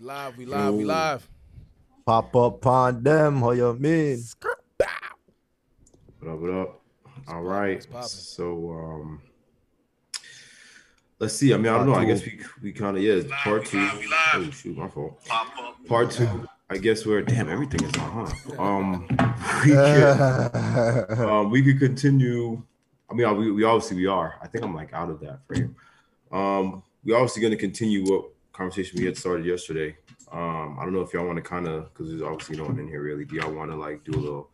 We live, we live, we live. Pop up on them, how you mean? What up, what up? All right. So um let's see. I mean, I don't know. I guess we we kind of yeah, part two. Oh shoot, my fault. Part two. I guess we're damn everything is on, huh? Um we could, um we could continue. I mean, we, we obviously we are. I think I'm like out of that frame. Um, we obviously going to continue what conversation we had started yesterday. Um, I don't know if y'all want to kind of because there's obviously no one in here really. Do y'all want to like do a little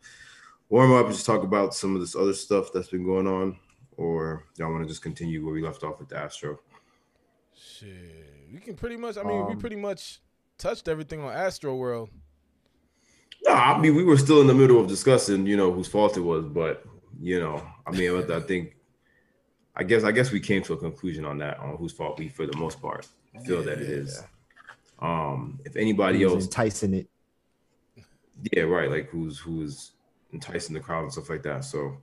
warm up and just talk about some of this other stuff that's been going on, or y'all want to just continue where we left off with the Astro? Shit, we can pretty much. I mean, um, we pretty much touched everything on Astroworld. No, I mean we were still in the middle of discussing, you know, whose fault it was, but you know, I mean, I think, I guess, I guess we came to a conclusion on that on whose fault we, for the most part, feel yeah, that it is. Um, if anybody else enticing it, yeah, right, like who's who's enticing the crowd and stuff like that. So,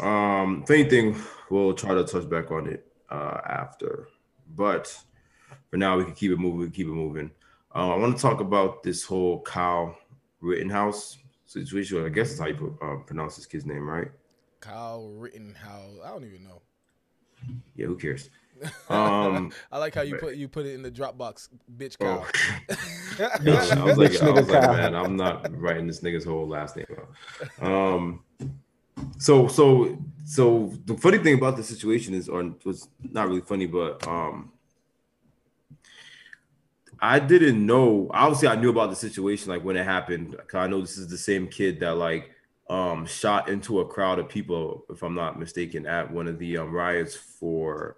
um, if anything, we'll try to touch back on it uh, after. But for now, we can keep it moving. Keep it moving. Uh, I want to talk about this whole Kyle Rittenhouse situation. I guess that's how you put, uh, pronounce this kid's name, right? Kyle Rittenhouse. I don't even know. Yeah, who cares? Um, I like how you put you put it in the Dropbox, bitch Kyle. Oh. I was like, I was like, man, I'm not writing this nigga's whole last name. Um, so so so the funny thing about the situation is, or was not really funny, but um, I didn't know. Obviously, I knew about the situation like when it happened. Cause I know this is the same kid that like um shot into a crowd of people, if I'm not mistaken, at one of the um, riots for.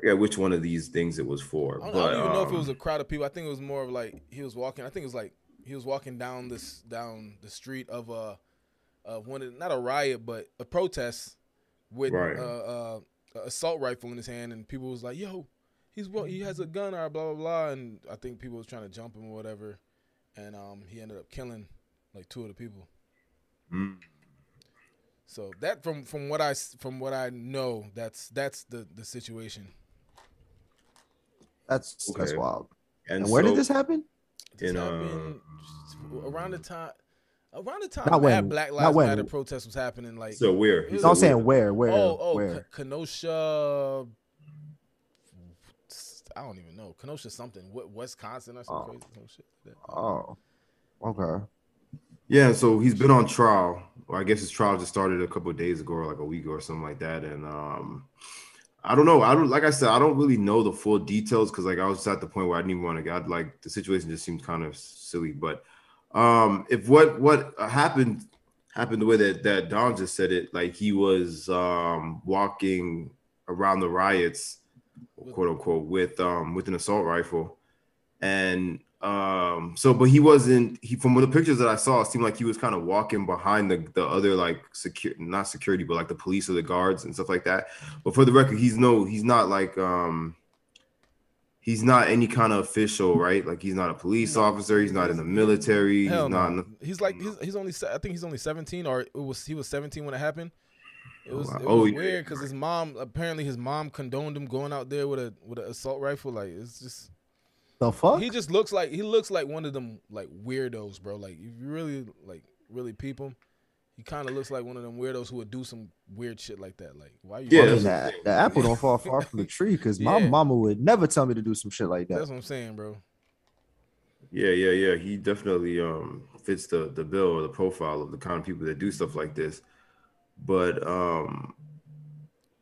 Forget which one of these things it was for. I don't, but, I don't even um, know if it was a crowd of people. I think it was more of like he was walking. I think it was like he was walking down this down the street of a of one of not a riot but a protest with right. uh, uh, assault rifle in his hand, and people was like, "Yo, he's he has a gun or blah blah blah, and I think people was trying to jump him or whatever, and um he ended up killing like two of the people. Mm. So that from from what I from what I know, that's that's the the situation. That's okay. that's wild. And, and where so, did this happen? This in, happened uh, around the time around the time not when, Black Lives Matter protest was happening. Like so, where? No, I'm saying where, where? Oh, oh, where? Kenosha, I don't even know. Kenosha something. What Wisconsin or some oh. crazy some shit. Oh. Okay. Yeah, so he's been on trial. Or I guess his trial just started a couple days ago or like a week or something like that. And um I don't know. I don't like I said, I don't really know the full details because like I was at the point where I didn't even want to get like the situation just seemed kind of silly. But um if what what happened happened the way that that Don just said it, like he was um walking around the riots quote unquote, with um with an assault rifle, and um so but he wasn't he from the pictures that I saw it seemed like he was kind of walking behind the the other like secure not security but like the police or the guards and stuff like that. But for the record, he's no he's not like um he's not any kind of official, right? Like he's not a police officer. He's not in the military. Hell he's no. not. The, he's like he's, he's only I think he's only seventeen or it was he was seventeen when it happened. It was, it oh, was oh, weird because his mom apparently his mom condoned him going out there with a with an assault rifle. Like it's just the fuck. He just looks like he looks like one of them like weirdos, bro. Like if you really like really peep him, he kind of looks like one of them weirdos who would do some weird shit like that. Like why you? Yeah, that, the apple don't fall far from the tree because my yeah. mama would never tell me to do some shit like that. That's what I'm saying, bro. Yeah, yeah, yeah. He definitely um fits the the bill or the profile of the kind of people that do stuff like this but um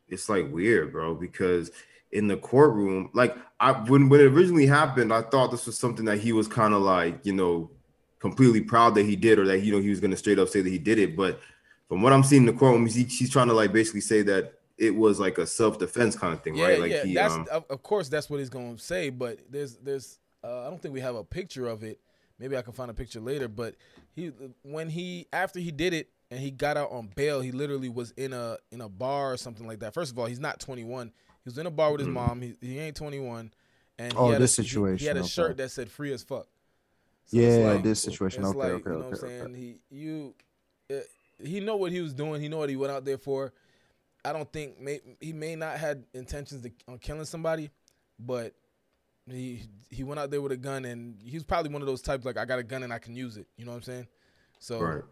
it's like weird, bro, because in the courtroom, like I when when it originally happened, I thought this was something that he was kind of like, you know, completely proud that he did, or that you know he was gonna straight up say that he did it. But from what I'm seeing in the courtroom, he, he's trying to like basically say that it was like a self defense kind of thing, yeah, right? Like yeah, he, that's um, of course that's what he's gonna say, but there's there's uh, I don't think we have a picture of it. Maybe I can find a picture later. But he when he after he did it, and he got out on bail. He literally was in a in a bar or something like that. First of all, he's not 21. He was in a bar with his mm. mom. He, he ain't 21. And oh, this a, situation. He, he had a okay. shirt that said "free as fuck." So yeah, like, this situation. Okay, like, okay, you know okay. What I'm saying he you, uh, he know what he was doing. He know what he went out there for. I don't think may, he may not had intentions to, on killing somebody, but he he went out there with a gun, and he's probably one of those types like I got a gun and I can use it. You know what I'm saying? So right.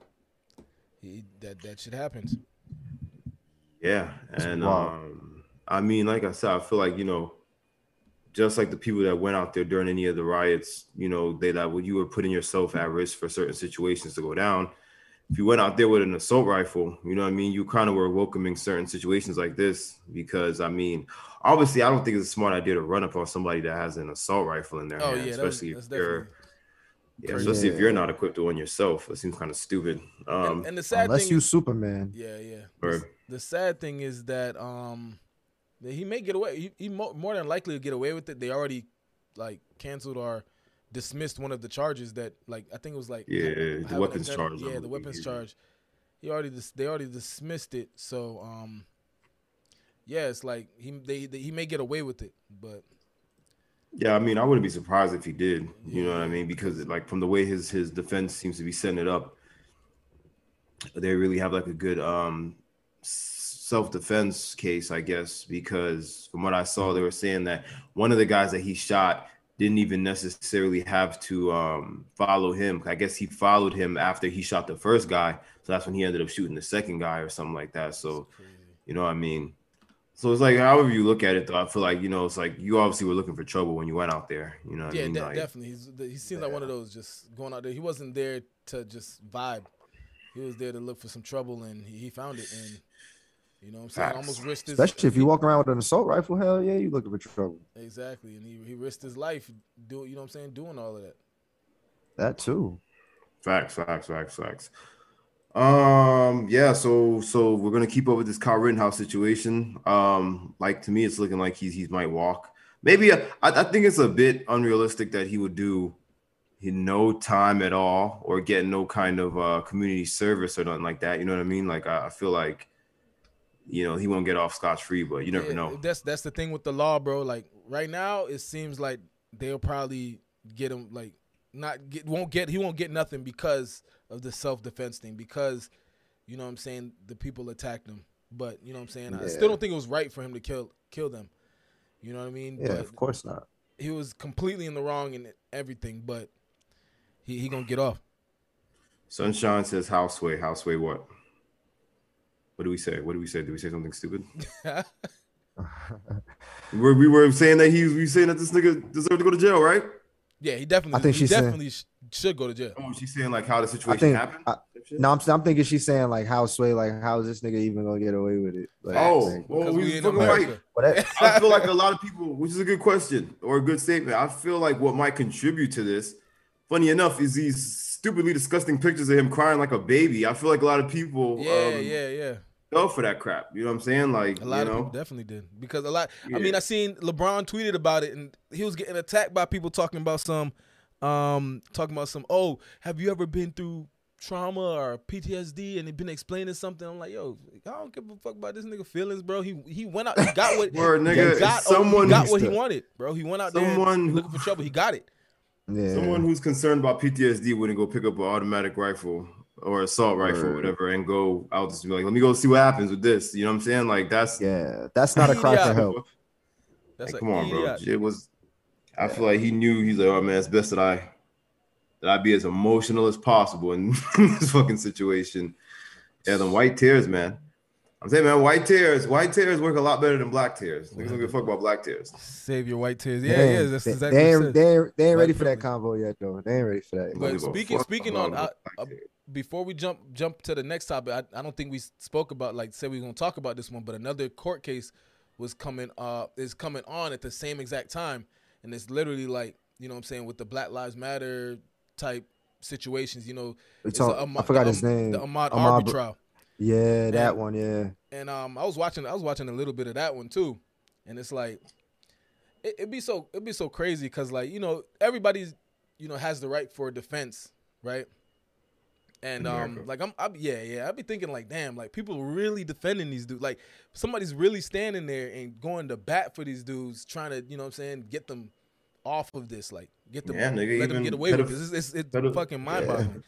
he, that that shit happens. Yeah, and um, I mean, like I said, I feel like you know, just like the people that went out there during any of the riots, you know, they that when you were putting yourself at risk for certain situations to go down. If you went out there with an assault rifle, you know what I mean, you kind of were welcoming certain situations like this because I mean, obviously, I don't think it's a smart idea to run up on somebody that has an assault rifle in their oh, hand, yeah, especially that's, that's if you're. Yeah, especially yeah. if you're not equipped to one yourself, it seems kind of stupid. Um, and, and the sad unless thing, you Superman. Yeah, yeah. Or, the sad thing is that um, he may get away. He, he more, more than likely to get away with it. They already like canceled or dismissed one of the charges that like I think it was like yeah the weapons charge. Yeah, the weapons charge. He already dis- they already dismissed it. So um, yeah, it's like he they, they, he may get away with it, but yeah, I mean, I wouldn't be surprised if he did. You know what I mean? Because like from the way his his defense seems to be setting it up, they really have like a good um self defense case, I guess. Because from what I saw, they were saying that one of the guys that he shot didn't even necessarily have to um follow him. I guess he followed him after he shot the first guy, so that's when he ended up shooting the second guy or something like that. So, you know what I mean? So it's like however you look at it, though. I feel like you know it's like you obviously were looking for trouble when you went out there. You know, yeah, I mean? de- like, definitely. He's, he seems yeah. like one of those just going out there. He wasn't there to just vibe. He was there to look for some trouble, and he, he found it. And you know, what I'm saying Facts. almost risked his. Especially if you walk around with an assault rifle, hell yeah, you looking for trouble. Exactly, and he he risked his life. Do you know what I'm saying? Doing all of that. That too. Facts, facts, facts, facts. Um, yeah, so so we're gonna keep up with this Kyle Rittenhouse situation. Um, like to me, it's looking like he's he might walk. Maybe uh, I, I think it's a bit unrealistic that he would do in no time at all or get no kind of uh community service or nothing like that. You know what I mean? Like I, I feel like you know he won't get off scotch free, but you never yeah, know. That's that's the thing with the law, bro. Like right now, it seems like they'll probably get him like not get won't get he won't get nothing because of the self defense thing because you know what I'm saying the people attacked him. But you know what I'm saying? Yeah. I still don't think it was right for him to kill kill them. You know what I mean? Yeah, but of course not. He was completely in the wrong in everything, but he he gonna get off. Sunshine says houseway. Houseway what? What do we say? What do we say? Do we say something stupid? we, were, we were saying that he was we saying that this nigga deserved to go to jail, right? Yeah, he definitely. I think she definitely saying, should go to jail. Oh, she's saying like how the situation think, happened. I, no, I'm, I'm thinking she's saying like how sway, like how is this nigga even gonna get away with it? Like, oh, like, well, we fucking right. I feel like a lot of people, which is a good question or a good statement. I feel like what might contribute to this, funny enough, is these stupidly disgusting pictures of him crying like a baby. I feel like a lot of people, yeah, um, yeah, yeah go for that crap. You know what I'm saying? Like a lot of know? people definitely did because a lot. Yeah. I mean, I seen LeBron tweeted about it, and he was getting attacked by people talking about some, um, talking about some. Oh, have you ever been through trauma or PTSD and he been explaining something? I'm like, yo, I don't give a fuck about this nigga feelings, bro. He he went out, he got what, Word, nigga, he got, someone he got what he wanted, bro. He went out someone there looking for trouble. He got it. Yeah. Someone who's concerned about PTSD wouldn't go pick up an automatic rifle or assault rifle, or whatever, and go out to be like, let me go see what happens with this. You know what I'm saying? Like that's yeah, that's not a cry for help. That's like, come on, bro. It was. I yeah. feel like he knew he's like, oh man, it's best that I that I be as emotional as possible in this fucking situation. Yeah, the white tears, man. I'm saying, man, white tears, white tears work a lot better than black tears. Niggas don't give a fuck about black tears. Save your white tears. Yeah, yeah, that's exactly. They ain't, they ain't, they ain't ready for that convo yet, though. They ain't ready for that. But speaking, speaking on, uh, before we jump jump to the next topic, I, I don't think we spoke about like said we are gonna talk about this one, but another court case was coming uh is coming on at the same exact time, and it's literally like you know what I'm saying with the Black Lives Matter type situations. You know, talk, I forgot the, his name. The Ahmaud, Ahmaud Arbery trial. Yeah, that and, one. Yeah. And um, I was watching. I was watching a little bit of that one too, and it's like, it, would be so it'd be so crazy because like you know everybody's you know has the right for defense, right? And um, like I'm, I'm, yeah, yeah. I'd be thinking like, damn, like people really defending these dudes. Like somebody's really standing there and going to bat for these dudes, trying to, you know, what I'm saying, get them off of this. Like get them, yeah, nigga, let them get away pedoph- with this. It's, it's, it's fucking mind boggling. Yeah.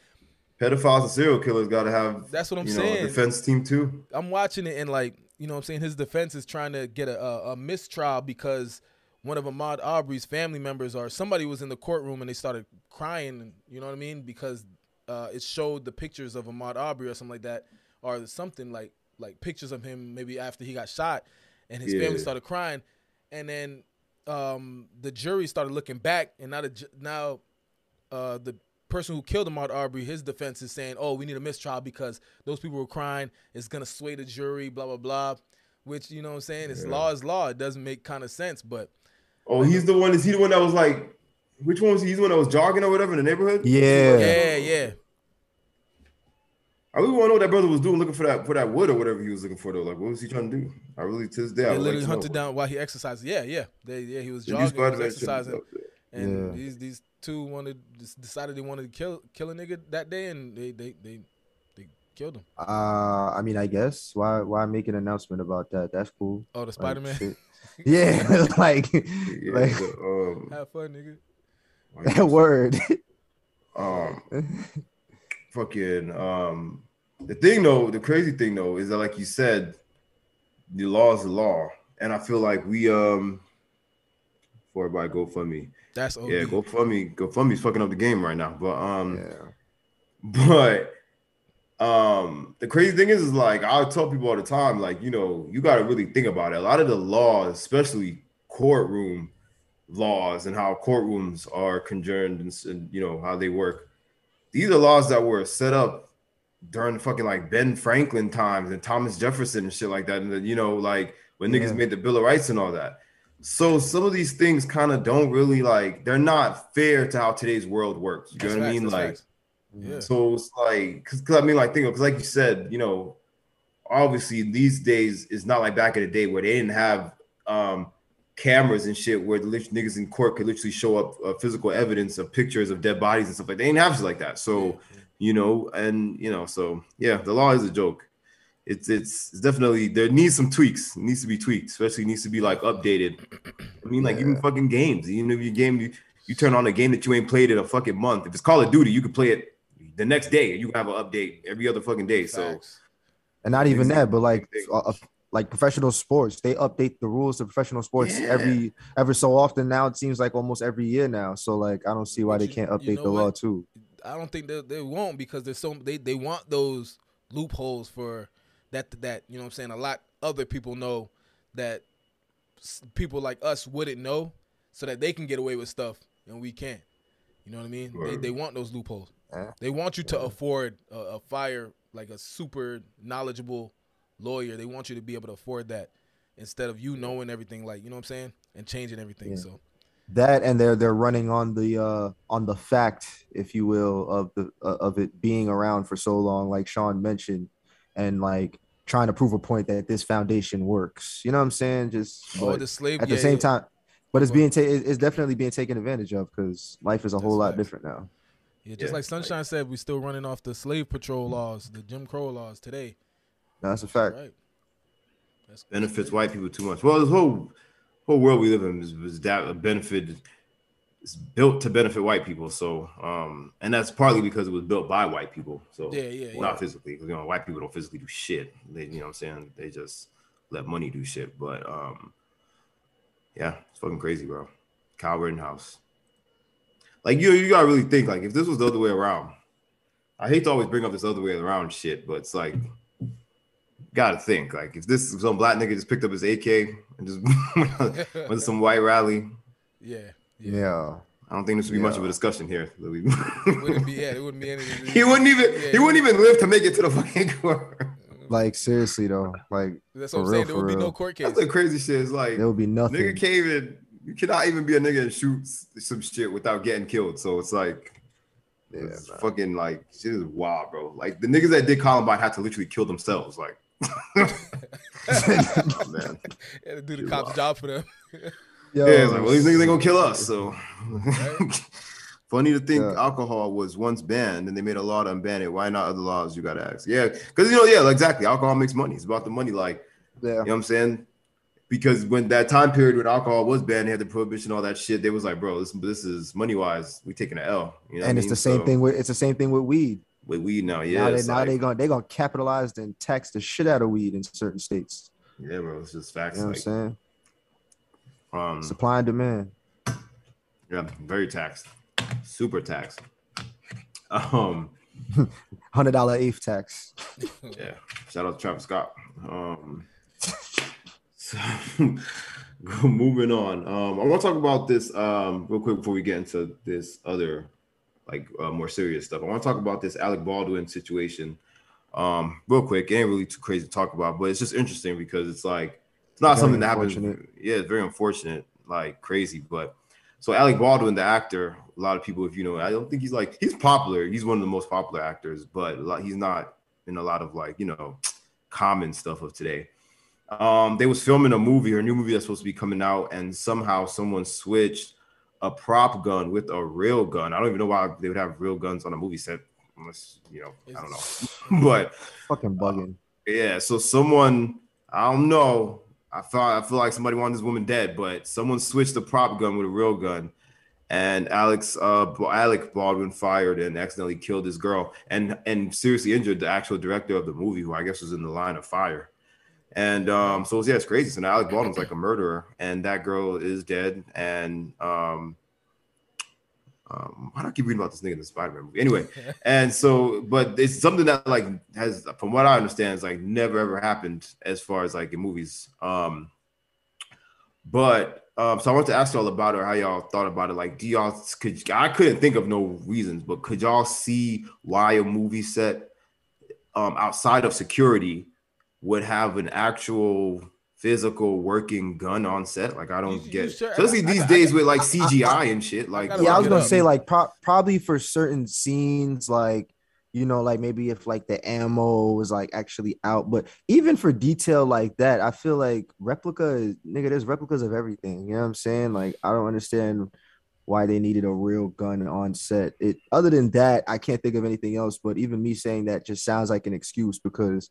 Pedophiles and serial killers got to have. That's what I'm saying. Know, defense team too. I'm watching it and like, you know, what I'm saying his defense is trying to get a, a, a mistrial because one of Ahmaud Arbery's family members or somebody was in the courtroom and they started crying. You know what I mean? Because uh, it showed the pictures of Ahmad Aubrey or something like that, or something like like pictures of him maybe after he got shot, and his yeah. family started crying, and then um, the jury started looking back, and now the now uh, the person who killed Ahmaud Arbery, his defense is saying, "Oh, we need a mistrial because those people were crying. It's gonna sway the jury." Blah blah blah. Which you know what I'm saying? It's yeah. law is law. It doesn't make kind of sense, but. Oh, he's the one. Is he the one that was like? Which one was he? He's the one that was jogging or whatever in the neighborhood. Yeah. Yeah, yeah. I really want to know what that brother was doing, looking for that for that wood or whatever he was looking for. Though, like, what was he trying to do? I really to this day, they I literally like hunted down while he exercised. Yeah, yeah, they, yeah. He was jogging, he was exercising, and yeah. these these two wanted decided they wanted to kill kill a nigga that day, and they they they they killed him. Uh, I mean, I guess why why make an announcement about that? That's cool. Oh, the Spider Man. Like, yeah, like yeah, like um, have fun, nigga. That word. Um, fucking um, the thing though, the crazy thing though, is that like you said, the law is the law, and I feel like we um, for everybody GoFundMe that's OD. yeah, GoFundMe. GoFundMe's fucking up the game right now. But um, yeah. but um, the crazy thing is, is like I tell people all the time, like you know, you got to really think about it. A lot of the laws, especially courtroom laws and how courtrooms are conjoined and, and you know how they work. These are laws that were set up during the fucking like Ben Franklin times and Thomas Jefferson and shit like that. And you know, like when yeah. niggas made the Bill of Rights and all that. So some of these things kind of don't really like they're not fair to how today's world works. You know what I mean? Like, yeah. so it's like because I mean, like think because like you said, you know, obviously these days it's not like back in the day where they didn't have um cameras and shit where the niggas in court could literally show up uh, physical evidence of pictures of dead bodies and stuff like that. They didn't have shit like that. So, you know, and you know, so yeah, the law is a joke it's it's definitely there needs some tweaks. It needs to be tweaked, especially needs to be like updated. I mean, like yeah. even fucking games. Even if your game you, you turn on a game that you ain't played in a fucking month. If it's Call of Duty, you can play it the next day. You have an update every other fucking day. So, and not even that, but like uh, like professional sports, they update the rules of professional sports yeah. every ever so often. Now it seems like almost every year now. So like I don't see why they can't update you know the what? law too. I don't think they, they won't because there's so they they want those loopholes for that that you know what I'm saying a lot other people know that people like us wouldn't know so that they can get away with stuff and we can't. You know what I mean? They, they want those loopholes. They want you to afford a, a, fire like a super knowledgeable lawyer. They want you to be able to afford that instead of you knowing everything like, you know what I'm saying? And changing everything. Yeah. So that and they're they're running on the uh on the fact if you will of the uh, of it being around for so long like Sean mentioned and like trying to prove a point that this foundation works. You know what I'm saying? Just oh, the slave at yeah, the same yeah. time, but it's being ta- it's definitely being taken advantage of because life is a That's whole lot different now. Yeah, just yeah. like Sunshine said, we're still running off the slave patrol laws, the Jim Crow laws today. That's a fact. Right. That's benefits white people too much. Well, this whole whole world we live in is, is that benefit it's built to benefit white people. So, um, and that's partly because it was built by white people. So, yeah, yeah, well, not physically, because you know, white people don't physically do shit. They, you know, what I'm saying they just let money do shit. But, um, yeah, it's fucking crazy, bro. Kyle Rittenhouse. Like you, you gotta really think like if this was the other way around. I hate to always bring up this other way around shit, but it's like gotta think like if this some black nigga just picked up his AK and just went to some white rally. Yeah yeah. I don't think this would be yeah. much of a discussion here, Louis. it wouldn't be. Yeah, it wouldn't be anything. he wouldn't even. Yeah, he wouldn't even live to make it to the fucking court. Like seriously though, like that's what I'm real, saying. There would real. be no court case. That's the crazy shit. It's like there would be nothing. Nigga came in. You cannot even be a nigga and shoot some shit without getting killed. So it's like, yeah, it's fucking like shit is wild, bro. Like the niggas that did Columbine had to literally kill themselves. Like, oh, man, yeah, do the cop's wild. job for them. Yo, yeah, like, well, these niggas ain't gonna kill us. So right? funny to think yeah. alcohol was once banned and they made a law to unban it. Why not other laws? You gotta ask. Yeah, because you know, yeah, exactly. Alcohol makes money. It's about the money. Like, yeah. you know what I'm saying? Because when that time period when alcohol was banned, they had the prohibition, all that shit. They was like, bro, this this is money wise. We taking an L. You know and it's mean? the same so, thing with it's the same thing with weed. With weed now, yeah. Now they now like, they gonna they gonna capitalize and tax the shit out of weed in certain states. Yeah, bro. It's just facts. You know what I'm saying? Um, Supply and demand. Yeah, very taxed, super taxed. Um, hundred dollar eighth tax. Yeah, shout out to Travis Scott. Um, so moving on. Um, I want to talk about this um real quick before we get into this other like uh, more serious stuff. I want to talk about this Alec Baldwin situation. Um, real quick, it ain't really too crazy to talk about, but it's just interesting because it's like it's not very something that happens. Yeah, it's very unfortunate, like crazy. But so Alec Baldwin, the actor, a lot of people, if you know, I don't think he's like he's popular. He's one of the most popular actors, but he's not in a lot of like you know common stuff of today. Um, they was filming a movie or a new movie that's supposed to be coming out, and somehow someone switched a prop gun with a real gun. I don't even know why they would have real guns on a movie set, unless you know, I don't know. but fucking bugging. Uh, yeah, so someone, I don't know. I thought I feel like somebody wanted this woman dead, but someone switched the prop gun with a real gun, and Alex uh Alec Baldwin fired and accidentally killed this girl and and seriously injured the actual director of the movie, who I guess was in the line of fire. And um, so yeah, it's crazy. So now Alec Baldwin's like a murderer, and that girl is dead. And um, um, why do I keep reading about this nigga in the Spider-Man movie? Anyway, and so, but it's something that like has, from what I understand, is like never ever happened as far as like in movies. Um, but um, so I want to ask y'all about it, how y'all thought about it. Like, do y'all could I couldn't think of no reasons, but could y'all see why a movie set um outside of security would have an actual physical working gun on set. Like I don't you, get, you sure? especially these I, days I, with like CGI and shit. Like yeah, I was gonna say like pro- probably for certain scenes, like you know, like maybe if like the ammo was like actually out, but even for detail like that, I feel like replica, nigga, there's replicas of everything. You know what I'm saying? Like I don't understand why they needed a real gun on set. It other than that, I can't think of anything else. But even me saying that just sounds like an excuse because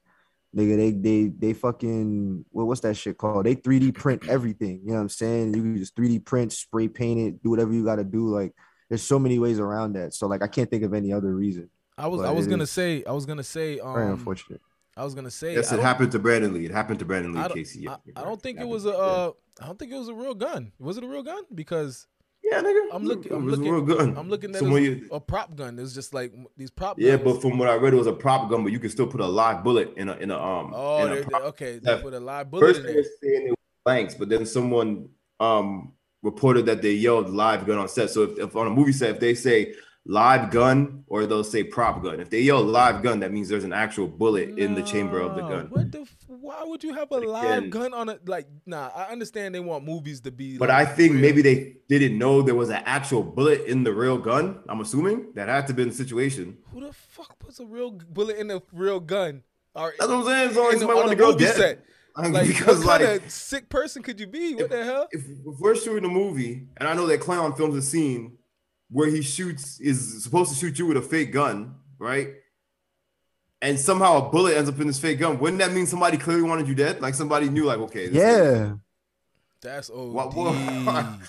Nigga, they they they fucking well, what's that shit called? They 3D print everything. You know what I'm saying? You can just 3D print, spray paint it, do whatever you gotta do. Like there's so many ways around that. So like I can't think of any other reason. I was I was gonna say I was gonna say um, very unfortunate. I was gonna say yes, it happened to Brandon Lee. It happened to Brandon Lee, Casey. Yeah, I, I, don't think it, it was a. Uh, I don't think it was a real gun. Was it a real gun? Because yeah, nigga. I'm looking. I'm looking. Real gun. I'm looking at you, a prop gun. It's just like these prop. Yeah, guns. but from what I read, it was a prop gun, but you can still put a live bullet in a in a um. Oh, a prop. okay. They put a live bullet. First, in they were saying it was blanks, but then someone um reported that they yelled live gun on set. So if, if on a movie set, if they say live gun or they'll say prop gun. If they yell live gun, that means there's an actual bullet no, in the chamber of the gun. What the? Why would you have a live gun on it? Like, nah, I understand they want movies to be. But like, I think real. maybe they didn't know there was an actual bullet in the real gun. I'm assuming that had to be the situation. Who the fuck puts a real bullet in a real gun? Or, That's what I'm saying. So somebody want to go dead. Set. Like, because what kind like, of sick person could you be? What if, the hell? If, if we're shooting a movie, and I know that Clown films a scene where he shoots is supposed to shoot you with a fake gun, right? And somehow a bullet ends up in this fake gun. Wouldn't that mean somebody clearly wanted you dead? Like somebody knew, like, okay, yeah, that's OD. What, what?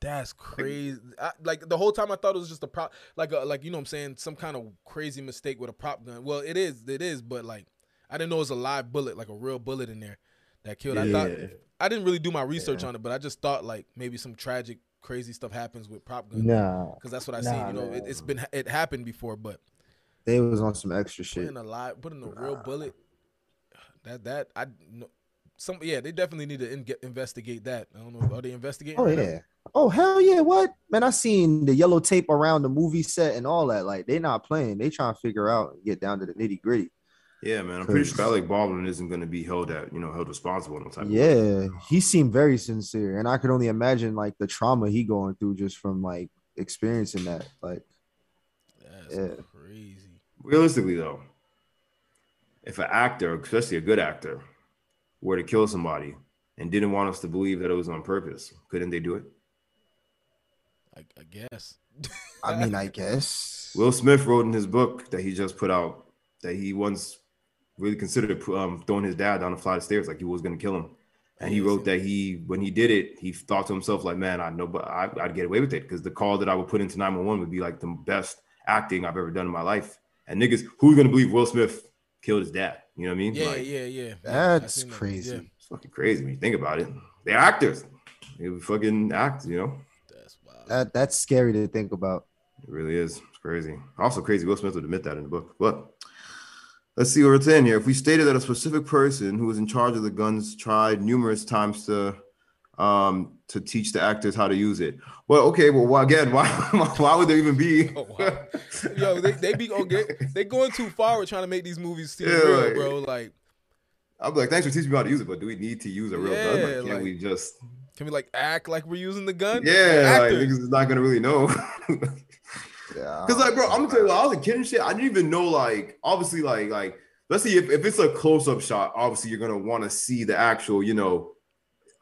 That's crazy. I, like the whole time I thought it was just a prop, like a, like you know what I'm saying, some kind of crazy mistake with a prop gun. Well, it is, it is, but like I didn't know it was a live bullet, like a real bullet in there that killed. Yeah. I thought I didn't really do my research yeah. on it, but I just thought like maybe some tragic crazy stuff happens with prop guns. Nah, because that's what I nah, see. You know, it, has been it happened before, but they was on some extra shit. Putting a live, putting a real bullet. That that I know. Some yeah, they definitely need to in, get, investigate that. I don't know. Are they investigating? Oh right yeah. Now? Oh hell yeah! What man? I seen the yellow tape around the movie set and all that. Like they not playing. They trying to figure out and get down to the nitty gritty. Yeah, man. I'm pretty sure Alec Baldwin isn't going to be held at, you know, held responsible no type. Yeah, he seemed very sincere, and I could only imagine like the trauma he going through just from like experiencing that. Like, that's yeah. crazy. Realistically, though, if an actor, especially a good actor, were to kill somebody and didn't want us to believe that it was on purpose, couldn't they do it? I, I guess. I mean, I guess. Will Smith wrote in his book that he just put out that he once really considered um, throwing his dad down the flight of stairs, like he was going to kill him. And he wrote that he, when he did it, he thought to himself, like, man, I know, but I, would get away with it because the call that I would put into 911 would be like the best acting I've ever done in my life. And niggas, who's going to believe Will Smith killed his dad? You know what I mean? Yeah, like, yeah, yeah. That's crazy. That. Yeah. It's fucking crazy when you think about it. They're actors. he would fucking act, you know. That's wild. That that's scary to think about. It really is. It's crazy. Also crazy. Will Smith would admit that in the book. But let's see what it's in here. If we stated that a specific person who was in charge of the guns tried numerous times to um to teach the actors how to use it. Well, okay, well, again, why why would there even be? oh, wow. Yo, they, they be okay. They going too far with trying to make these movies seem yeah, real, like, bro. Like, I'm like, thanks for teaching me how to use it, but do we need to use a real yeah, gun? Like, can't like, we just? Can we like act like we're using the gun? Yeah, like, like niggas is not gonna really know. yeah, because like, bro, I'm gonna tell you, like, I was a kid and shit. I didn't even know, like, obviously, like, like, let's see if, if it's a close up shot. Obviously, you're gonna want to see the actual, you know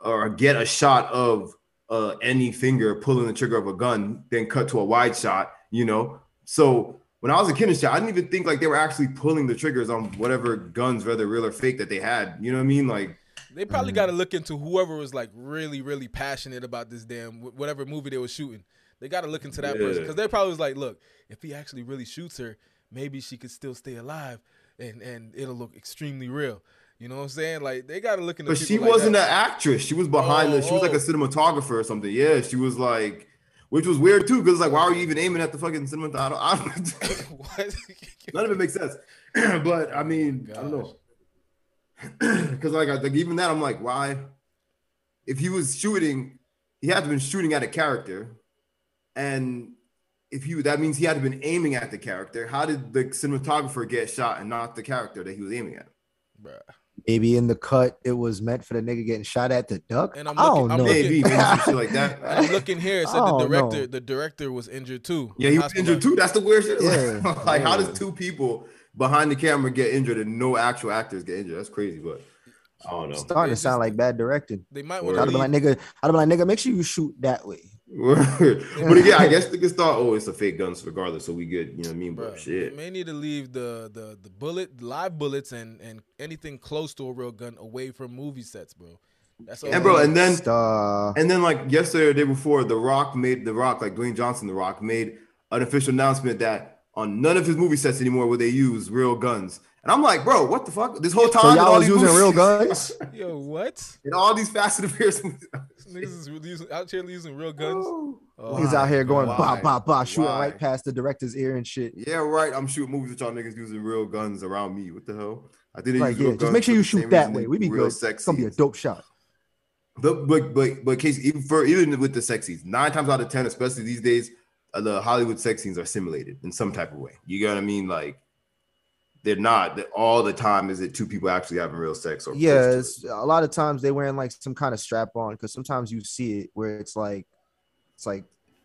or get a shot of uh, any finger pulling the trigger of a gun, then cut to a wide shot, you know. So when I was a kid shit, I didn't even think like they were actually pulling the triggers on whatever guns, whether real or fake, that they had. You know what I mean? Like they probably got to look into whoever was like really, really passionate about this damn whatever movie they were shooting. They got to look into that yeah. person because they probably was like, look, if he actually really shoots her, maybe she could still stay alive, and and it'll look extremely real. You know what I'm saying? Like they got to look into. But she like wasn't that. an actress. She was behind oh, the. She was like a oh. cinematographer or something. Yeah, she was like, which was weird too, because like, why are you even aiming at the fucking cinematographer? I don't, what? None of it makes sense. but I oh mean, oh, I don't know. Because like, like even that, I'm like, why? If he was shooting, he had to have been shooting at a character, and if he that means he had to have been aiming at the character. How did the cinematographer get shot and not the character that he was aiming at? Bruh. Maybe in the cut it was meant for the nigga getting shot at the duck. And I'm looking, I don't I'm know. Maybe, maybe like that. I'm looking here. It said the director, know. the director was injured too. Yeah, he was injured too. That's the weird shit. Yeah. like, yeah. how does two people behind the camera get injured and no actual actors get injured? That's crazy, but I don't know. starting to sound like bad directing. They might want to. Be like, nigga. I'd be like, nigga, make sure you shoot that way. But again, I guess niggas thought, oh, it's a fake guns regardless, so we good. You know what I mean? But Bruh, shit, may need to leave the the the bullet, live bullets, and and anything close to a real gun away from movie sets, bro. That's all. And bro, and then and then like yesterday or the day before, The Rock made The Rock, like Dwayne Johnson, The Rock made an official announcement that on none of his movie sets anymore will they use real guns. And I'm like, bro, what the fuck? This whole time, so y'all was using movies, real guns. Yo, what? In all these Fast and Furious movies, niggas is using, out here using real guns. Oh, He's out here going bah bah bah, shooting Why? right past the director's ear and shit. Yeah, right. I'm shooting movies with y'all niggas using real guns around me. What the hell? I didn't like, yeah, just make sure you shoot that way. We be good. Sex it's gonna be a dope shot. But but but but case even for even with the sex scenes, nine times out of ten, especially these days, uh, the Hollywood sex scenes are simulated in some type of way. You get what I mean? Like they're not. That all the time is it two people actually having real sex or yeah a lot of times they wearing like some kind of strap on because sometimes you see it where it's like it's like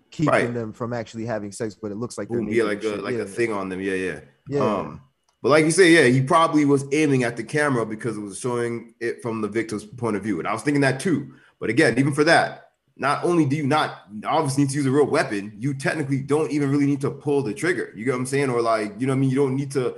keeping right. them from actually having sex but it looks like they're yeah like a like yeah. a thing on them. Yeah yeah. Yeah. Um but like you say yeah he probably was aiming at the camera because it was showing it from the victim's point of view and i was thinking that too. But again even for that not only do you not obviously need to use a real weapon you technically don't even really need to pull the trigger. You get what i'm saying? Or like you know what i mean? You don't need to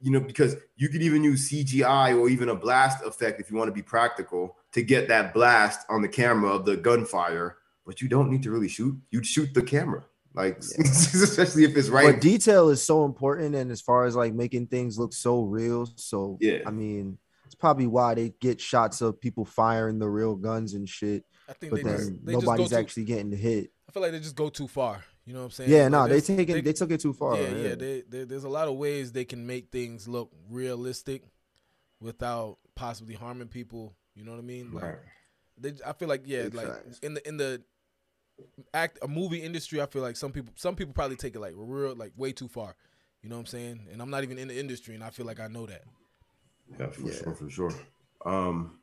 you know, because you could even use CGI or even a blast effect if you want to be practical to get that blast on the camera of the gunfire, but you don't need to really shoot. You'd shoot the camera. Like yeah. especially if it's right. But detail is so important, and as far as like making things look so real. So yeah, I mean, it's probably why they get shots of people firing the real guns and shit. I think but then just, nobody's actually too, getting hit. I feel like they just go too far. You know what I'm saying? Yeah, no, they take it. They, they, took it too far. Yeah, yeah. They, they, there's a lot of ways they can make things look realistic without possibly harming people. You know what I mean? Like, right. they, I feel like yeah, Big like in the in the act a movie industry, I feel like some people some people probably take it like real like way too far. You know what I'm saying? And I'm not even in the industry, and I feel like I know that. Yeah, for yeah. sure, for sure. Um,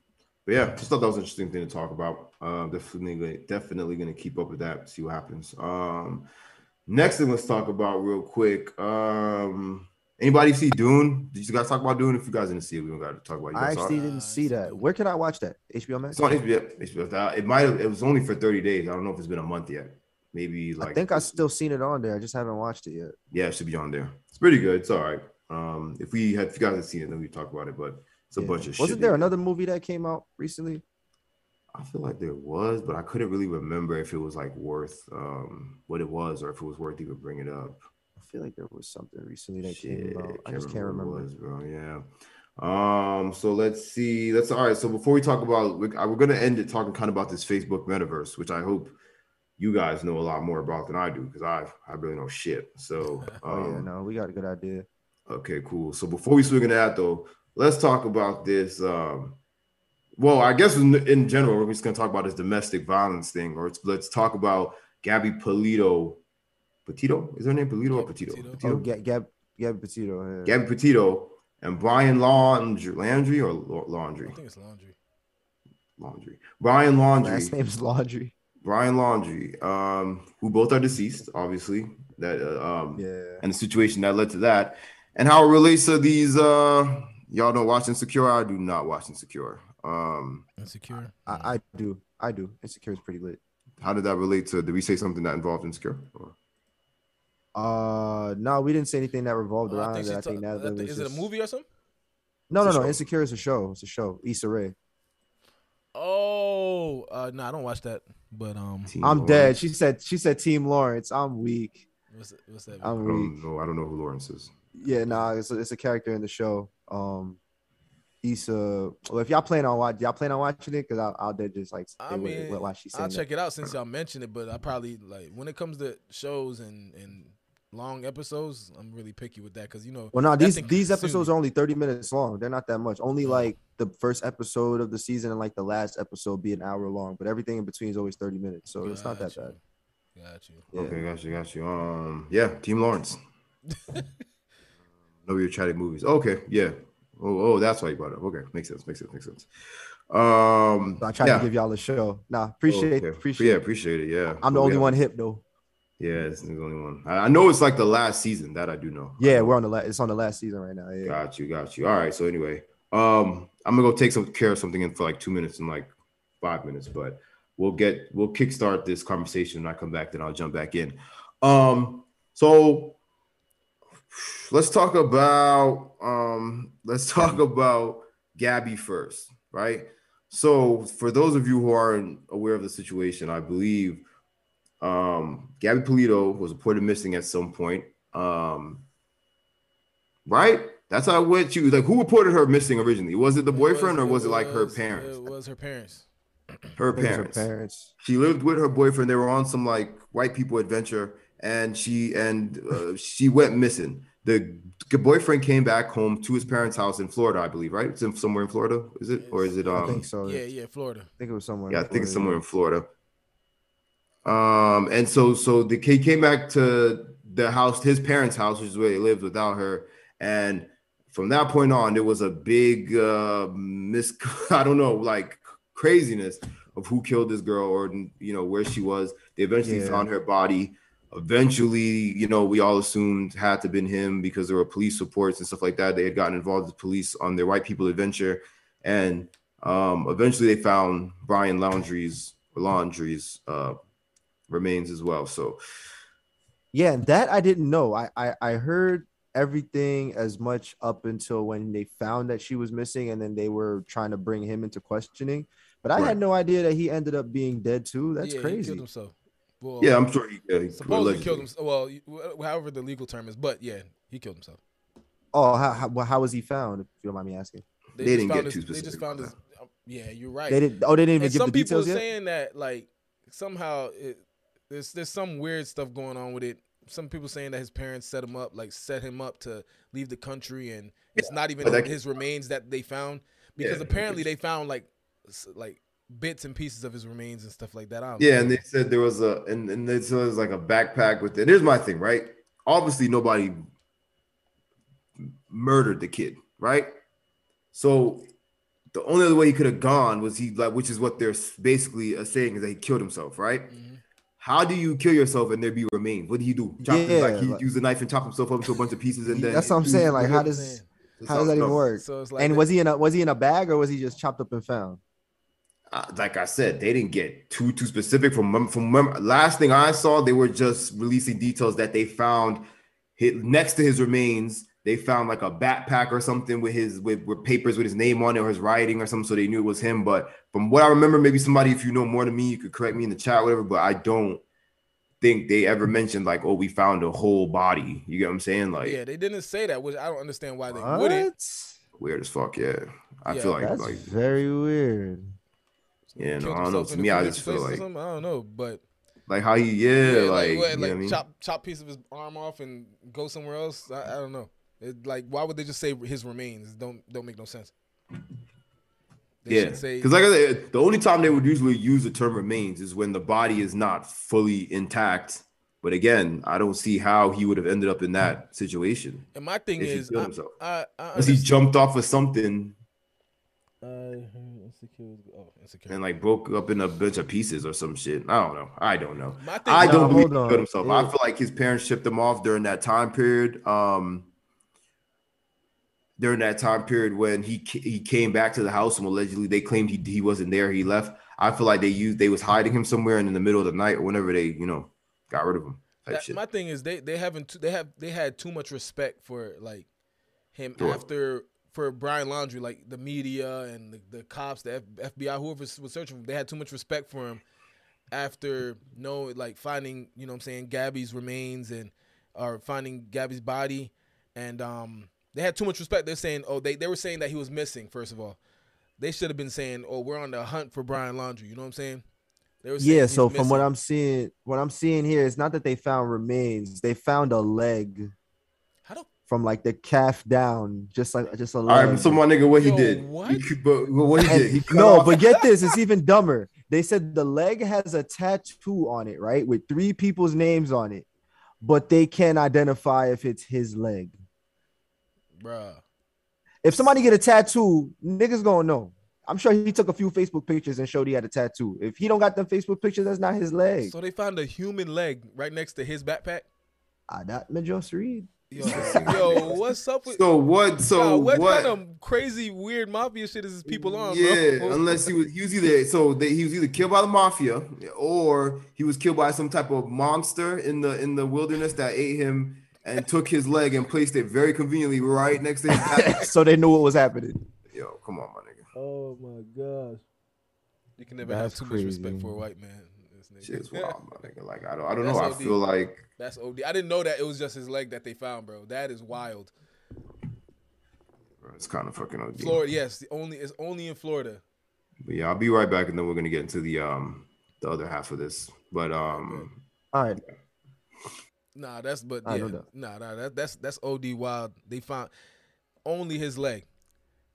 but yeah, just thought that was an interesting thing to talk about. Uh, definitely, definitely going to keep up with that. See what happens. Um, next thing, let's talk about real quick. Um, anybody see Dune? Did you guys talk about Dune? If you guys didn't see it, we don't got to talk about. it. I actually didn't see that. Where can I watch that? HBO Max. It's on HBO. HBO. It might. Have, it was only for thirty days. I don't know if it's been a month yet. Maybe like. I think I still seen it on there. I just haven't watched it yet. Yeah, it should be on there. It's pretty good. It's all right. Um, if we had, if you guys had seen it, then we talk about it. But it's a yeah. bunch of Wasn't there another movie that came out recently? I feel like there was, but I couldn't really remember if it was like worth um, what it was or if it was worth even bringing it up. I feel like there was something recently that Shit, came out. I just can't remember. Was, bro. Yeah. Um, so let's see. That's all right. So before we talk about, we're, we're going to end it talking kind of about this Facebook metaverse, which I hope you guys know a lot more about than I do because I I really know shit. So um, oh yeah, um, no, we got a good idea. Okay, cool. So before we swing into that though, let's talk about this. Um, well, I guess in, in general, we're just gonna talk about this domestic violence thing, or let's talk about Gabby Polito. Petito is her name Polito or Petito? Petito. Petito? Oh, Gab, Gab, Gabby Petito. Yeah. Gabby Petito and Brian Laundrie, Landry or Laundry? I think it's Laundry. Laundry. Brian Laundry. Last name's Laundry. Brian Laundry, um, who both are deceased, obviously. That uh, um, yeah, and the situation that led to that, and how it relates to these. Uh, y'all don't watch Insecure. I do not watch Insecure. Um, Insecure. I, I do. I do. Insecure is pretty lit. How did that relate to? Did we say something that involved Insecure? Or? Uh, no, we didn't say anything that revolved around I think, I think that, that is just... it a movie or something? No, no, no. Insecure is a show. It's a show. Issa Rae. Oh, uh, no, I don't watch that. But um, Team I'm Lawrence. dead. She said. She said Team Lawrence. I'm weak. What's, what's that? I'm I weak. No, I don't know who Lawrence is. Yeah, nah, it's a, it's a character in the show. Um, Issa. Well, if y'all plan on watch, y'all plan on watching it, because I'll, I'll dead just like. I mean, I'll check it out since y'all mentioned it. But I probably like when it comes to shows and and long episodes, I'm really picky with that because you know. Well, no, these these episodes are only 30 minutes long. They're not that much. Only like the first episode of the season and like the last episode be an hour long, but everything in between is always 30 minutes, so got it's not that you. bad. Got you. Yeah. Okay, got you, got you. Um, yeah, Team Lawrence. know your chatting movies. Okay, yeah. Oh, oh, that's why you brought it up. Okay, makes sense, makes sense, makes sense. Um, I try yeah. to give y'all a show. Nah, appreciate, okay. appreciate, yeah, appreciate it. Yeah, I'm the only one hip though. Yeah, it's the only one. I know it's like the last season that I do know. Yeah, we're on the last. It's on the last season right now. Yeah. Got you, got you. All right. So anyway, um, I'm gonna go take some care of something in for like two minutes and like five minutes, but we'll get we'll kickstart this conversation. When I come back, then I'll jump back in. Um, so let's talk about um, let's talk about Gabby first, right? So for those of you who aren't aware of the situation, I believe um, Gabby Polito was reported missing at some point. Um, right? That's how it went. You like who reported her missing originally? Was it the boyfriend was, or was it, it like her parents? It was her parents. Her parents. Her parents. She lived with her boyfriend. They were on some like white people adventure, and she and uh, she went missing. The boyfriend came back home to his parents' house in Florida, I believe. Right? It's in, somewhere in Florida. Is it or is it? Um, I think so. Yeah, yeah, Florida. I think it was somewhere. Yeah, I think it's somewhere in Florida. Um, and so so the kid came back to the house, his parents' house, which is where he lived without her. And from that point on, there was a big uh mis I don't know, like craziness of who killed this girl or you know where she was. They eventually yeah. found her body. Eventually, you know, we all assumed had to been him because there were police reports and stuff like that. They had gotten involved with police on their white people adventure, and um, eventually they found Brian Laundrie's Laundrie's uh, remains as well. So yeah, that I didn't know. I, I I heard everything as much up until when they found that she was missing, and then they were trying to bring him into questioning. But I right. had no idea that he ended up being dead too. That's yeah, crazy. He killed himself. Well, yeah, I'm sure he, yeah, he supposedly killed himself. Well, however the legal term is, but yeah, he killed himself. Oh, how how, how was he found? If you don't mind me asking. They, they didn't get his, too specific. They just found his. Yeah, you're right. They didn't. Oh, they didn't even and give some the people details yet? saying that like somehow it, there's there's some weird stuff going on with it. Some people saying that his parents set him up, like set him up to leave the country, and it's yeah, not even his remains that they found because yeah, apparently they found like like bits and pieces of his remains and stuff like that. yeah, know. and they said there was a and and it was like a backpack with it. Here's my thing, right? Obviously, nobody murdered the kid, right? So the only other way he could have gone was he like, which is what they're basically saying is that he killed himself, right? Mm-hmm. How do you kill yourself and there be remains? What do you do? Chop yeah, like he like, use a knife and chop himself up into a bunch of pieces and then that's what I'm saying. Like how does how does that even work? So like and was he in a was he in a bag or was he just chopped up and found? Uh, like I said, they didn't get too too specific. From from last thing I saw, they were just releasing details that they found hit next to his remains they found like a backpack or something with his with, with papers with his name on it or his writing or something, so they knew it was him. But from what I remember, maybe somebody, if you know more than me, you could correct me in the chat, whatever. But I don't think they ever mentioned like, oh, we found a whole body. You get what I'm saying? Like, yeah, they didn't say that, which I don't understand why they what? wouldn't. Weird as fuck. Yeah, I yeah, feel like that's like very weird. Yeah, no, I don't know. To me, I just feel like I don't know, but like how he, yeah, yeah like, like, like I mean? chop chop piece of his arm off and go somewhere else. I, I don't know. It, like, why would they just say his remains? Don't don't make no sense. They yeah, because like I said, the only time they would usually use the term remains is when the body is not fully intact. But again, I don't see how he would have ended up in that situation. And my thing is, I, I, I he jumped off of something uh, insecure. Oh, insecure. And like broke up in a bunch of pieces or some shit. I don't know. I don't know. I don't believe he killed himself. Yeah. I feel like his parents shipped him off during that time period. Um, during that time period when he he came back to the house and allegedly they claimed he he wasn't there. He left. I feel like they used they was hiding him somewhere and in the middle of the night or whenever they you know got rid of him. That, my thing is they they haven't they have they had too much respect for like him sure. after for Brian Laundrie, like the media and the, the cops, the F- FBI, whoever was searching, they had too much respect for him after you know, like finding, you know, what I'm saying Gabby's remains and or finding Gabby's body, and um, they had too much respect. They're saying, oh, they they were saying that he was missing. First of all, they should have been saying, oh, we're on the hunt for Brian Laundrie. You know what I'm saying? yeah. So from what I'm seeing, what I'm seeing here is not that they found remains; they found a leg from like the calf down, just like just a. All right, so my nigga, what Yo, he did? What? He, but, what he did? He no, off. but get this, it's even dumber. They said the leg has a tattoo on it, right, with three people's names on it, but they can't identify if it's his leg. Bruh. If somebody get a tattoo, niggas gonna know. I'm sure he took a few Facebook pictures and showed he had a tattoo. If he don't got them Facebook pictures, that's not his leg. So they found a human leg right next to his backpack. Ah, I not Majos Reed. Yo, yo, what's up with? So what? So what, what kind of crazy, weird mafia shit is this people on? Yeah, bro? unless he was, he was either so they, he was either killed by the mafia or he was killed by some type of monster in the in the wilderness that ate him and took his leg and placed it very conveniently right next to his. so they knew what was happening. Yo, come on, my nigga. Oh my gosh, you can never That's have too crazy. much respect for a white man. Shit's wild, my nigga. Like I don't, I don't know. OD. I feel like that's OD. I didn't know that it was just his leg that they found, bro. That is wild. Bro, it's kind of fucking OD. Florida, yes. The only it's only in Florida. But yeah, I'll be right back, and then we're gonna get into the um the other half of this. But um, all right. Nah, that's but yeah, nah, nah, that, that's that's OD wild. They found only his leg.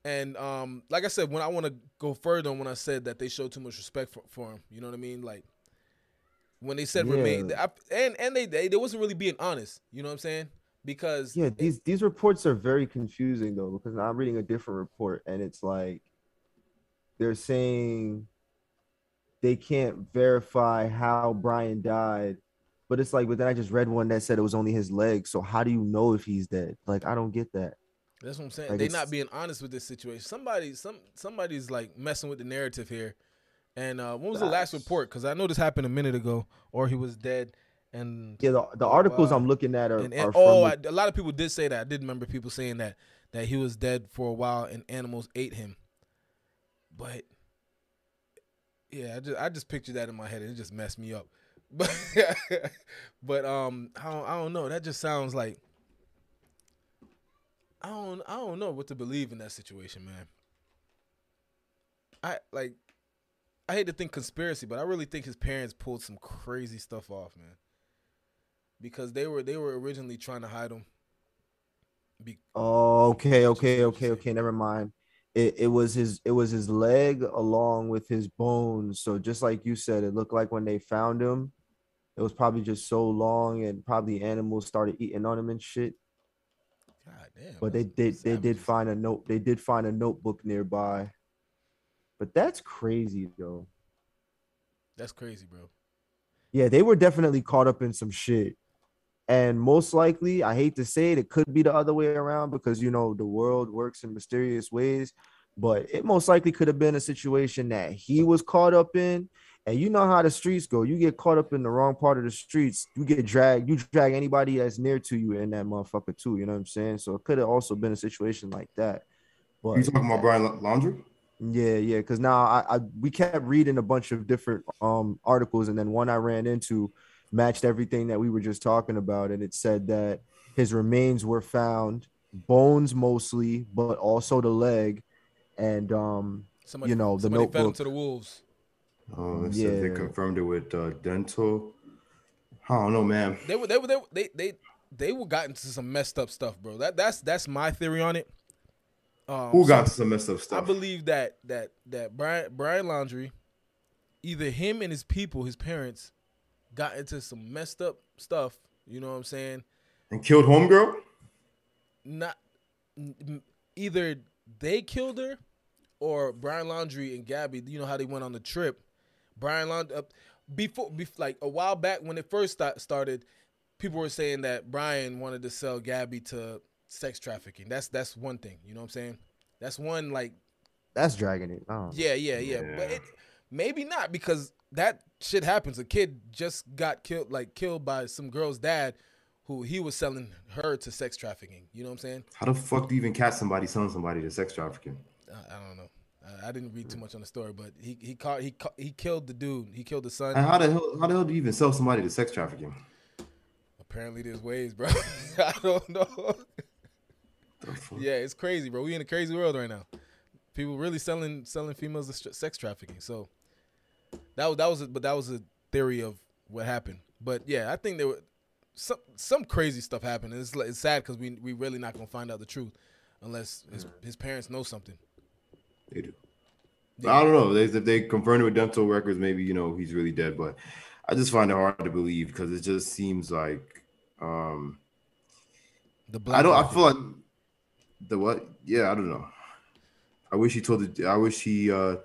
And um, like I said, when I want to go further when I said that they showed too much respect for, for him, you know what I mean? Like when they said yeah. remain, and and they, they they wasn't really being honest. You know what I'm saying? Because yeah, these it, these reports are very confusing though because I'm reading a different report and it's like they're saying they can't verify how Brian died, but it's like, but then I just read one that said it was only his leg. So how do you know if he's dead? Like I don't get that. That's what I'm saying. Like they not being honest with this situation. Somebody, some somebody's like messing with the narrative here. And uh, when was the last report? Because I know this happened a minute ago, or he was dead. And yeah, the, the articles uh, I'm looking at are, and, and, are oh, I, a lot of people did say that. I did remember people saying that that he was dead for a while and animals ate him. But yeah, I just I just pictured that in my head. And it just messed me up. But but um, I don't, I don't know. That just sounds like I don't I don't know what to believe in that situation, man. I like I hate to think conspiracy, but I really think his parents pulled some crazy stuff off, man. Because they were they were originally trying to hide him. Be- oh, okay, okay, okay, okay. Never mind. It, it was his it was his leg along with his bones. So just like you said, it looked like when they found him, it was probably just so long and probably animals started eating on him and shit. God damn. But they did they did find a note. They did find a notebook nearby. But that's crazy though. That's crazy, bro. Yeah, they were definitely caught up in some shit. And most likely, I hate to say it, it could be the other way around because you know the world works in mysterious ways. But it most likely could have been a situation that he was caught up in. And you know how the streets go. You get caught up in the wrong part of the streets, you get dragged, you drag anybody that's near to you in that motherfucker too. You know what I'm saying? So it could have also been a situation like that. But you talking about Brian Laundrie? Yeah, yeah. Because now I, I we kept reading a bunch of different um articles, and then one I ran into matched everything that we were just talking about, and it said that his remains were found bones mostly, but also the leg, and um, somebody, you know, the notebook. fed him to the wolves. Oh, they yeah. they confirmed it with uh, dental. I don't know, man. They were they were they they they, they were got into some messed up stuff, bro. That that's that's my theory on it. Um, Who got so some messed up stuff? I believe that that that Brian Brian Laundrie, either him and his people, his parents, got into some messed up stuff. You know what I'm saying? And killed homegirl. Not either they killed her, or Brian Laundrie and Gabby. You know how they went on the trip. Brian Laundrie uh, before, before, like a while back when it first started, people were saying that Brian wanted to sell Gabby to sex trafficking. That's that's one thing. You know what I'm saying? That's one like. That's dragging it. Oh. Yeah, yeah, yeah, yeah. But it, maybe not because that shit happens. A kid just got killed, like killed by some girl's dad, who he was selling her to sex trafficking. You know what I'm saying? How the fuck do you even catch somebody selling somebody to sex trafficking? I, I don't know. I, I, didn't read too much on the story, but he he caught he caught, he killed the dude. He killed the son. And how the hell how the hell do you even sell somebody to sex trafficking? Apparently, there's ways, bro. I don't know yeah, it's crazy, bro. We in a crazy world right now. People really selling selling females to sex trafficking. So that was that was a, but that was a theory of what happened. But yeah, I think there were some some crazy stuff happened. It's it's sad because we we really not gonna find out the truth unless his, his parents know something. They do. Yeah. I don't know. They, if they confirmed it with dental records, maybe you know he's really dead. But I just find it hard to believe because it just seems like um, the black I don't. Market. I feel like the what? Yeah, I don't know. I wish he told the. I wish he uh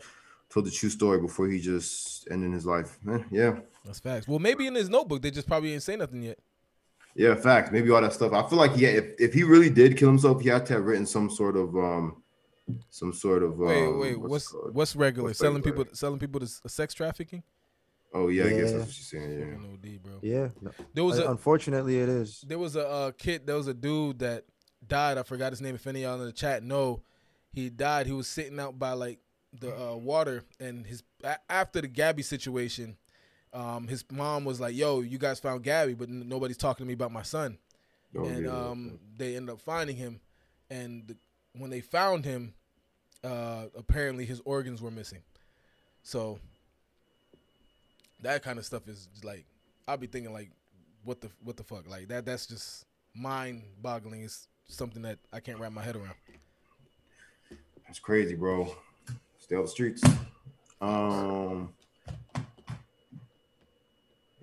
told the true story before he just ended his life. Eh, yeah, that's facts. Well, maybe in his notebook they just probably ain't say nothing yet. Yeah, facts. Maybe all that stuff. I feel like yeah, if, if he really did kill himself, he had to have written some sort of um some sort of wait um, wait what's what's, what's regular what's selling regular? people selling people to sex trafficking. Oh yeah, yeah, I guess that's what she's saying. Yeah, OD, bro. Yeah, there was a, unfortunately it is. There was a uh, kid. There was a dude that died. I forgot his name. If any of y'all in the chat know, he died. He was sitting out by like the uh, water, and his after the Gabby situation, um, his mom was like, "Yo, you guys found Gabby, but nobody's talking to me about my son." Oh, and yeah, um, they end up finding him, and the, when they found him, uh, apparently his organs were missing. So that kind of stuff is like I'll be thinking like, what the what the fuck? Like that that's just mind boggling. It's something that I can't wrap my head around. That's crazy, bro. Stay on the streets. Um.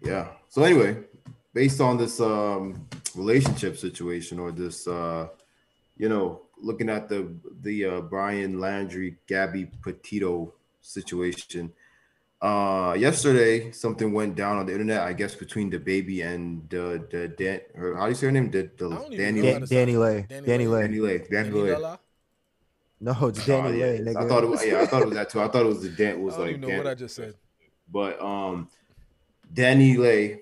Yeah. So anyway, based on this um relationship situation or this uh you know looking at the the uh, Brian Laundrie, Gabby Petito situation uh, yesterday, something went down on the internet. I guess between DaBaby and uh, the Dan. Her, how do you say her name? The, the Danny Dan, DaniLeigh. Danny Lay. DaniLeigh. Danny Lay. No, it's DaniLeigh. yeah. I thought it was. Yeah, I thought it was that too. I thought it was the Dan. Was I don't like. know Dan, what I just said. But um, DaniLeigh.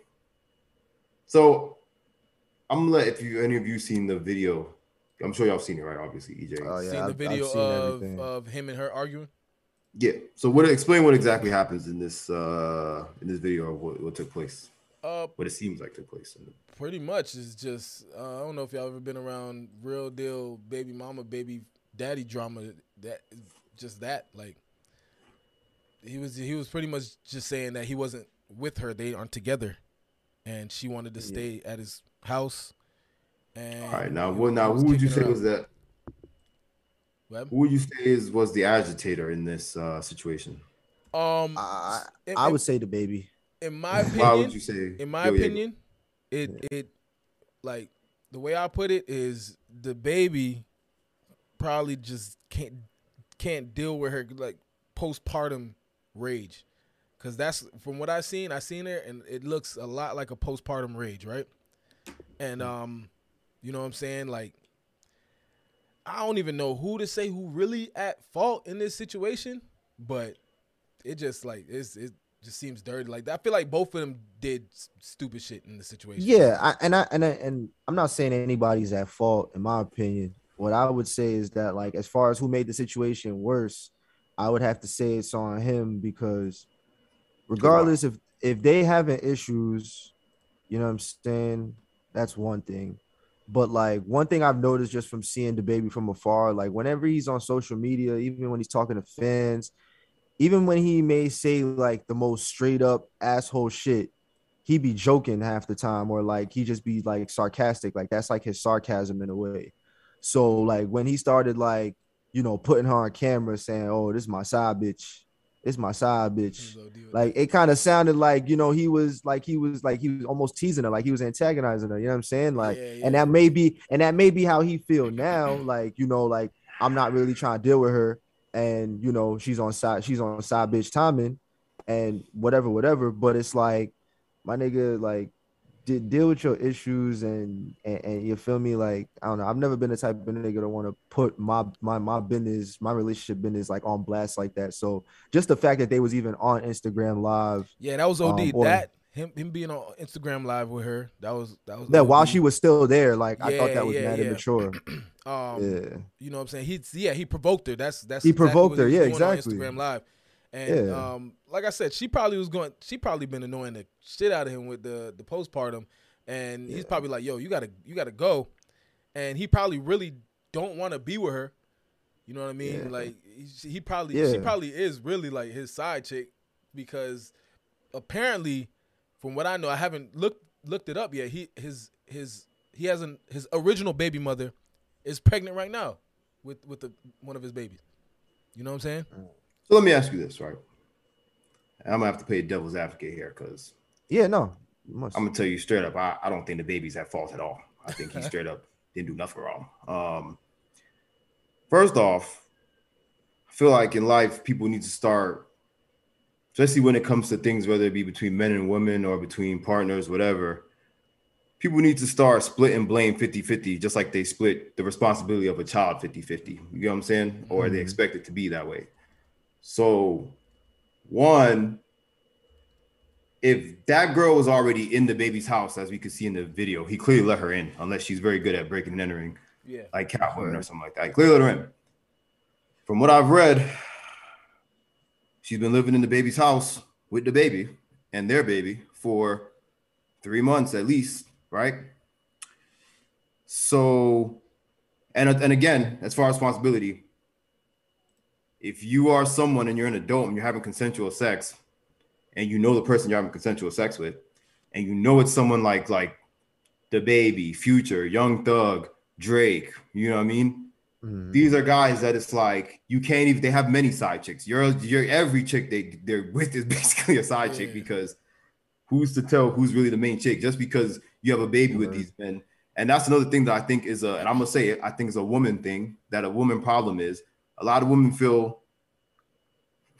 So I'm gonna let if you any of you seen the video. I'm sure y'all seen it, right? Obviously, EJ. Oh yeah, seen the video of of him and her arguing. Yeah. So what explain what exactly happens in this uh in this video of what, what took place? Uh what it seems like took place. Pretty much is just uh, I don't know if y'all ever been around real deal baby mama baby daddy drama that just that like he was he was pretty much just saying that he wasn't with her they aren't together and she wanted to stay yeah. at his house and all right now what now who would you say was that Web? Who would you say is was the agitator in this uh, situation? Um, I, I would say DaBaby. In my opinion, why would you say? In my opinion, it yeah. it like the way I put it is the baby probably just can't can't deal with her like postpartum rage because that's from what I've seen. I've seen her and it looks a lot like a postpartum rage, right? And um, you know what I'm saying? Like I don't even know who to say who really at fault in this situation, but it just like it's it just seems dirty. Like I feel like both of them did stupid shit in the situation. Yeah, I, and I and I, and I'm not saying anybody's at fault in my opinion. What I would say is that like as far as who made the situation worse, I would have to say it's on him because regardless if if they having issues, you know what I'm saying, that's one thing. But like one thing I've noticed just from seeing the baby from afar, like whenever he's on social media, even when he's talking to fans, even when he may say like the most straight up asshole shit, he be joking half the time, or like he just be like sarcastic. Like that's like his sarcasm in a way. So like when he started like, you know, putting her on camera saying, Oh, this is my side bitch, it's my side bitch. Like it kind of sounded like you know he was like he was like he was almost teasing her, like he was antagonizing her. You know what I'm saying? Like, yeah, yeah. and that may be and that may be how he feel now. Like you know, like I'm not really trying to deal with her, and you know she's on side she's on side bitch timing, and whatever whatever. But it's like my nigga, like did deal with your issues and, and, and you feel me? Like I don't know I've never been the type of nigga to want to put my my my business my relationship business like on blast like that. So just the fact that they was even on Instagram live yeah that was OD um, or, that him him being on Instagram live with her that was that was yeah while she was still there like yeah, I thought that was yeah, mad yeah. immature. Um yeah. you know what I'm saying? He yeah he provoked her. That's that's he exactly provoked her. yeah exactly. Instagram live and yeah. um, like I said, she probably was going. She probably been annoying the shit out of him with the the postpartum, and yeah. he's probably like, "Yo, you gotta you gotta go," and he probably really don't want to be with her. You know what I mean? Yeah. Like he, he probably she probably is really like his side chick because apparently, from what I know, I haven't looked looked it up yet. He his his he hasn't his original baby mother is pregnant right now with with the one of his babies. You know what I'm saying? Mm. So let me ask you this, right? I'm gonna have to play devil's advocate here because yeah, no, I'm gonna tell you straight up, I, I don't think the baby's at fault at all. I think he straight up didn't do nothing wrong. Um, first off, I feel like in life people need to start, especially when it comes to things, whether it be between men and women or between partners, whatever. People need to start splitting blame 50-50, just like they split the responsibility of a child 50-50. You know what I'm saying? Or mm-hmm. they expect it to be that way. So, one, if that girl was already in the baby's house, as we could see in the video, he clearly let her in, unless she's very good at breaking and entering, yeah, like Catwoman or something like that. He clearly let her in. From what I've read, she's been living in the baby's house with the baby and their baby for three months at least, right? So, and and again, as far as responsibility, if you are someone and you're an adult and you're having consensual sex, and you know the person you're having consensual sex with, and you know it's someone like like the baby Future, Young Thug, Drake, you know what I mean? Mm. These are guys that it's like you can't even. They have many side chicks. You're you're every chick they they're with is basically a side yeah. chick because who's to tell who's really the main chick? Just because you have a baby with these men, and that's another thing that I think is a. And I'm gonna say it. I think it's a woman thing that a woman problem is a lot of women feel,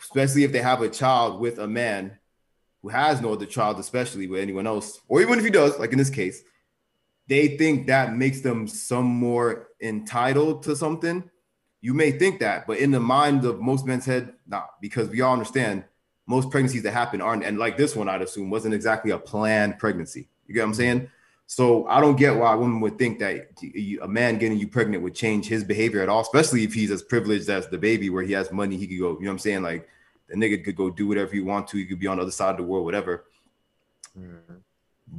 especially if they have a child with a man who has no other child, especially with anyone else, or even if he does, like in this case, they think that makes them some more entitled to something. You may think that, but in the mind of most men's head, nah, because we all understand most pregnancies that happen aren't, and like this one, I'd assume wasn't exactly a planned pregnancy. You get what I'm saying? So I don't get why women would think that a man getting you pregnant would change his behavior at all, especially if he's as privileged as the baby, where he has money, he could go, you know what I'm saying? Like the nigga could go do whatever he want to, he could be on the other side of the world, whatever. Mm-hmm.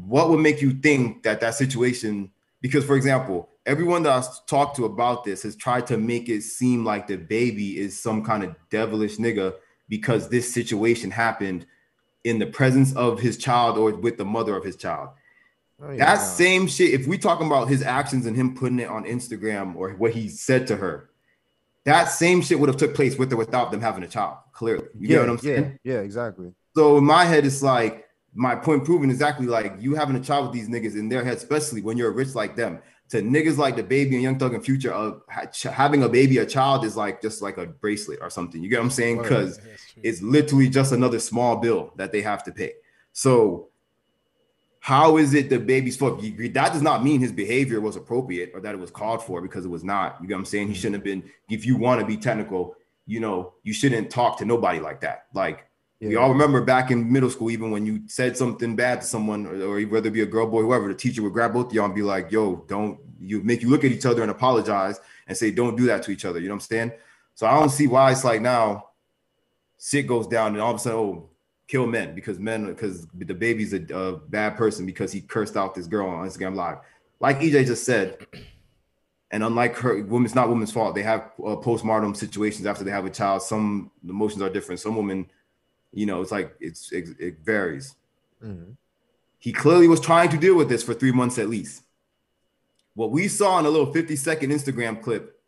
What would make you think that that situation? Because, for example, everyone that I've talked to about this has tried to make it seem like the baby is some kind of devilish nigga because this situation happened in the presence of his child or with the mother of his child. Oh, that no. same shit. If we talking about his actions and him putting it on Instagram or what he said to her, that same shit would have took place with or without them having a child. Clearly, you yeah, know what I'm saying? Yeah, yeah, exactly. So in my head, it's like my point proven exactly like you having a child with these niggas in their head, especially when you're rich like them. To niggas like the baby and Young Thug and Future, of having a baby, a child is like just like a bracelet or something. You get what I'm saying? Because it's literally just another small bill that they have to pay. So how is it DaBaby's fault? That does not mean his behavior was appropriate or that it was called for because it was not. You get what I'm saying? He mm-hmm. shouldn't have been. If you want to be technical, you know, you shouldn't talk to nobody like that. Like yeah. we all remember back in middle school, even when you said something bad to someone, or, or whether it be a girl, boy, whoever, the teacher would grab both of y'all and be like, "Yo, don't you make you look at each other and apologize and say, don't do that to each other." You know what I'm saying? So I don't see why it's like now, shit goes down and all of a sudden, oh, kill men because men because DaBaby's a, a bad person because he cursed out this girl on Instagram Live. like EJ just said, and unlike her, women's not women's fault. They have uh, postmortem situations after they have a child. Some emotions are different. Some women, you know, it's like it's it, it varies. Mm-hmm. He clearly was trying to deal with this for three months at least. What we saw in a little 50 second Instagram clip,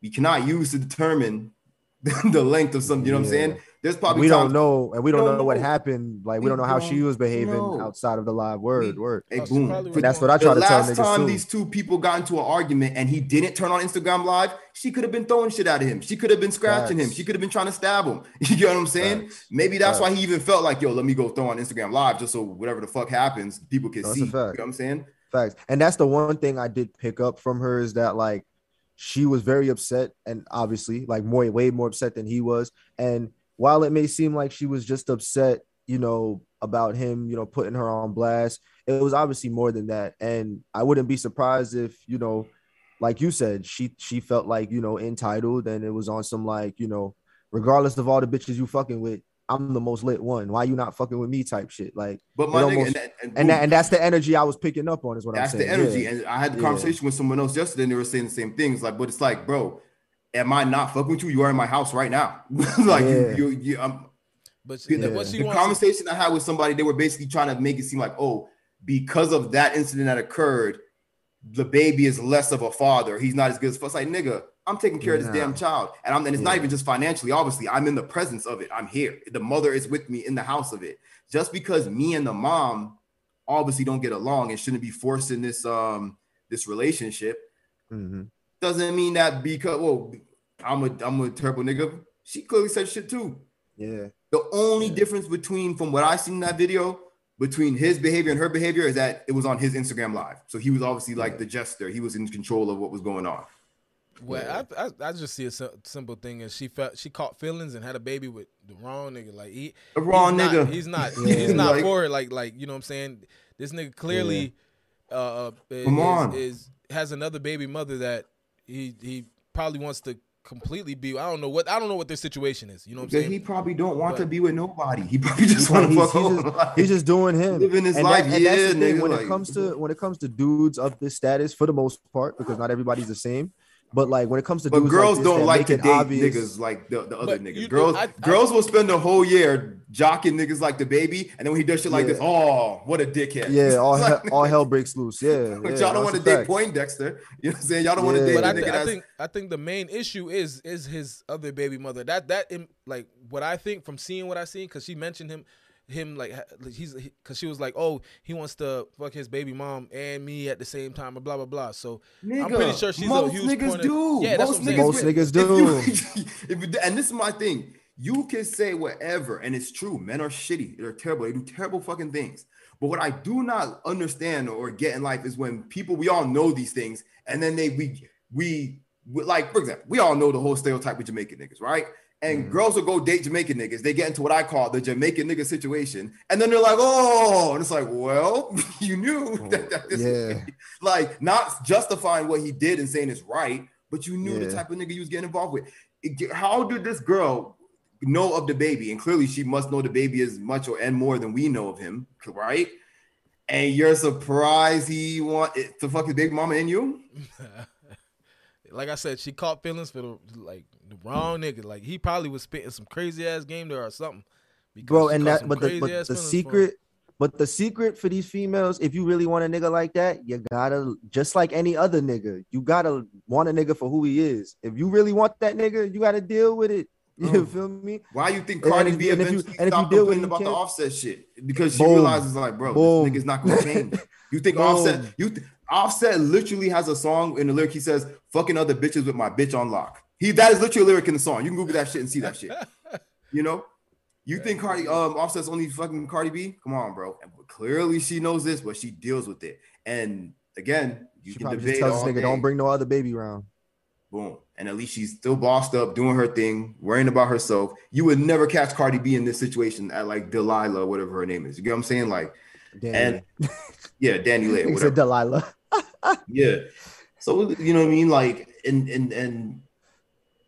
we cannot use to determine the length of something. You know yeah. what I'm saying? There's probably we don't know, and we don't, don't know, know, what happened. Like we, we don't know how she was behaving know. outside of the live word. We, word. Hey, boom. That's what I try the to tell niggas. Last time too. these two people got into an argument and he didn't turn on Instagram live, she could have been throwing shit at him. She could have been scratching Facts. him. She could have been trying to stab him. You know what I'm saying? Facts. Maybe that's Facts. why he even felt like, yo, let me go throw on Instagram live just so whatever the fuck happens, people can see. You know what I'm saying? Facts. And that's the one thing I did pick up from her is that like she was very upset and obviously like more way more upset than he was. And while it may seem like she was just upset, you know, about him, you know, putting her on blast, it was obviously more than that. And I wouldn't be surprised if, you know, like you said, she she felt like, you know, entitled and it was on some like, you know, regardless of all the bitches you fucking with, I'm the most lit one. Why you not fucking with me? Type shit. Like, but my almost, nigga, and, and, and, that, and, that's the energy I was picking up on. Is what that's I'm saying. That's the energy. Yeah. And I had the conversation yeah. with someone else yesterday, and they were saying the same things. Like, but it's like, bro, am I not fucking with you? You are in my house right now. like, yeah. you, you, you, I'm, but yeah. the, the conversation. I had with somebody, they were basically trying to make it seem like, oh, because of that incident that occurred, the baby is less of a father. He's not as good as fuck. like, nigga, I'm taking care yeah. of this damn child. And I'm and it's yeah. not even just financially, obviously. I'm in the presence of it. I'm here. The mother is with me in the house of it. Just because me and the mom obviously don't get along and shouldn't be forcing this um this relationship mm-hmm. Doesn't mean that because well, I'm a I'm a terrible nigga. She clearly said shit too. Yeah. The only yeah. difference between from what I seen in that video between his behavior and her behavior is that it was on his Instagram live. So he was obviously like yeah. the jester. He was in control of what was going on. Well, I, I, I just see a simple thing is she felt she caught feelings and had a baby with the wrong nigga. Like he the wrong he's nigga. Not, he's not yeah. he's not like, for it. Like like you know what I'm saying. This nigga clearly yeah. uh, uh Come is, on. is has another baby mother that he he probably wants to completely be. I don't know what I don't know what their situation is. You know what I'm saying? He probably don't want but, to be with nobody. He probably just want to fuck he's, just, he's just doing him, living his and life. That, yeah, that's the thing. when like, it comes to when it comes to dudes of this status, for the most part, because not everybody's the same. But like when it comes to but girls like this, don't like to date obvious. niggas like the, the other but niggas. Girls I, I, girls will spend the whole year jocking niggas like the baby, and then when he does shit like yeah. this, oh, what a dickhead. Yeah, all, like, he, all hell breaks loose. Yeah, but yeah, y'all don't want to date Poindexter. You know what I'm saying? Y'all don't yeah. want to date. But I, th- I think I think the main issue is is his other baby mother. That that like what I think from seeing what I seen because she mentioned him him like he's because she was like, oh, he wants to fuck his baby mom and me at the same time, and blah blah blah. So Nigga, I'm pretty sure she's most a huge niggas do. Yeah, most niggas, most niggas do. If you, if you, and this is my thing. You can say whatever, and it's true. Men are shitty. They're terrible. They do terrible fucking things. But what I do not understand or get in life is when people we all know these things, and then they we we like for example, we all know the whole stereotype with Jamaican niggas, right? And mm-hmm. girls will go date Jamaican niggas. They get into what I call the Jamaican nigga situation. And then they're like, oh, and it's like, well, you knew oh, that, that this yeah. like not justifying what he did and saying it's right, but you knew yeah. the type of nigga you was getting involved with. How did this girl know of the baby? And clearly she must know the baby as much or and more than we know of him, right? And you're surprised he want to fuck his big mama and you? like I said, she caught feelings for the like the wrong nigga. Like he probably was spitting some crazy ass game there or something. Bro, and that but the but the secret but the secret for these females, if you really want a nigga like that, you gotta just like any other nigga, you gotta want a nigga for who he is. If you really want that nigga, you gotta deal with it. You mm. feel me? Why you think Cardi B and if you, and if you deal with about the Offset shit? Because she Boom. realizes like, bro, Boom. this nigga's not gonna change. You think Offset? You th- Offset literally has a song in the lyric. He says, "Fucking other bitches with my bitch on lock." He that is literally a lyric in the song. You can Google that shit and see that shit. You know, you think Cardi um Offset's only fucking Cardi B? Come on, bro. And clearly she knows this, but she deals with it. And again, you she can debate just tells this nigga, day. don't bring no other baby around. Boom. And at least she's still bossed up, doing her thing, worrying about herself. You would never catch Cardi B in this situation at like Delilah, whatever her name is. You get what I'm saying? Like, Danny. and yeah, Danny Lay. said Delilah. yeah. So you know what I mean? Like, and and and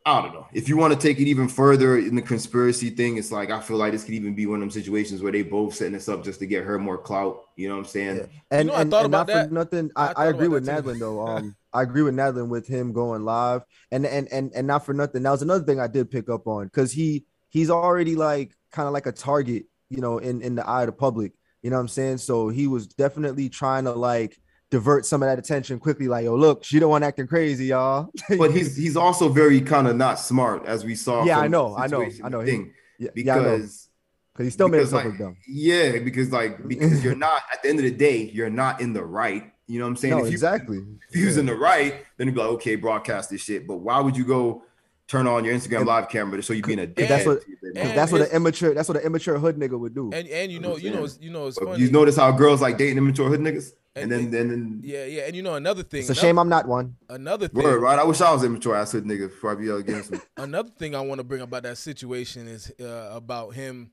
I don't know. If you want to take it even further in the conspiracy thing, it's like I feel like this could even be one of them situations where they both setting this up just to get her more clout. You know what I'm saying? Yeah. And, you know, and, and not that. for nothing, I, I, I agree with Nadlin though. Um, I agree with Nadlin with him going live, and and and and not for nothing. That was another thing I did pick up on because he he's already like kind of like a target, you know, in in the eye of the public. You know what I'm saying? So he was definitely trying to like divert some of that attention quickly. Like, yo, look, she don't want acting crazy, y'all. but he's he's also very kind of not smart, as we saw. Yeah, I know, I know, I know. Thing, he, yeah, because because he still made himself like, dumb. Yeah, because like because you're not at the end of the day, you're not in the right. You know what I'm saying? No, if you, exactly. If he was in the right, then he'd be like, okay, broadcast this shit. But why would you go turn on your Instagram live camera to show you being a dick. That's what that's what an immature that's what an immature hood nigga would do. And and you know you know you know it's funny. You notice how girls like dating immature hood niggas. And, and then, and then, yeah, yeah, and you know another thing. It's a shame I'm not one. Another thing, word, right? I wish I was immature ass hood nigga before I be against me. Another thing I want to bring about that situation is uh, about him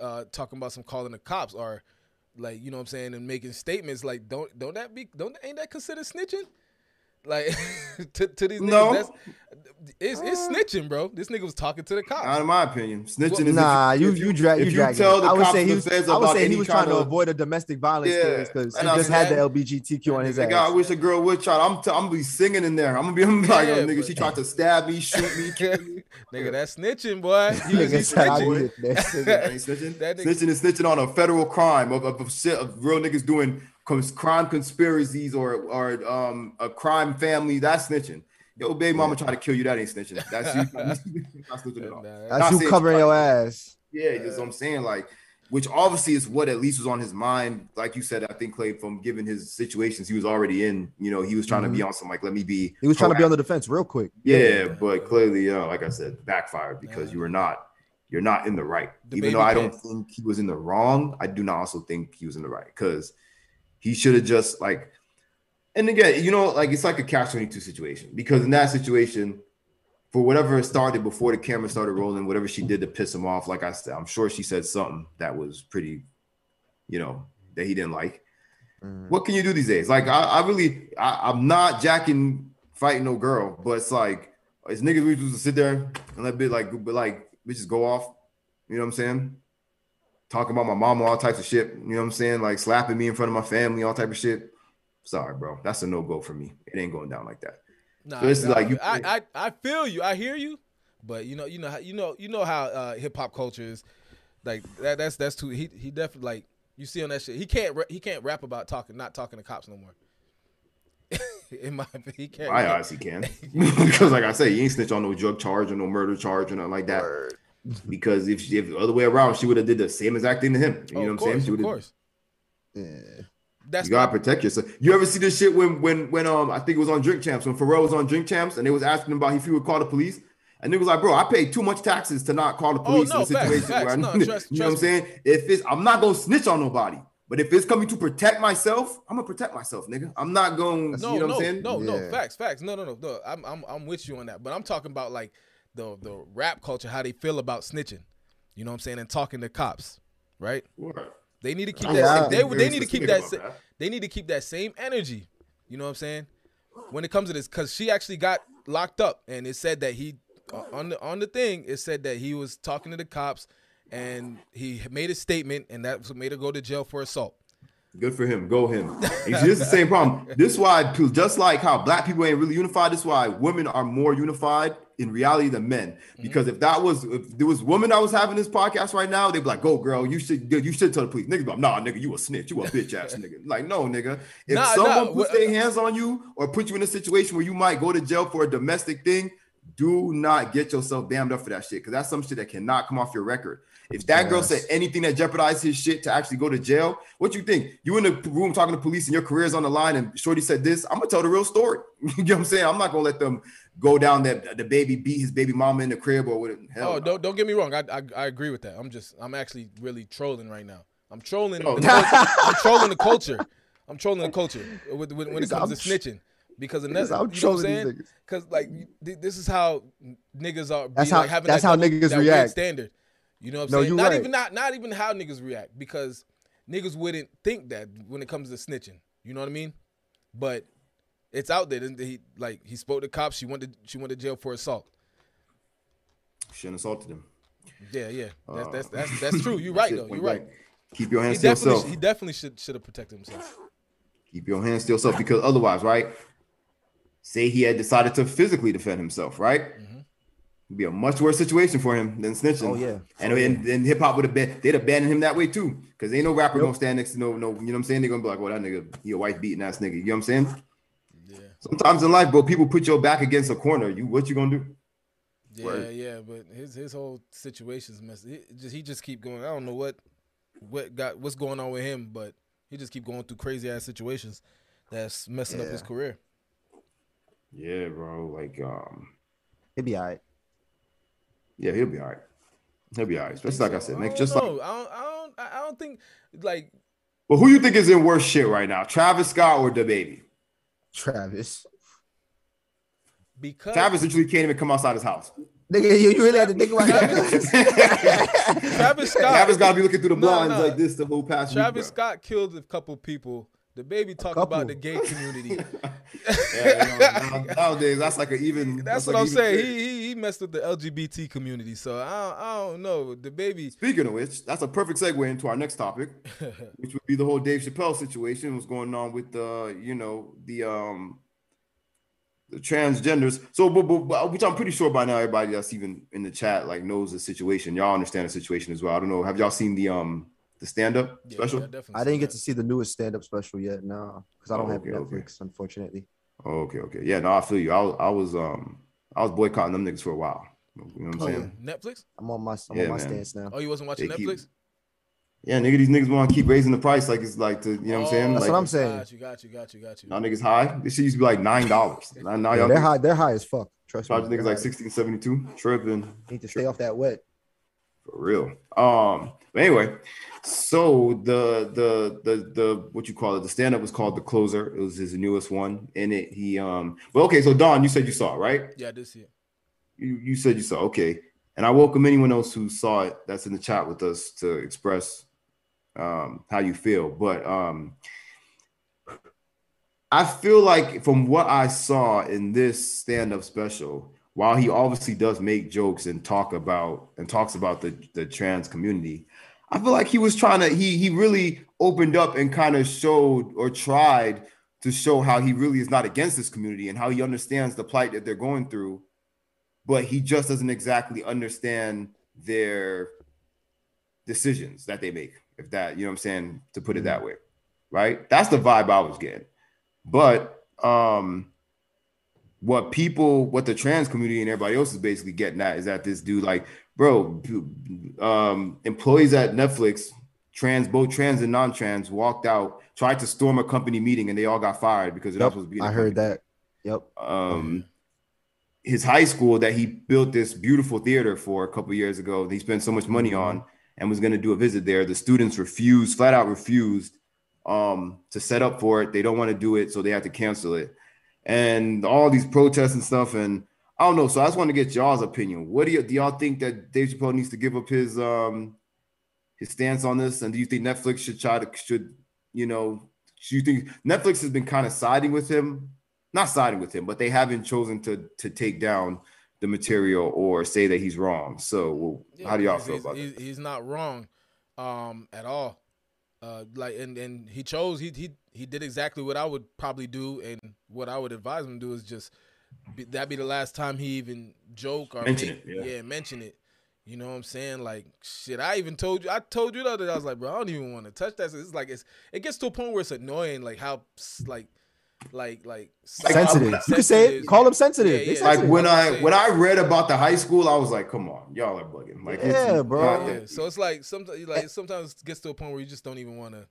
uh, talking about some calling the cops or like you know what I'm saying and making statements like don't don't that be don't ain't that considered snitching? Like to, to these niggas, no. that's it's, it's uh. snitching, bro. This nigga was talking to the cops. Not in my opinion, snitching well, is nah. If, you if you drag you, drag. Tell the I would say he was. I would say he was trying to avoid a domestic violence yeah, case because he just had the LBGTQ on his ass. I wish a girl would try. I'm t- I'm gonna be singing in there. I'm gonna be, I'm like, yeah, oh, nigga, she tried to stab me, shoot me, kill me. nigga, that's snitching, boy. He was snitching. snitching. snitching is snitching on a federal crime of, of, of shit of real niggas doing crime conspiracies or or um a crime family. That's snitching. Yo, baby mama try to kill you. That ain't snitching. That's you. not snitching at all. That's you covering your ass. Yeah, that's what I'm saying. Like, which obviously is what at least was on his mind. Like you said, I think Clay, from given his situations he was already in, you know, he was trying mm-hmm. to be on some like, let me be. He was trying to be on the defense real quick. Yeah, yeah. but clearly, uh, like I said, backfired because yeah. you were not. You're not in the right. The Even though I don't think he was in the wrong, I do not also think he was in the right because he should have just like and again, you know, like it's like a catch 22 situation because in that situation, for whatever started before the camera started rolling, whatever she did to piss him off, like I said, I'm sure she said something that was pretty, you know, that he didn't like. Mm. What can you do these days? Like, I, I really, I, am not jacking fighting no girl, but it's like, it's niggas we just sit there and let bit like, but like, bitches go off. You know what I'm saying? Talking about my mama, all types of shit. You know what I'm saying? Like slapping me in front of my family, all type of shit. Sorry, bro. That's a no go for me. It ain't going down like that. Nah, so this is like you. I, I I feel you. I hear you. But you know, you know, how you know, you know how uh, hip hop culture is. Like that. That's that's too. He he definitely like you see on that shit. He can't he can't rap about talking, not talking to cops no more. In my opinion, he can't. I honestly can because, like I say, he ain't snitch on no drug charge or no murder charge or nothing like that. Word. Because if if the other way around, she would have did the same exact thing to him. You oh, know what I'm saying? She of course. Yeah. That's you gotta protect yourself. You ever see this shit when when when um I think it was on Drink Champs when Pharrell was on Drink Champs and they was asking him about if he would call the police. And it was like, bro, I paid too much taxes to not call the oh, police oh, no, in a situation facts, where I, no, trust, you know what I'm saying? If it's I'm not gonna snitch on nobody. But if it's coming to protect myself, I'm gonna protect myself, nigga. I'm not going. No, you know no, what I'm saying? No, yeah. no, facts, facts. No, no, no, no. I'm, I'm, I'm with you on that. But I'm talking about like the the rap culture, how they feel about snitching. You know what I'm saying? And talking to cops, right? What? They need to keep that. Yeah, they they need to keep that, that. They need to keep that same energy. You know what I'm saying? When it comes to this, because she actually got locked up, and it said that he uh, on the on the thing it said that he was talking to the cops, and he made a statement, and that made her go to jail for assault. Good for him. Go him. Is the same problem. This is why, just like how black people ain't really unified, this is why women are more unified in reality than men. Mm-hmm. Because mm-hmm. if that was if there was women that was having this podcast right now, they'd be like, "Go, girl, you should you should tell the police." Niggas like, "Nah, nigga, you a snitch, you a bitch ass nigga." Like, no, nigga. If nah, someone nah, puts their hands on you or put you in a situation where you might go to jail for a domestic thing, do not get yourself damned up for that shit because that's some shit that cannot come off your record. If that yes. girl said anything that jeopardized his shit to actually go to jail, what you think? You in the room talking to police and your career's on the line, and Shorty said this. I'm gonna tell the real story. you know what I'm saying? I'm not gonna let them go down that the baby beat his baby mama in the crib or what. Hell oh, no. don't don't get me wrong. I, I, I agree with that. I'm just I'm actually really trolling right now. I'm trolling. Oh. The I'm trolling the culture. I'm trolling the culture with, with, when it comes I'm, to snitching. Because another, I'm you know what I'm saying? Because like this is how niggas are. That's how. Like, having that's that how niggas react. Standard. You know what I'm no, saying? Not right. even not not even how niggas react because niggas wouldn't think that when it comes to snitching. You know what I mean? But it's out there. He like he spoke to cops. She went to she went to jail for assault. Shouldn't assaulted him. Yeah, yeah, that's that's that's, that's true. You're right though. You're right. Keep your hands he to definitely, yourself. He definitely should should have protected himself. Keep your hands to yourself because otherwise, right? Say he had decided to physically defend himself, right? Mhm. It'd be a much worse situation for him than snitching. Oh yeah. And, Oh, yeah. and, and hip hop would have been they'd abandon him that way too. Cause ain't no rapper Yep. gonna stand next to no no, you know what I'm saying? They're gonna be like, well, that nigga, he a wife beating ass nigga. You know what I'm saying? Yeah, Sometimes in life, bro, people put your back against a corner. You what you gonna do? yeah, Word. yeah. But his his whole situation's messed. He just he just keep going. I don't know what what got what's going on with him, but he just keep going through crazy ass situations that's messing up his career. Yeah, bro. Like, um, He'll be all right. Yeah, he'll be all right. He'll be all right. Especially like I said, I man. don't Just like know. I don't, I don't I don't think like But who you think is in worse shit right now? Travis Scott or the baby? Travis. because Travis literally can't even come outside his house. Nigga, you, you really had to think about Travis- that. Travis Scott Travis gotta be looking through the No, blinds no. like this the whole past week, Travis bro. Scott killed a couple people. The baby talked about the gay community. Yeah, you know, nowadays that's like an even. That's, like what I'm saying. he he messed with the LGBT community. So I don't, I don't know. The baby. Speaking of which, that's a perfect segue into our next topic, which would be the whole Dave Chappelle situation. What's going on with the, you know, the um, the transgenders. So, but, but, but- which I'm pretty sure by now everybody that's even in the chat like knows the situation. Y'all understand the situation as well. I don't know. Have y'all seen the um the stand up Yeah, special? yeah, definitely I didn't get that. to see the newest stand-up special yet, no, because I don't Oh, have okay, okay. Netflix, unfortunately. Oh, okay, okay. Yeah, no, I feel you. I, was- I was um I was boycotting them niggas for a while. You know what I'm Oh, saying? Netflix? I'm on my I'm Yeah, on my man. stance now. Oh, you wasn't watching They keep- Netflix? Yeah, nigga, these niggas want to keep raising the price like it's like to, you know what I'm saying? That's like, what I'm saying. Got you, got you, got you, got you. Now niggas high. This shit used to be like nine dollars. Now, now Yeah, y'all they're niggas high. They're high as fuck. Trust me. charging they're niggas like high. sixteen seventy two. Tripping Need to stay off that wet. For real. Um, but anyway, so the the the the what you call it? The stand up was called the closer. It was his newest one. In it, he um. Well, okay. So Don, you said you saw it, right? Yeah, I did see it. You you said you saw. Okay. And I welcome anyone else who saw it that's in the chat with us to express um, how you feel. But um, I feel like from what I saw in this stand-up special, while he obviously does make jokes and talk about and talks about the, the trans community, I feel like he was trying to he he really opened up and kind of showed or tried to show how he really is not against this community and how he understands the plight that they're going through, but he just doesn't exactly understand their decisions that they make. If that, you know what I'm saying, to put it that way. Right? That's the vibe I was getting. But um what people, what the trans community and everybody else is basically getting at is that this dude, like, bro, um, employees at Netflix, trans, both trans and non-trans, walked out, tried to storm a company meeting, and they all got fired because they're not supposed to be. I the heard company. that. Yep. Um, his high school that he built this beautiful theater for a couple years ago, he spent so much money on, and was going to do a visit there. The students refused, flat out refused, um, to set up for it. They don't want to do it, so they had to cancel it. And all these protests and stuff, and I don't know. So I just want to get y'all's opinion. What do you do? Y'all think that Dave Chappelle needs to give up his um his stance on this? And do you think Netflix should try to should you know? Do you think Netflix has been kind of siding with him? Not siding with him, but they haven't chosen to to take down the material or say that he's wrong. So, well, Yeah, how do y'all feel about he's, that? He's not wrong, um, at all. Uh, like and and he chose he he he did exactly what I would probably do, and what I would advise him to do is just be, that be the last time he even joke or Mention make- it, yeah. mention it. You know what I'm saying? Like shit. I even told you. I told you the other day. I was like, bro, I don't even want to touch that. It's like it's. It gets to a point where it's annoying. Like how like like like Sensitive. You can say it. Call them sensitive. Yeah, They yeah. Like sensitive. when I when I read about the high school, I was like, "Come on, y'all are bugging." Like, Yeah, bro. Yeah, so it's like sometimes like sometimes it gets to a point where you just don't even want to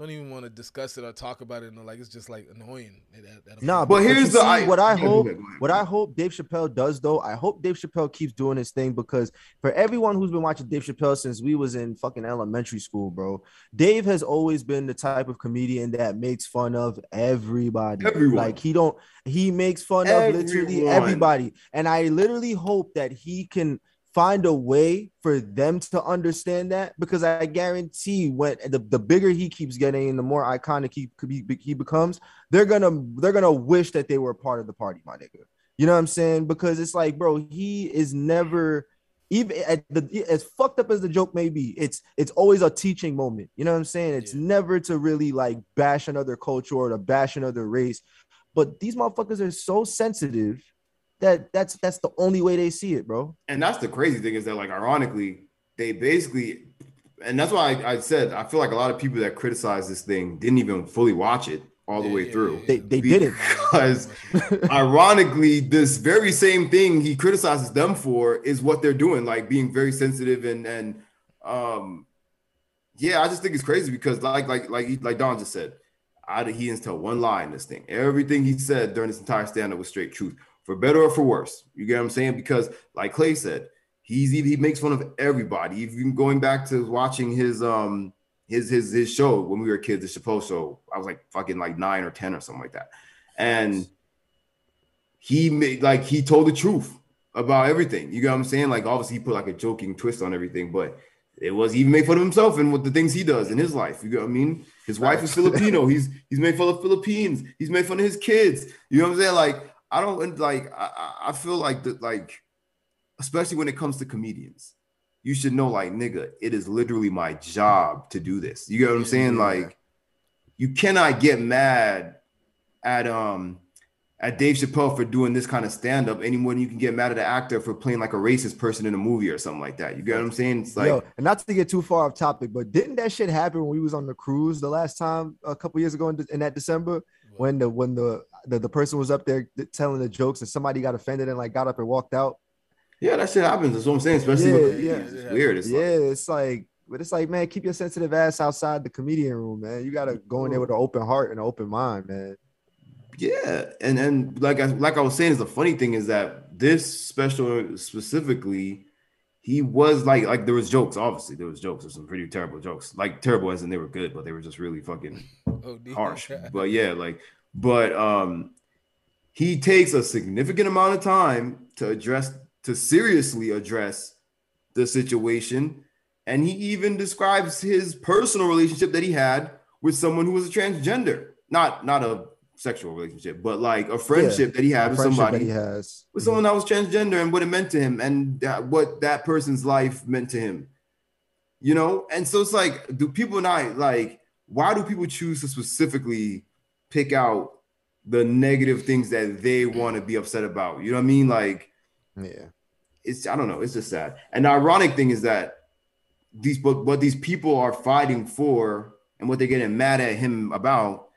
don't even want to discuss it or talk about it and like it's just like annoying. a Nah, but, But but here's the- see, I- what I hope go ahead, go ahead. what I hope Dave Chappelle does though. I hope Dave Chappelle keeps doing his thing because for everyone who's been watching Dave Chappelle since we was in fucking elementary school, bro, Dave has always been the type of comedian that makes fun of everybody. Everyone. Like he don't he makes fun of literally everybody, and I literally hope that he can find a way for them to understand that because I guarantee when the, the bigger he keeps getting and the more iconic he he, he becomes, they're gonna they're gonna wish that they were a part of the party, my nigga. You know what I'm saying? Because it's like, bro, he is never even at the as fucked up as the joke may be, it's it's always a teaching moment. You know what I'm saying? It's yeah. never to really like bash another culture or to bash another race. But these motherfuckers are so sensitive that that's that's the only way they see it, bro. And that's the crazy thing is that like ironically, they basically and that's why I, I said I feel like a lot of people that criticize this thing didn't even fully watch it all the yeah, way yeah, through. They, they did it because ironically, this very same thing he criticizes them for is what they're doing, like being very sensitive and and um yeah, I just think it's crazy because like like like like Don just said, I he didn't tell one lie in this thing. Everything he said during this entire stand up was straight truth, for better or for worse. You get what I'm saying? Because like Clay said, he's he makes fun of everybody. Even going back to watching his um his his his show when we were kids, the Chappelle show. I was like fucking like nine or ten or something like that, and he made like he told the truth about everything. You get what I'm saying? Like obviously he put like a joking twist on everything, but it was even made fun of himself and what the things he does in his life. You get what I mean? His wife is Filipino. He's he's made fun of Philippines. He's made fun of his kids. You know what I'm saying? Like I don't like I, I feel like that like especially when it comes to comedians you should know, like, nigga, it is literally my job to do this. You get what I'm saying? Yeah. Like, you cannot get mad at um at Dave Chappelle for doing this kind of stand-up any more than you can get mad at an actor for playing like a racist person in a movie or something like that. You get what I'm saying? It's like Yo, and not to get too far off topic, but didn't that shit happen when we was on the cruise the last time a couple years ago in, in that December when the when the, the the person was up there telling the jokes and somebody got offended and like got up and walked out? Yeah, that shit happens. That's what I'm saying. Especially yeah, with, yeah. it's weird. It's yeah, like, it's like, but it's like, man, keep your sensitive ass outside the comedian room, man. You gotta go in there with an open heart and an open mind, man. Yeah, and and like I like I was saying, is the funny thing is that this special specifically, he was like like there was jokes. Obviously, there was jokes. There's some pretty terrible jokes. Like terrible as in they were good, but they were just really fucking oh, harsh. but yeah, like but um, he takes a significant amount of time to address to seriously address the situation. And he even describes his personal relationship that he had with someone who was a transgender, not not a sexual relationship, but like a friendship yeah, that he had with somebody he has with someone that was transgender and what it meant to him and that, what that person's life meant to him. You know, and so it's like, do people not like? Why do people choose to specifically pick out the negative things that they want to be upset about? You know what I mean? Like, yeah. It's I don't know. It's just sad. And the ironic thing is that these but what these people are fighting for and what they're getting mad at him about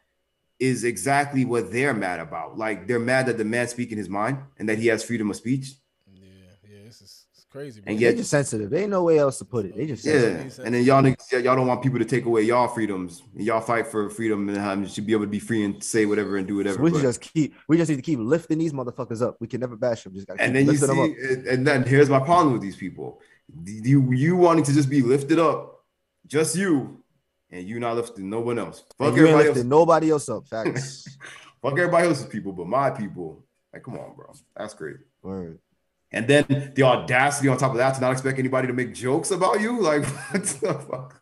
is exactly what they're mad about. Like they're mad that the man speaking his mind and that he has freedom of speech crazy. Bro. And yet, they just sensitive. They ain't no way else to put it. They just yeah. And then y'all y'all don't want people to take away y'all freedoms. Y'all fight for freedom and how you should be able to be free and say whatever and do whatever. So we but, just keep. We just need to keep lifting these motherfuckers up. We can never bash them. Just gotta and then you see, and then here's my problem with these people. You you wanting to just be lifted up, just you, and you not lifting no one else. Fuck everybody else. Nobody else up. Facts. Fuck everybody else's people, but my people. Like, come on, bro. That's great. Word. And then the audacity on top of that to not expect anybody to make jokes about you, like what the fuck?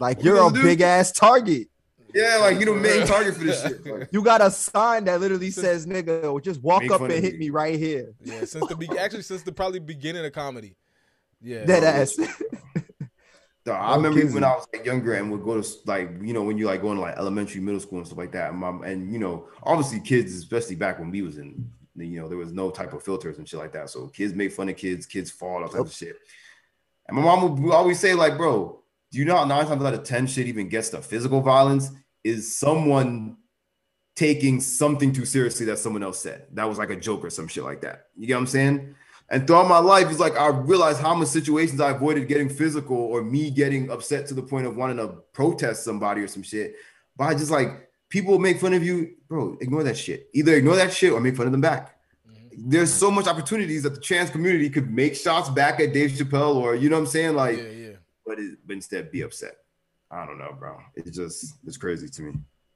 Like you're a big ass target. Yeah, like you the main target for this shit. Like, you got a sign that literally says "nigga," just walk up and hit me. me right here. Yeah, since the be- actually since the probably beginning of comedy. Yeah, dead ass. So I remember when I was like younger and would go to like you know when you like going to like elementary, middle school and stuff like that. And, mom, and you know obviously kids, especially back when we was in you know, there was no type of filters and shit like that. So kids make fun of kids, kids fall, all type of shit. And my mom would always say, like, bro, do you know nine times out of 10 shit even gets to physical violence is someone taking something too seriously that someone else said. That was like a joke or some shit like that. You get what I'm saying? And throughout my life, it's like I realized how many situations I avoided getting physical or me getting upset to the point of wanting to protest somebody or some shit. But I just like people make fun of you, bro. Ignore that shit. Either ignore that shit or make fun of them back. Mm-hmm. There's so much opportunities that the trans community could make shots back at Dave Chappelle or you know what I'm saying, like, yeah, yeah. But, it, but instead be upset. I don't know, bro. It's just it's crazy to me.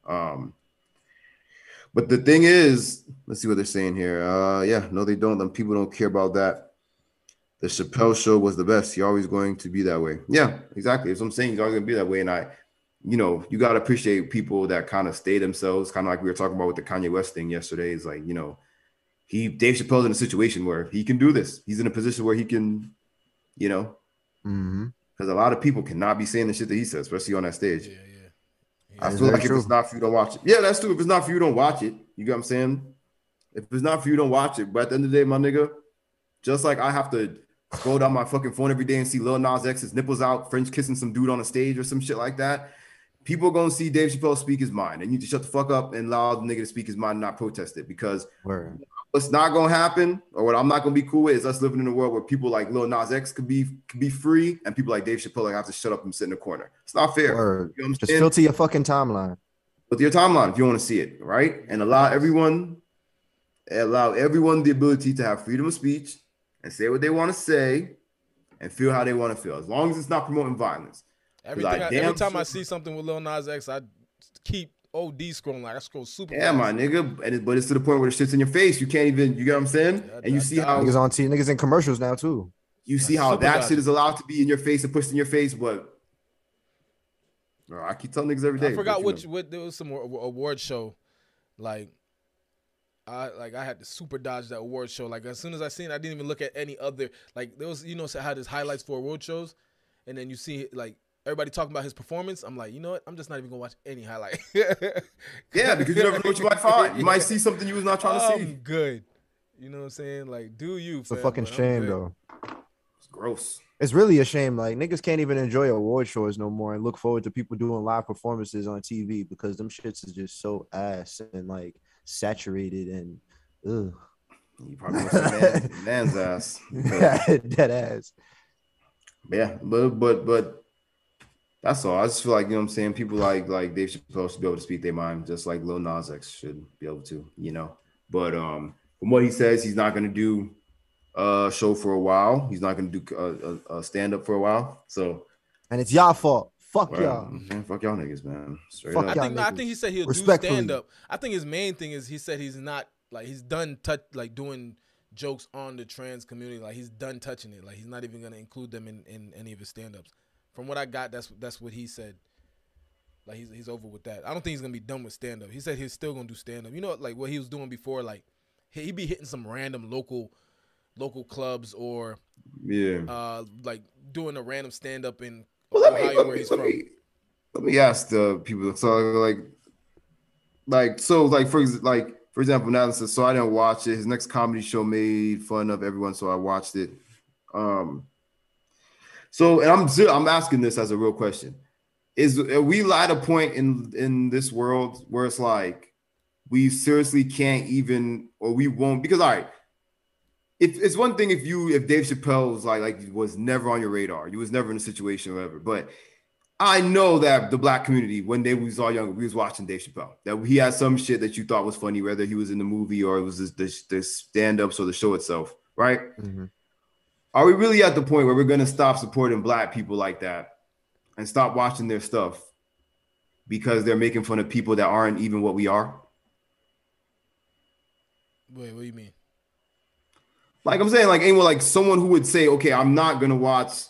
Um, but the thing is, let's see what they're saying here. Uh, yeah, no, they don't. Them people don't care about that. The Chappelle show was the best. He's always going to be that way. Yeah, exactly. As I'm saying, he's always going to be that way. And I, you know, you got to appreciate people that kind of stay themselves, kind of like we were talking about with the Kanye West thing yesterday. Is like, you know, he Dave Chappelle's in a situation where he can do this. He's in a position where he can You know, because mm-hmm. a lot of people cannot be saying the shit that he says, especially on that stage. Yeah, yeah. I feel like if it's not for you, don't watch it. Yeah, that's true. If it's not for you, don't watch it. You get what I'm saying? If it's not for you, don't watch it. But at the end of the day, my nigga, just like I have to scroll down my fucking phone every day and see Lil Nas X's nipples out, French kissing some dude on a stage or some shit like that. People are gonna see Dave Chappelle speak his mind, and you just shut the fuck up and allow the nigga to speak his mind and not protest it. Because Word. what's not gonna happen, or what I'm not gonna be cool with, is us living in a world where people like Lil Nas X could be could be free, and people like Dave Chappelle like have to shut up and sit in the corner. It's not fair. Word. You know just filter your fucking timeline. With your timeline, if you want to see it, right, and allow everyone, allow everyone the ability to have freedom of speech and say what they want to say and feel how they want to feel, as long as it's not promoting violence. Everything I, every time. I see something with Lil Nas X, I keep OD scrolling. Like I scroll super. Yeah, fast. my nigga, and it, but it's to the point where the shit's in your face. You can't even. You get what I'm saying? Yeah, and you see how niggas on T niggas in commercials now too. You see how that shit is allowed to be in your face and pushed in your face, but. Bro, I keep telling niggas every day. I forgot which what there was some award show, like I like I had to super dodge that award show. Like as soon as I seen, it, I didn't even look at any other. Like there was, you know, so I had highlights for award shows, and then you see like everybody talking about his performance. I'm like, you know what? I'm just not even gonna watch any highlight. yeah, because you never know what you might find. You might see something you was not trying to see. Good. You know what I'm saying? Like, do you? It's fam, a fucking shame though. It's gross. It's really a shame. Like niggas can't even enjoy award shows no more and look forward to people doing live performances on TV because them shits is just so ass and like saturated and ugh. You probably man, man's ass. Dead ass. Yeah, but but but that's all. I just feel like you know what I'm saying. People like like Dave supposed to be able to speak their mind, just like Lil Nas X should be able to, you know. But um, from what he says, he's not going to do a show for a while. He's not going to do uh, uh, a, a, a stand up for a while. So, and it's y'all fault. Fuck well, y'all. Man, fuck y'all niggas, man. Straight fuck up. I think I think he said he'll do stand up. I think his main thing is he said he's not like he's done touch like doing jokes on the trans community. Like he's done touching it. Like he's not even gonna include them in, in any of his stand ups. From what I got, that's that's what he said. Like he's he's over with that. I don't think he's gonna be done with stand up. He said he's still gonna do stand up. You know, like what he was doing before. Like he'd be hitting some random local local clubs or yeah, uh, like doing a random stand up in well, Ohio, me, where he's from. Me, let me ask the people. So like, like so like for like for example, now so I didn't watch it. His next comedy show made fun of everyone, so I watched it. Um. So and I'm I'm asking this as a real question: Is are we at a point in in this world where it's like we seriously can't even or we won't because all right if it's one thing if you if Dave Chappelle was like like was never on your radar, you was never in a situation or whatever. But I know that the black community, when they was all younger, we was watching Dave Chappelle. That he had some shit that you thought was funny, whether he was in the movie or it was this, this stand-ups or the show itself, right? Mm-hmm. Are we really at the point where we're gonna stop supporting black people like that and stop watching their stuff because they're making fun of people that aren't even what we are? Wait, what do you mean? Like I'm saying, like anyone, like someone who would say, okay, I'm not gonna watch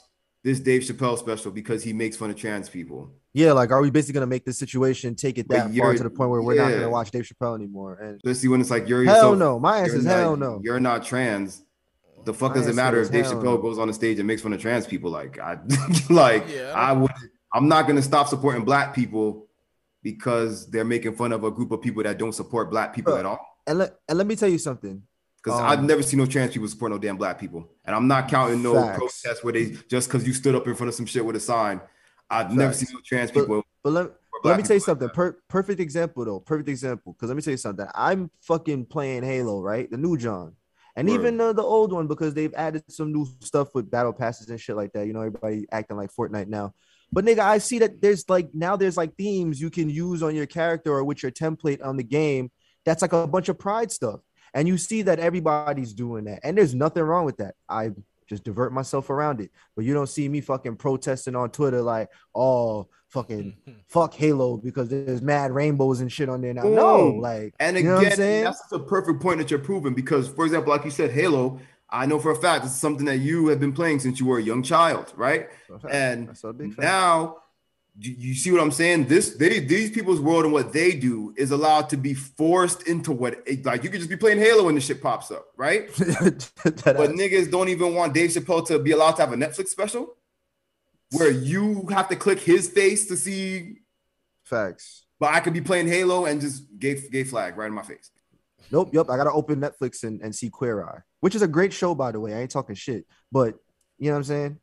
this Dave Chappelle special because he makes fun of trans people. Yeah, like are we basically gonna make this situation take it that far to the point where we're yeah. not gonna watch Dave Chappelle anymore? And especially when it's like you're hell yourself, no. My answer is hell not, no. You're not trans. The fuck does it matter if Dave Chappelle goes on the stage and makes fun of trans people? Like I like yeah. I would I'm not gonna stop supporting black people because they're making fun of a group of people that don't support black people Bro, at all. And let and let me tell you something. Because um, I've never seen no trans people support no damn black people, and I'm not counting no facts. protests where they just because you stood up in front of some shit with a sign. I've facts. never seen no trans people. But, but let, let me tell you something. per, perfect example though. Perfect example. Because let me tell you something. I'm fucking playing Halo, right? The new John, and Word. even uh, the old one because they've added some new stuff with battle passes and shit like that. You know, everybody acting like Fortnite now. But nigga, I see that there's like now there's like themes you can use on your character or with your template on the game. That's like a bunch of pride stuff. And you see that everybody's doing that. And there's nothing wrong with that. I just divert myself around it. But you don't see me fucking protesting on Twitter like, oh, fucking mm. fuck Halo because there's mad rainbows and shit on there now. Ooh. No, like, and again, that's a perfect point that you're proving because, for example, like you said, Halo. I know for a fact this is something that you have been playing since you were a young child, right? And now you see what I'm saying? This they these people's world and what they do is allowed to be forced into what like you could just be playing Halo when the shit pops up, right? but niggas don't even want Dave Chappelle to be allowed to have a Netflix special where you have to click his face to see facts. But I could be playing Halo and just gay gay flag right in my face. Nope, yep. I gotta open Netflix and, and see Queer Eye, which is a great show by the way. I ain't talking shit, but you know what I'm saying.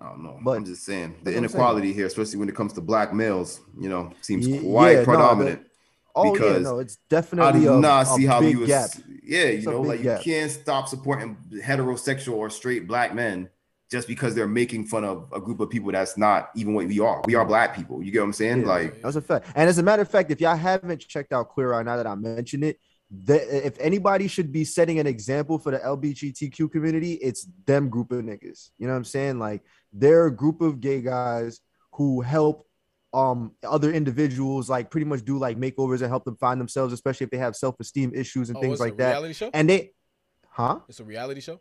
I don't know. But I'm just saying the inequality saying. here, especially when it comes to black males, you know, seems quite oh, yeah, predominant. No, oh because yeah, no, it's definitely I do not see how you was, gap. yeah, you it's know, like gap. you can't stop supporting heterosexual or straight black men just because they're making fun of a group of people that's not even what we are. We are black people. You get what I'm saying? Yeah, like that's a fact. And as a matter of fact, if y'all haven't checked out Queer Eye now that I mentioned it, the, if anybody should be setting an example for the LGBTQ community, it's them group of niggas. You know what I'm saying? Like they're a group of gay guys who help um other individuals like pretty much do like makeovers and help them find themselves, especially if they have self-esteem issues and oh, things like that. Show? And they huh? It's a reality show?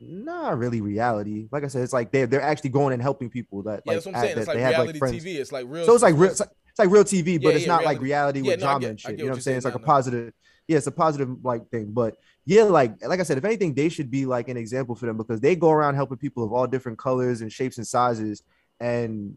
Not really reality. Like I said, it's like they're they're actually going and helping people that yeah, like, that's what I'm saying. it's like reality like TV. It's like real. So it's like real. It's like, it's like real TV, but yeah, it's yeah, not reality. like reality with no, drama get, and shit. You know what I'm saying? It's like a positive yeah, it's a positive like thing. But yeah, like like I said, if anything, they should be like an example for them because they go around helping people of all different colors and shapes and sizes. And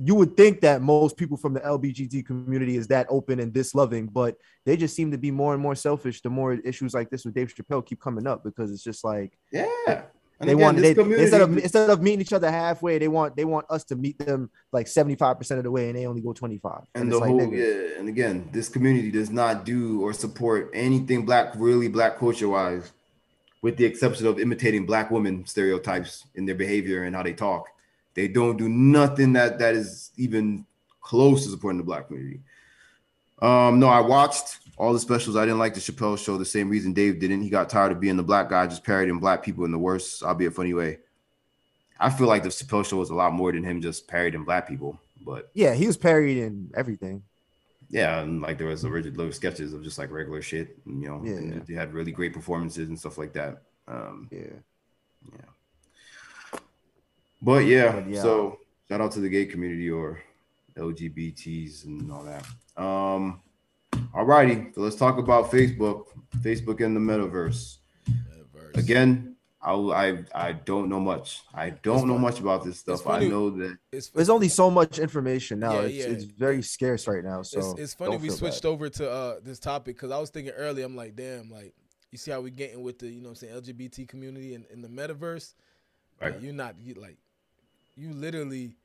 you would think that most people from the LGBT community is that open and this loving, but they just seem to be more and more selfish the more issues like this with Dave Chappelle keep coming up because it's just like yeah and they again, want they, community... instead of instead of meeting each other halfway, they want they want us to meet them like 75% of the way and they only go 25. And, and the whole like, yeah, and again, this community does not do or support anything black, really black culture wise, with the exception of imitating black women stereotypes in their behavior and how they talk. They don't do nothing that that is even close to supporting the black community. Um, no, I watched all the specials. I didn't like the Chappelle show the same reason Dave didn't. He got tired of being the black guy, just parodying black people in the worst, albeit funny way. I feel like the Chappelle show was a lot more than him just parodying black people. But yeah, he was parodying everything. Yeah, and like there was original little sketches of just like regular shit, you know. Yeah, they had really great performances and stuff like that. Um, yeah, yeah. But yeah, but yeah, so shout out to the gay community or LGBTs and all that. Um, all righty, so let's talk about Facebook, Facebook and the metaverse. metaverse. Again, I, I I don't know much. I don't know much about this stuff. I know that it's, there's only so much information now. Yeah, it's, yeah. it's very scarce right now. So it's, it's funny we switched bad. over to uh, this topic because I was thinking earlier. I'm like, damn, like you see how we're getting with the you know I'm saying LGBT community in, in the metaverse. Right. Like, you're not you, like you literally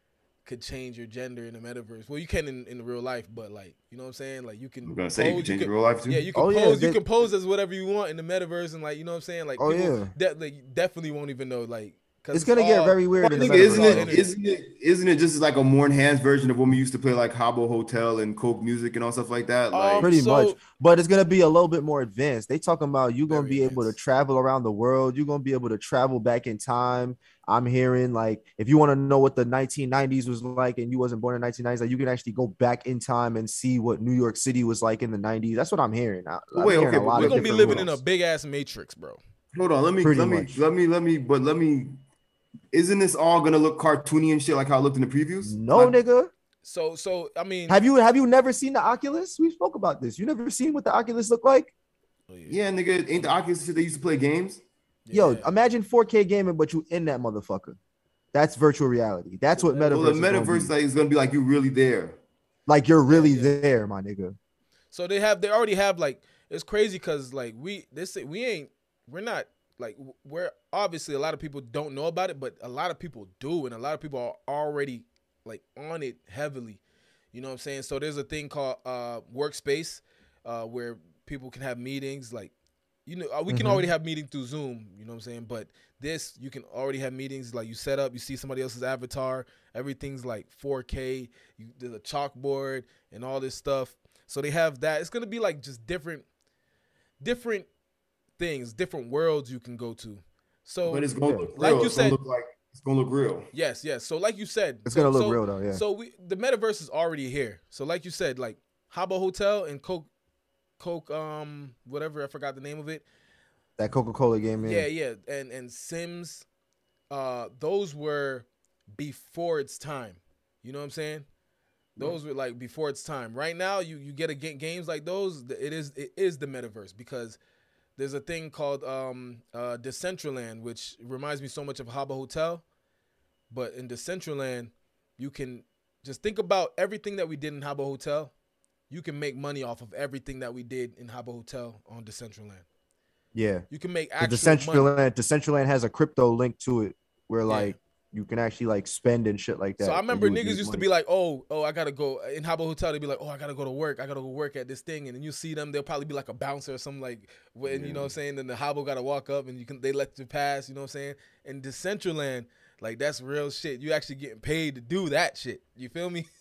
could change your gender in the metaverse. Well, you can in, in real life, but like you know what I'm saying? Like you can. I'm gonna say you can change you can, real life too. Yeah, you can oh, pose. Yeah, they, you can pose as whatever you want in the metaverse, and like you know what I'm saying? Like, oh yeah, de- like, definitely won't even know like it's gonna get very weird. Well, isn't it? Isn't it? Isn't it just like a more enhanced version of when we used to play like Habbo Hotel and Coke music and all stuff like that? Like um, pretty so, much, but it's gonna be a little bit more advanced. They talking about you gonna be advanced. able to travel around the world. You're gonna be able to travel back in time. I'm hearing like if you want to know what the 1990s was like and you wasn't born in 1990s, like you can actually go back in time and see what New York City was like in the 90s. That's what I'm hearing. I'm Wait, hearing okay, we're gonna be living in a big ass matrix, bro. Hold on, let me Pretty let much. me let me let me but let me isn't this all gonna look cartoony and shit like how it looked in the previews? No, like, nigga. So, so I mean, have you have you never seen the Oculus? We spoke about this. You never seen what the Oculus look like? Oh, yeah. yeah, nigga, ain't the Oculus shit they used to play games? Yeah. Yo, imagine 4K gaming, but you in that motherfucker. That's virtual reality. That's what metaverse. Well, the metaverse is gonna, like, is gonna be like you're really there. Like you're really yeah, yeah. there, my nigga. So they have, they already have like it's crazy because like we this we ain't we're not like we're obviously a lot of people don't know about it, but a lot of people do, and a lot of people are already like on it heavily. You know what I'm saying? So there's a thing called uh, workspace uh, where people can have meetings. Like, you know, uh, we can mm-hmm. already have meetings through Zoom. You know what I'm saying? But this, you can already have meetings. Like you set up, you see somebody else's avatar. Everything's like 4K. You, there's a chalkboard and all this stuff. So they have that. It's gonna be like just different, different things, different worlds you can go to. So, but it's gonna look like you said, like it's gonna look real. Yes, yes. So, like you said, it's so, gonna look so, real though. Yeah. So we the metaverse is already here. So, like you said, like Habbo Hotel and Coke, Coke, um, whatever I forgot the name of it. That Coca Cola game. Yeah, yeah, and and Sims, uh, those were before its time. You know what I'm saying? Those were like before its time. Right now, you you get a games like those. It is it is the metaverse because there's a thing called um uh Decentraland, which reminds me so much of Habbo Hotel. But in Decentraland, you can just think about everything that we did in Habbo Hotel. You can make money off of everything that we did in Habbo Hotel on Decentraland. Yeah, you can make actual Decentraland. money. Decentraland has a crypto link to it, where yeah. like you can actually like spend and shit like that. So I remember niggas used money. to be like, "Oh, oh, I gotta go in Habbo Hotel." They'd be like, "Oh, I gotta go to work. I gotta go work at this thing," and then you see them. They'll probably be like a bouncer or something like, when yeah. you know what I'm saying. Then the Habbo gotta walk up and you can they let you pass. You know what I'm saying? And Decentraland, like that's real shit. You actually getting paid to do that shit. You feel me?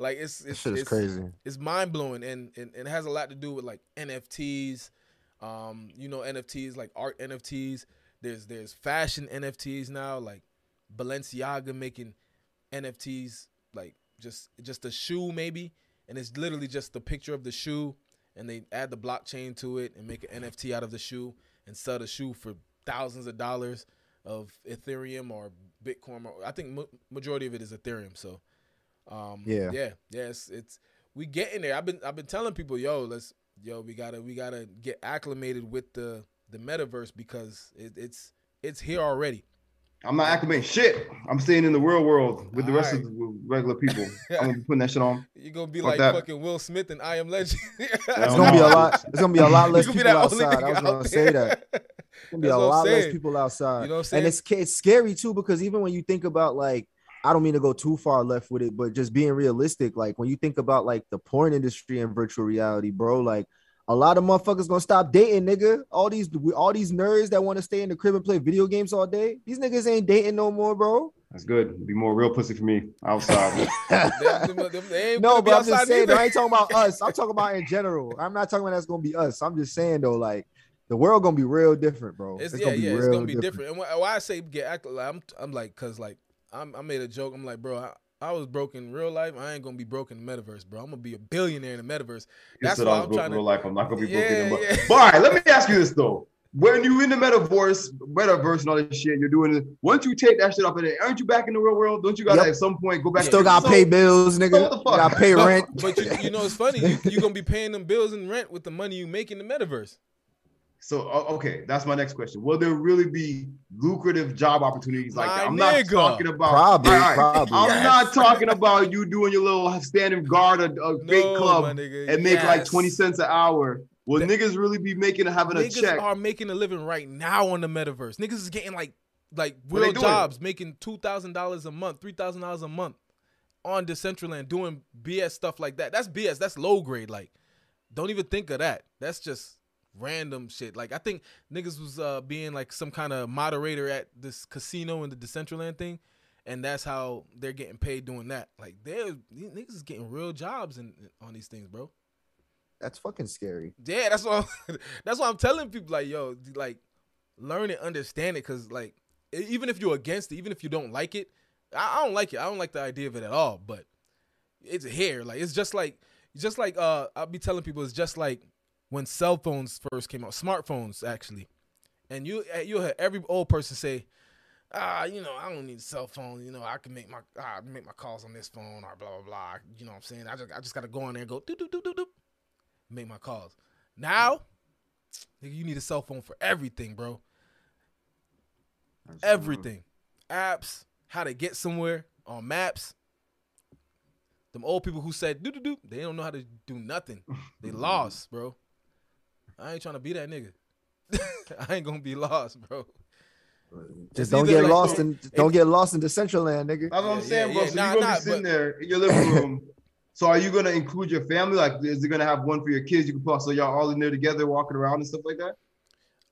like it's it's, it's crazy. It's mind blowing and, and and it has a lot to do with like NFTs. Um, you know NFTs like art NFTs. There's there's fashion NFTs now like Balenciaga making NFTs like just just a shoe maybe, and it's literally just the picture of the shoe, and they add the blockchain to it and make an NFT out of the shoe and sell the shoe for thousands of dollars of Ethereum or Bitcoin. Or, I think majority of it is Ethereum. So, um, yeah, yeah, yeah. It's, it's we getting there. I've been I've been telling people, yo, let's yo, we gotta we gotta get acclimated with the the metaverse because it, it's it's here already. I'm not acclimating shit. I'm staying in the real world with the rest right. of the regular people. I'm gonna be putting that shit on. You're gonna be Fuck like that. fucking Will Smith and I Am Legend. it's gonna be a lot. It's gonna be a lot less people outside. I was gonna say that. It's gonna be That's a lot less people outside. You know what I'm saying? And it's it's scary too because even when you think about like I don't mean to go too far left with it, but just being realistic, like when you think about like the porn industry and virtual reality, bro, like a lot of motherfuckers gonna stop dating, nigga. All these all these nerds that want to stay in the crib and play video games all day. These niggas ain't dating no more, bro. That's good. Be more real pussy for me outside. no, but I'm just saying. I ain't talking about us. I'm talking about in general. I'm not talking about that's gonna be us. I'm just saying though, like the world gonna be real different, bro. It's, it's yeah, yeah, it's gonna be different. different. And why I say get act, like, I'm, I'm like, cause like I'm, I made a joke. I'm like, bro, I, I was broke in real life. I ain't gonna be broke in the metaverse, bro. I'm gonna be a billionaire in the metaverse. That's why I'm trying to. Real life. I'm not gonna be broke in the metaverse. Yeah. But all right, let me ask you this though. When you in the metaverse, metaverse and all this shit, you're doing it. Once you take that shit off of there, aren't you back in the real world? Don't you gotta yep. at some point go back? You still gotta pay bills, nigga. What the fuck? Gotta pay rent. but you, you, know it's funny. You, you're gonna be paying them bills and rent with the money you make in the metaverse. So okay, that's my next question. Will there really be lucrative job opportunities like my that? I'm nigga. not talking about probably, right, probably. I'm yes. not talking about you doing your little standing guard a, a no, club and make yes. like 20 cents an hour. Will the, niggas really be making having a check? Niggas are making a living right now on the metaverse. Niggas is getting like like real jobs, making two thousand dollars a month, three thousand dollars a month on Decentraland doing BS stuff like that. That's BS. That's low grade. Like, don't even think of that. That's just random shit. Like I think niggas was uh, being like some kind of moderator at this casino in the Decentraland thing, and that's how they're getting paid doing that. Like they're niggas is getting real jobs in, on these things, bro. That's fucking scary. Yeah, that's what I'm, that's why I'm telling people like, yo, like learn and understand it, cause like even if you're against it, even if you don't like it, I, I don't like it. I don't like the idea of it at all. But it's here, like it's just like just like uh I'll be telling people it's just like when cell phones first came out, smartphones actually, and you eh, you hear every old person say, ah, you know, I don't need a cell phone. You know, I can make my ah, make my calls on this phone or blah blah blah. You know what I'm saying? I just I just gotta go on there and go do do do do do, make my calls. Now, you need a cell phone for everything, bro. That's everything, true. apps, how to get somewhere on maps. Them old people who said do do do, they don't know how to do nothing. They lost, bro. I ain't trying to be that nigga. I ain't gonna be lost, bro. Just don't get like, lost in don't get lost in Decentraland, nigga. That's what I'm saying, yeah, bro. Yeah, so nah, you're gonna nah, be sitting but, there in your living room. so are you gonna include your family? Like, is it gonna have one for your kids? You can put so y'all all in there together, walking around and stuff like that.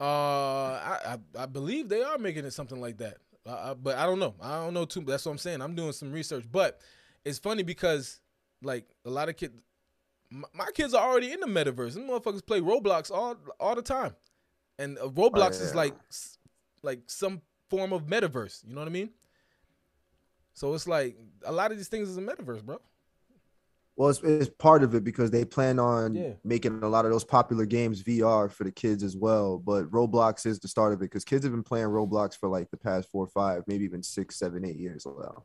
Uh, I I, I believe they are making it something like that. Uh, but I don't know. I don't know too. That's what I'm saying. I'm doing some research, but it's funny because like a lot of kids, my kids are already in the metaverse. Them motherfuckers play Roblox all all the time, and uh, Roblox oh, yeah. is like like some form of metaverse. You know what I mean? So it's like a lot of these things is a metaverse, bro. Well, it's, it's part of it because they plan on yeah. making a lot of those popular games VR for the kids as well. But Roblox is the start of it because kids have been playing Roblox for like the past four five, maybe even six, seven, eight years now.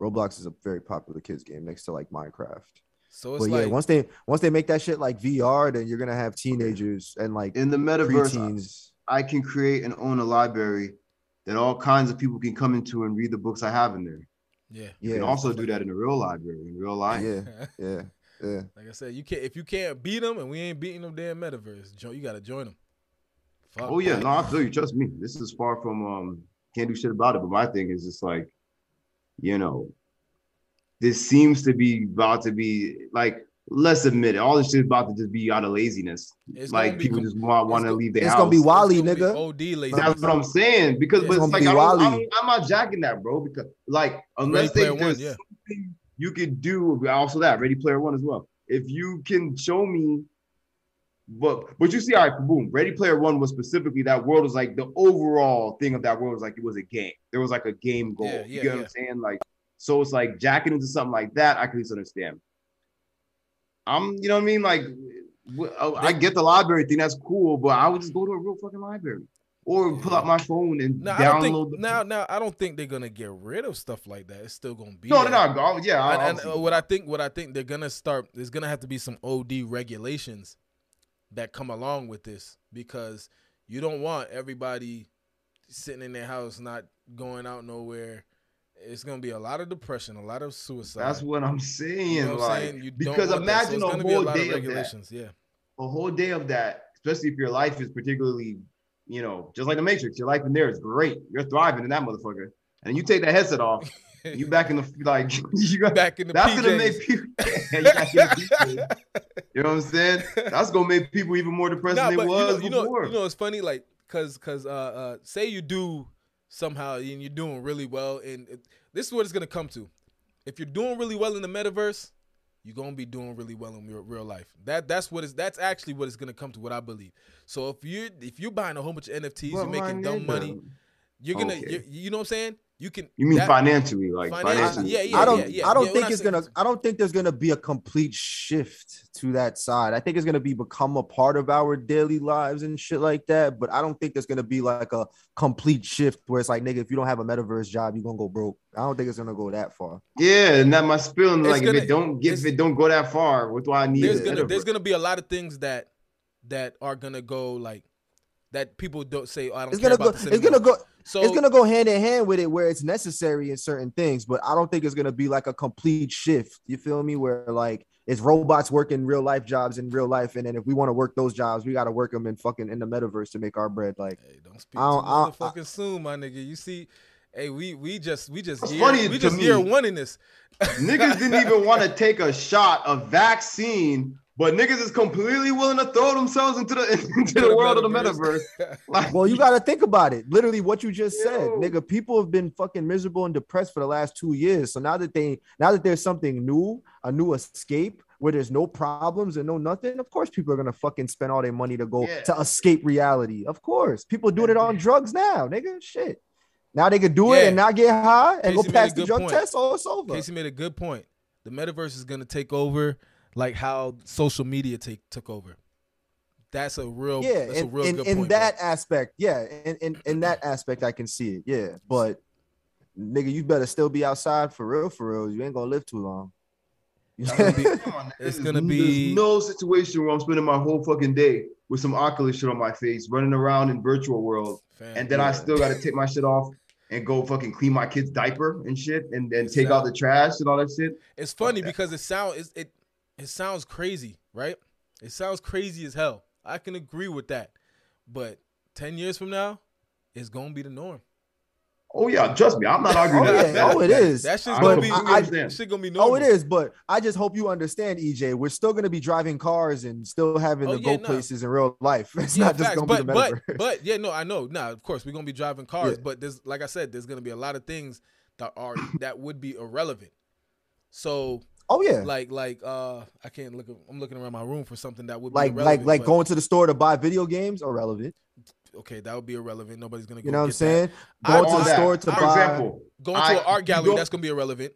Roblox is a very popular kids game next to like Minecraft. So it's but like yeah, once they once they make that shit like VR, then you're gonna have teenagers and like in the metaverse. preteens. I can create and own a library that all kinds of people can come into and read the books I have in there. yeah, You Yeah, can also do that in a real library in real life. yeah, yeah, yeah. like I said, you can't if you can't beat them, and we ain't beating them damn metaverse. You got to join them. Fuck Oh yeah, that. no, I feel you. Trust me. This is far from um can't do shit about it. But my thing is just like, you know, this seems to be about to be like, let's admit it, all this shit is about to just be out of laziness. It's like be people com- just want, want to go- leave their it's house. gonna be It's WALL-E, gonna be nigga. OD lazy. That's what I'm saying. Because Yeah. but It's it's gonna like be I don't, I WALL-E. don't, I'm not jacking that, bro. Because like unless they, Player One, there's yeah. something you could do, also that Ready Player One as well. If you can show me, but but you see, all right, boom. Ready Player One was specifically that world was like the overall thing of that world was like it was a game. There was like a game goal. Yeah, yeah, you yeah, get what. I'm saying? Like so, it's like jacking into something like that. I can at least understand. I'm, you know what I mean? Like, oh, I get the library thing. That's cool, but I would just go to a real fucking library or pull out my phone and Now I download. think the now now I don't think they're gonna get rid of stuff like that. It's still gonna be no, no, there. no, go- Yeah, And, and, uh, what I think, what I think they're gonna start, there's gonna have to be some OD regulations that come along with this because you don't want everybody sitting in their house not going out nowhere. It's gonna be a lot of depression, a lot of suicide. That's what I'm saying. You know what I'm like, saying? You don't because want. So imagine a whole lot day of that. regulations. Yeah, A whole day of that, especially if your life is particularly, you know, just like the Matrix. Your life in there is great. You're thriving in that motherfucker, and you take that headset off. You back in the like you got back in the that's PJs. gonna make people. you, back in the PJs. You know what I'm saying? That's gonna make people even more depressed Nah, than they you was know, you know, before. you know, it's funny, like, cause, cause, uh, uh, say you do somehow and you're doing really well, and it, this is what it's gonna come to. If you're doing really well in the metaverse, you're gonna be doing really well in real, real life. That that's what is that's actually what it's gonna come to. What I believe. So if you if you're buying a whole bunch of NFTs, you're making dumb nigga, money. You're gonna, Okay. you're, you know what I'm saying? You can. You mean that- financially, like Financially, financially? yeah, yeah. I don't. yeah, I don't we're think it's saying- gonna. I don't think there's gonna be a complete shift to that side. I think it's gonna be become a part of our daily lives and shit like that. But I don't think there's gonna be like a complete shift where it's like, nigga, if you don't have a metaverse job, you're gonna go broke. I don't think it's gonna go that far. Yeah, and that my feeling like gonna- if it don't get if it don't go that far, what do I need? there's gonna there's gonna be a lot of things that that are gonna go like that people don't say. Oh, I don't It's care gonna go. about this It's gonna go. So it's gonna go hand in hand with it where it's necessary in certain things, but I don't think it's gonna be like a complete shift. You feel me? Where like it's robots working real life jobs in real life, and then if we want to work those jobs, we gotta work them in fucking in the metaverse to make our bread. Like Hey, don't speak I don't- too I don't- motherfucking soon, my nigga. You see, hey, we we just we just year, funny we to just me. year one in this. niggas didn't even want to take a shot of vaccine, but niggas is completely willing to throw themselves into the into the, world of the metaverse. Like, Well, you got to think about it. Literally, what you just said, nigga. People have been fucking miserable and depressed for the last two years. So now that they, now that there's something new, a new escape where there's no problems and no nothing, of course, people are gonna fucking spend all their money to go Yeah. to escape reality. Of course, people doing it on drugs now, nigga. Shit. Now they could do it and not get high and Casey go made a past the drug point. test. Oh, it's over. Casey made a good point. The metaverse is gonna take over like how social media take took over. That's a real yeah, that's a in, real in, good in point. that bro. aspect, yeah, in, in in that aspect, I can see it. Yeah, but nigga, you better still be outside for real, for real. You ain't gonna live too long. gonna be- it's gonna be- there's no situation where I'm spending my whole fucking day with some Oculus shit on my face, running around in virtual world, Fam, and then I still got to take my shit off and go fucking clean my kid's diaper and shit, and then take out out. the trash and all that shit. It's funny that. because it sound it, it it sounds crazy, right? It sounds crazy as hell. I can agree with that. But 10 years from now, it's gonna be the norm. Oh yeah, trust me, I'm not oh, arguing. Oh, that. yeah. Oh, it is. That shit's gonna be completely I- understand. shit gonna be normal. Oh, it is, but I just hope you understand, EJ. We're still gonna be driving cars and still having Oh, to yeah, go nah. places in real life. It's Yeah, not just facts, gonna but, be the but, metaverse. but yeah, no, I know. Nah, of course we're gonna be driving cars, but there's like I said, there's gonna be a lot of things that are that would be irrelevant. So oh yeah, like like uh I can't look I'm looking around my room for something that would like be like irrelevant, like going to the store to buy video games irrelevant. okay, that would be irrelevant. Nobody's gonna go You know what I'm get that. saying? I Going to the that. store to For buy. example, Going I- to an art gallery, don't- that's gonna be irrelevant.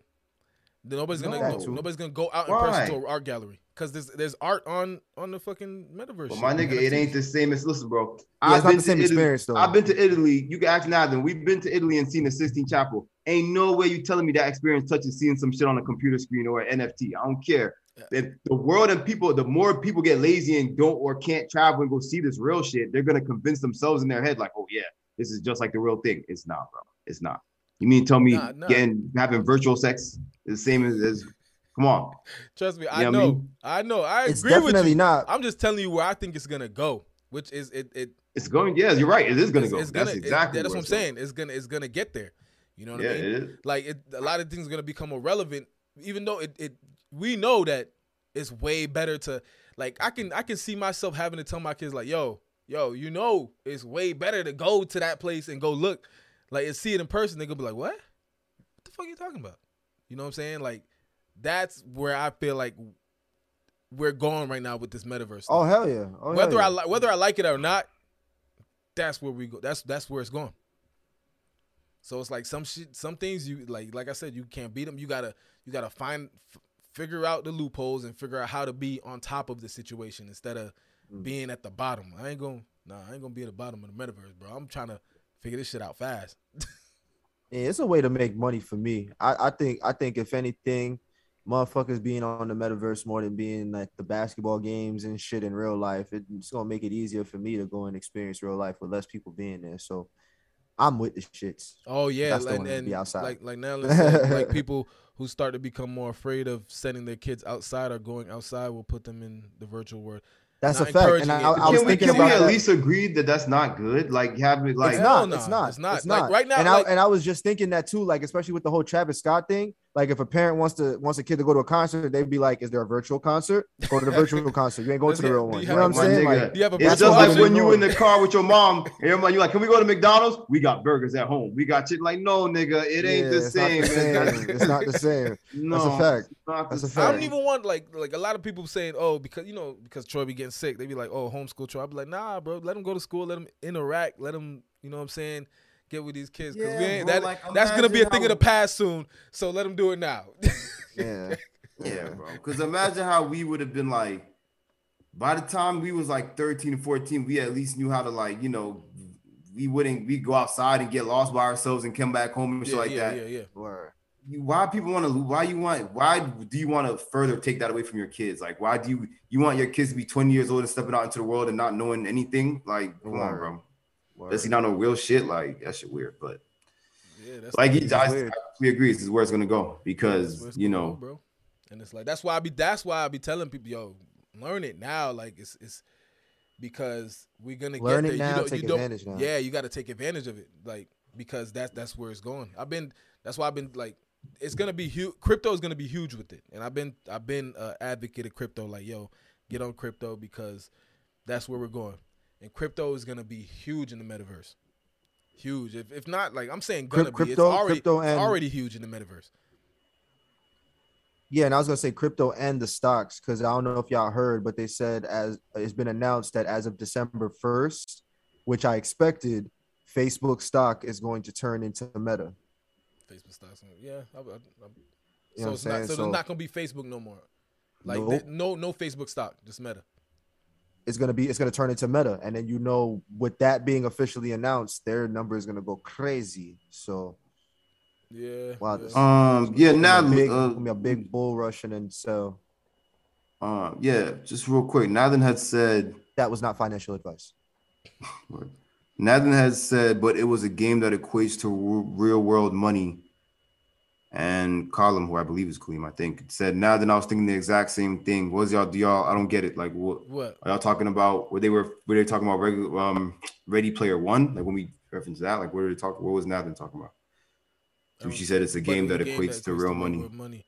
Then nobody's gonna No. go, nobody's gonna go out in person to an art gallery because there's there's art on on the fucking metaverse. but my nigga, it ain't the same as listen, bro. Yeah, it's not been the to same Italy- experience though. I've been to Italy. You can ask Nathan. We've been to Italy and seen the Sistine Chapel. Ain't no way you telling me that experience touches seeing some shit on a computer screen or an NFT. I don't care. If the world and people, the more people get lazy and don't or can't travel and go see this real shit, they're gonna convince themselves in their head, like, oh yeah, this is just like the real thing. It's not, bro. It's not. You mean tell me nah, nah. getting having virtual sex is the same as, as come on. Trust me, I know. I, mean? I know. I it's agree with you. Not. I'm just telling you where I think it's gonna go, which is it it it's going. Yeah, you're right. It is gonna it's, go. It's that's gonna, exactly. It, that's what I'm saying. It's gonna it's gonna get there. You know what yeah, I mean? It is. Like it, a lot of things are gonna become irrelevant, even though it, it we know that it's way better to like I can I can see myself having to tell my kids like, yo, yo, you know, it's way better to go to that place and go look, like and see it in person. They're gonna be like, what? What the fuck are you talking about? You know what I'm saying? Like that's where I feel like we're going right now with this metaverse. Oh hell yeah! Oh, whether hell yeah. I whether I like it or not, that's where we go. That's that's where it's going. So it's like some shit, some things you like. Like I said, you can't beat them. You gotta you gotta find f- figure out the loopholes and figure out how to be on top of the situation instead of mm. being at the bottom. I ain't gonna nah, I ain't gonna be at the bottom of the metaverse, bro. I'm trying to figure this shit out fast. yeah, it's a way to make money for me. I, I think I think if anything, motherfuckers being on the metaverse more than being like the basketball games and shit in real life. It's gonna make it easier for me to go and experience real life with less people being there. So I'm with the shits. Oh yeah, and, and be outside. like like now, like people who start to become more afraid of sending their kids outside or going outside will put them in the virtual world. That's a fact. And I, I, was can we, can we at that. least agree that that's not good? Like having like it's not, it's not. It's not. It's not. Like right now, and like, I and I was just thinking that too. Like especially with the whole Travis Scott thing. Like if a parent wants to wants a kid to go to a concert, they'd be like, "Is there a virtual concert? Go to the virtual concert. You ain't going to the real one." You, know what I'm saying? Like, it's just like when you in the car with your mom, and you're like, "Can we go to McDonald's? We got burgers at home. We got shit." Like, no, nigga, it ain't the same. It's not the same. no, that's a fact. That's a fact. I don't even want like like a lot of people saying, "Oh, because you know because Troy be getting sick." they'd be like, "Oh, homeschool Troy." I be like, "Nah, bro. Let him go to school. Let him interact. Let him, you know what I'm saying." Get with these kids because yeah, that, like, that's gonna be a thing of the past soon. So let them do it now. yeah, yeah, bro. Because imagine how we would have been like by the time we was like 13 and 14, we at least knew how to like, you know, we wouldn't we go outside and get lost by ourselves and come back home and shit like yeah, that. Yeah, yeah, Word. Why people want to? Why you want? Why do you want to further take that away from your kids? Like, why do you you want your kids to be 20 years old and stepping out into the world and not knowing anything? Like, come Word. on, bro. Does he not know real shit? Like that shit weird, but yeah, that's like he, I, I, we agree. This is where it's gonna go because yeah, you know, go, bro. And it's like that's why I be that's why I be telling people, yo, learn it now. Like it's it's because we're gonna learn get it now. You take you advantage now. Yeah, you got to take advantage of it. Like because that's that's where it's going. I've been that's why I've been like it's gonna be huge. Crypto is gonna be huge with it, and I've been I've been uh, advocate of crypto. Like yo, get on crypto because that's where we're going and crypto is gonna be huge in the metaverse. Huge. If, if not, like I'm saying, gonna crypto, be. It's already, crypto and, already huge in the metaverse. Yeah, and I was gonna say crypto and the stocks because I don't know if y'all heard, but they said as it's been announced that as of December first, which I expected, Facebook stock is going to turn into Meta. Facebook stocks, yeah. I, I, I, so it's not, so, so, there's not gonna be Facebook no more. Like nope. no no Facebook stock, just Meta it's gonna be it's gonna turn into meta, and then you know with that being officially announced, their number is gonna go crazy. So yeah, wow, yeah. um, yeah, now big, uh, a big bull rush and then so. Uh, yeah, just real quick. Nathan had said that was not financial advice. Nathan has said, but it was a game that equates to real world money and Column, who I believe is Kaleem, I think, said now that I was thinking the exact same thing. What was y'all do y'all? I don't get it. Like what? What are y'all talking about? Where they were? Were they talking about regular um Ready Player One? Like when we reference that, like what are they talking? What was Nathan talking about? So she said it's a game that equates, game that to real money. money.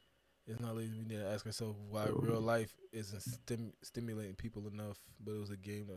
It's not lazy. We need to ask ourselves why oh. real life isn't stim- stimulating people enough. But it was a game.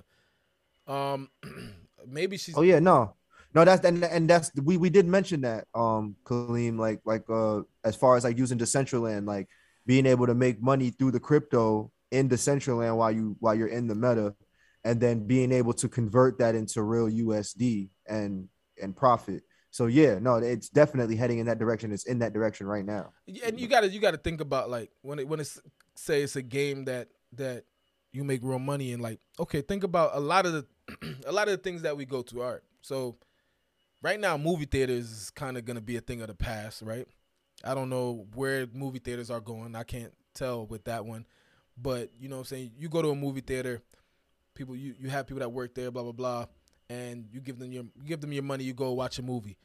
That, um, maybe she's. Oh yeah, no. No, that's and and that's we we did mention that, um, Kaleem, like like uh as far as like using Decentraland, like being able to make money through the crypto in Decentraland while you while you're in the meta, and then being able to convert that into real USD and and profit. So yeah, no, it's definitely heading in that direction. It's in that direction right now. And you gotta you gotta think about like when it when it's say it's a game that that you make real money in. Like okay, think about a lot of the a lot of the things that we go to. Right, so right now movie theaters is kind of gonna be a thing of the past, right? I don't know where movie theaters are going. I can't tell with that one. But you know what I'm saying? You go to a movie theater, people you, you have people that work there, blah blah blah, and you give them your you give them your money, you go watch a movie.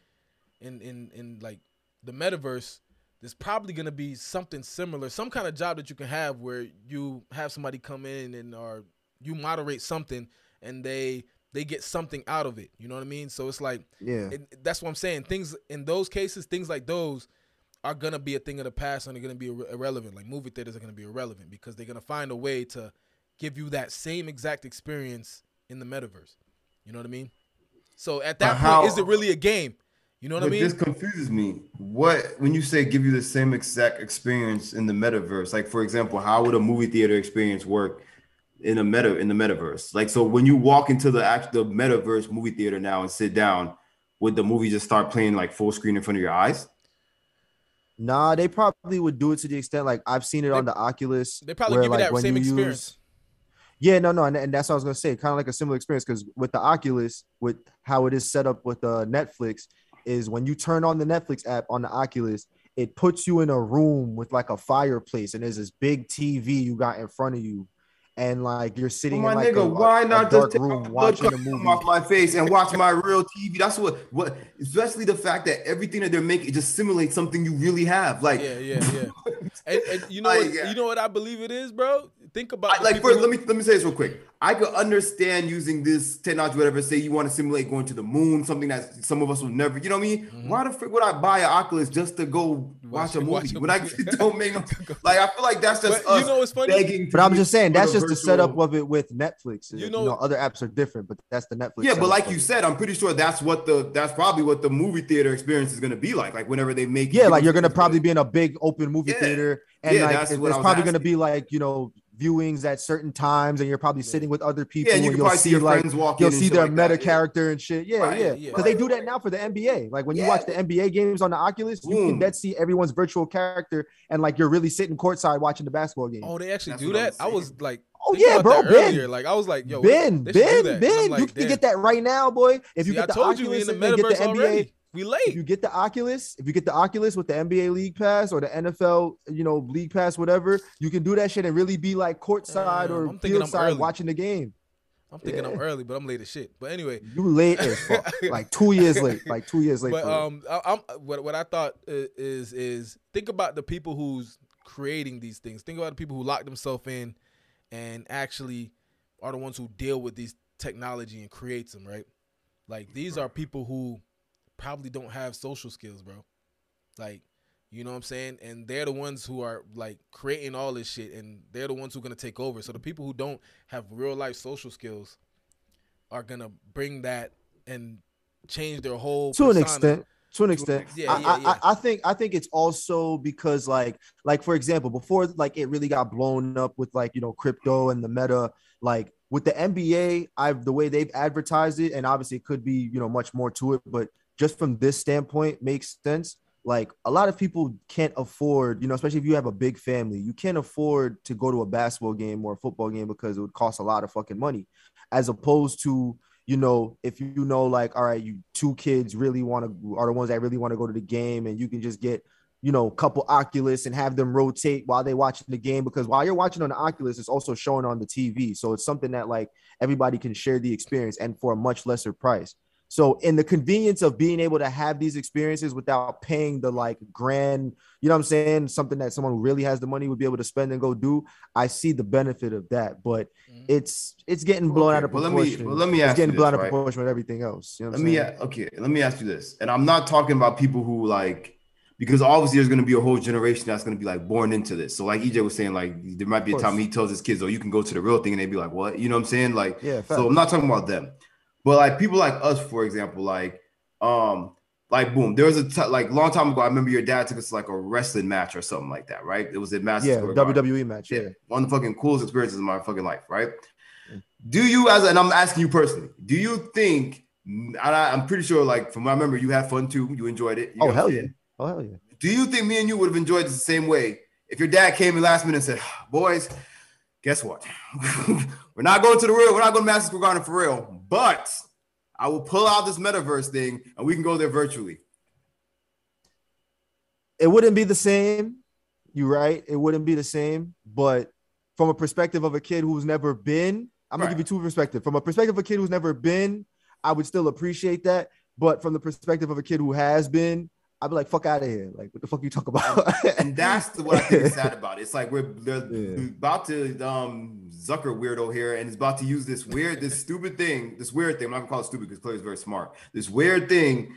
In in in like the metaverse, there's probably gonna be something similar, some kind of job that you can have where you have somebody come in and or you moderate something and they they get something out of it. You know what I mean? So it's like yeah, it, that's what I'm saying. Things in those cases, things like those are gonna be a thing of the past and they're gonna be irrelevant. Like movie theaters are gonna be irrelevant because they're gonna find a way to give you that same exact experience in the metaverse. You know what I mean? So at that point, is it really a game? You know what I mean? This confuses me. What when you say give you the same exact experience in the metaverse? Like for example, how would a movie theater experience work in a meta in the metaverse? Like so, when you walk into the actual metaverse movie theater now and sit down, would the movie just start playing like full screen in front of your eyes? Nah, they probably would do it to the extent like I've seen it they, on the Oculus. They probably where, give you that same experience. Use, yeah, no, no, and, and that's what I was gonna say. Kind of like a similar experience because with the Oculus, with how it is set up with the uh, Netflix, is when you turn on the Netflix app on the Oculus, it puts you in a room with like a fireplace, and there's this big TV you got in front of you, and like you're sitting oh, my in like nigga, a, why a, not a just room watching a movie off my face and watch my real TV. That's what what especially the fact that everything that they're making it just simulates something you really have. Like yeah, yeah, yeah. and, and, you know like, what, you know what I believe it is, bro. Think about I, like first. Who... Let me let me say this real quick. I could understand using this technology, whatever. Say you want to simulate going to the moon, something that some of us will never. You know what I mean? Mm-hmm. Why the frick would I buy an Oculus just to go watch, watch a movie watch a when movie. I don't make like I feel like that's just but, you know what's funny. Begging but I'm just saying that's just the setup of it with Netflix. You know, you know, other apps are different, but that's the Netflix. Yeah, but like you said, I'm pretty sure that's what the that's probably what the movie theater experience is going to be like. Like whenever they make yeah, like you're going to probably be in a big open movie yeah. theater, and yeah, like it's probably going to be like you know viewings at certain times, and you're probably sitting with other people. Yeah, you can probably see your like, friends walk. You'll see their like meta that, character yeah. and shit. Yeah, right, yeah. Because yeah. they do that now for the NBA. Like when you watch the NBA games on the Oculus, Boom. you can mm. dead see everyone's virtual character, and like you're really sitting courtside watching the basketball game. Oh, they actually That's do that. I was like. Oh yeah, bro. Ben, earlier. like I was like, yo, Ben, Ben, Ben, like, you can get that right now, boy. If you get the Oculus you, in the metaverse get the NBA, already. We late. If you get the Oculus, if you get the Oculus with the NBA League Pass or the NFL, you know, League Pass, whatever, you can do that shit and really be like courtside uh, or I'm field side watching the game. I'm thinking yeah. I'm early, but I'm late as shit. But anyway, you late as fuck. like two years late. Like two years late. But um, I, am what what I thought is is think about the people who's creating these things. Think about the people who lock themselves in and actually are the ones who deal with these technology and creates them. Right. Like these are people who probably don't have social skills, bro. Like, you know what I'm saying? And they're the ones who are like creating all this shit and they're the ones who are gonna take over. So the people who don't have real life social skills are gonna bring that and change their whole to persona. an extent to an extent. Yeah, yeah, yeah. I, I, think I think it's also because like like for example, before like it really got blown up with like you know crypto and the meta, like with the NBA, I've the way they've advertised it, and obviously it could be you know much more to it, but just from this standpoint makes sense like a lot of people can't afford, you know, especially if you have a big family, you can't afford to go to a basketball game or a football game because it would cost a lot of fucking money. As opposed to, you know, if you know, like, all right, you two kids really want to are the ones that really want to go to the game, and you can just get, you know, a couple Oculus and have them rotate while they watching the game because while you're watching on the Oculus, it's also showing on the TV. So it's something that like everybody can share the experience and for a much lesser price. So in the convenience of being able to have these experiences without paying the like grand, you know what I'm saying, something that someone who really has the money would be able to spend and go do, I see the benefit of that. But mm-hmm. it's it's getting blown okay. out of proportion. Well, let me, well, let me ask it's getting blown this, out of proportion with everything else. You know let me okay, let me ask you this. And I'm not talking about people who like because obviously there's going to be a whole generation that's going to be like born into this. So like EJ was saying, like there might be a time he tells his kids, "Oh, you can go to the real thing," and they'd be like, "What?" You know what I'm saying? Like, yeah. So I'm not talking about them. But like people like us, for example, like um, like boom, there was a t- like long time ago. I remember your dad took us to like a wrestling match or something like that, right? It was a match. Yeah, WWE match. Yeah. yeah, one of the fucking coolest experiences in my fucking life, right? Do you, as and I'm asking you personally, do you think? I, am pretty sure, like from what I remember, you had fun too. You enjoyed it. You oh hell yeah! Oh hell yeah! Do you think me and you would have enjoyed it the same way if your dad came in last minute and said, "Boys, guess what? we're not going to the real. We're not going to Madison Square Garden for real, but." I will pull out this metaverse thing and we can go there virtually. It wouldn't be the same. You're right. It wouldn't be the same. But from a perspective of a kid who's never been, I'm gonna give you two perspectives. From a perspective of a kid who's never been, I would still appreciate that. But from the perspective of a kid who has been, I'd be like, "Fuck out of here!" Like, what the fuck you talk about? and that's what I think is sad about it. It's like we're they're yeah. about to um Zucker weirdo here, and is about to use this weird, this stupid thing, this weird thing. I'm not gonna call it stupid because Claire's very smart. This weird thing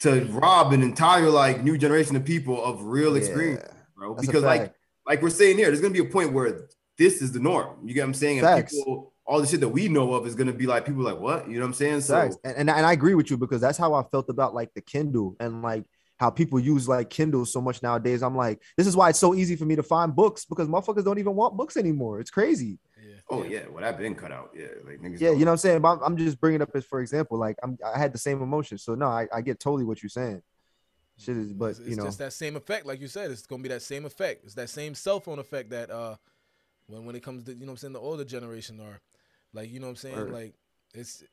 to rob an entire like new generation of people of real experience, yeah, bro. Because like like we're saying here, there's gonna be a point where this is the norm. You get what I'm saying? And Facts. people all the shit that we know of is gonna be like people like what you know what I'm saying? So and, and, and I agree with you because that's how I felt about like the Kindle and like how people use like Kindle so much nowadays. I'm like, this is why it's so easy for me to find books because motherfuckers don't even want books anymore. It's crazy. Yeah. Oh yeah, well I've been cut out. Yeah, like niggas. Yeah, you know what I'm saying. But I'm, I'm just bringing up as for example, like I'm I had the same emotion. So no, I, I get totally what you're saying. Shit is, but it's, you know, it's that same effect, like you said. It's gonna be that same effect. It's that same cell phone effect that uh, when when it comes to you know what I'm saying the older generation or like you know what I'm saying right. like it's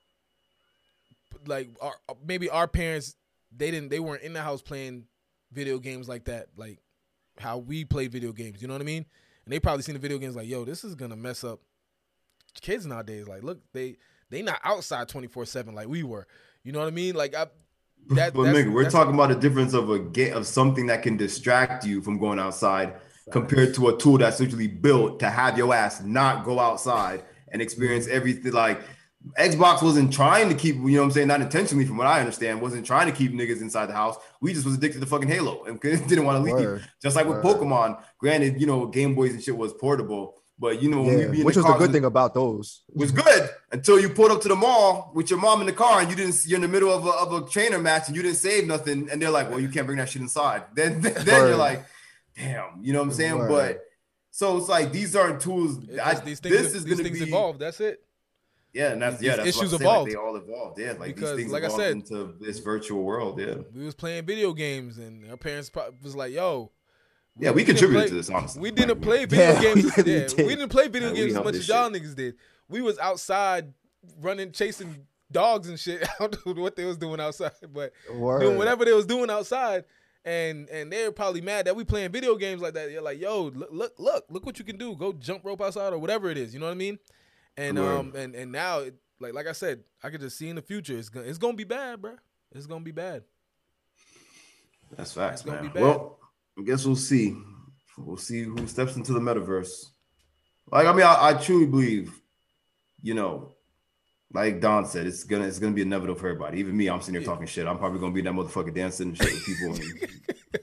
like our maybe our parents they didn't they weren't in the house playing video games like that, like how we play video games. You know what I mean? And they probably seen the video games like, yo, this is gonna mess up kids nowadays. Like, look, they they not outside twenty four seven like we were. You know what I mean? Like, I. That, but Mick, we're talking about a difference of a get of something that can distract you from going outside compared to a tool that's literally built to have your ass not go outside and experience everything like Xbox wasn't trying to keep, you know what I'm saying, not intentionally from what I understand, wasn't trying to keep niggas inside the house. We just was addicted to fucking Halo and didn't want to leave. Word. Just like Word. with Pokemon. Granted, you know, Game Boys and shit was portable, but you know, yeah. which was the good thing about those was good until you pulled up to the mall with your mom in the car and you didn't you're in the middle of a, of a trainer match and you didn't save nothing and they're like, well, you can't bring that shit inside. Then then, then you're like, damn, you know what I'm saying? Word. But so it's like these aren't tools. I, these things, this is these things be, evolve. That's it. Yeah, and that's yeah, that's issues evolved. Like they all evolved. Yeah, like because, these things like I said, into this virtual world. Yeah, we was playing video games, and our parents was like, "Yo." Yeah, we, we contributed play, to this. Honestly, we didn't play video yeah, games. We, yeah, we didn't play video games as much as y'all niggas did. We was outside running, chasing dogs and shit. I don't know what they was doing outside, but Word. doing whatever they was doing outside. And and they're probably mad that we playing video games like that. You're like, yo, look, look, look, look what you can do. Go jump rope outside or whatever it is. You know what I mean? And um and and now it, like like I said, I could just see in the future it's gonna it's gonna be bad, bro. It's gonna be bad. That's facts, man. Well, I guess we'll see. We'll see who steps into the metaverse. Like I mean, I, I truly believe, you know, like Don said, it's gonna it's gonna be inevitable for everybody. Even me, I'm sitting here yeah. talking shit. I'm probably gonna be that motherfucker dancing and shit with people.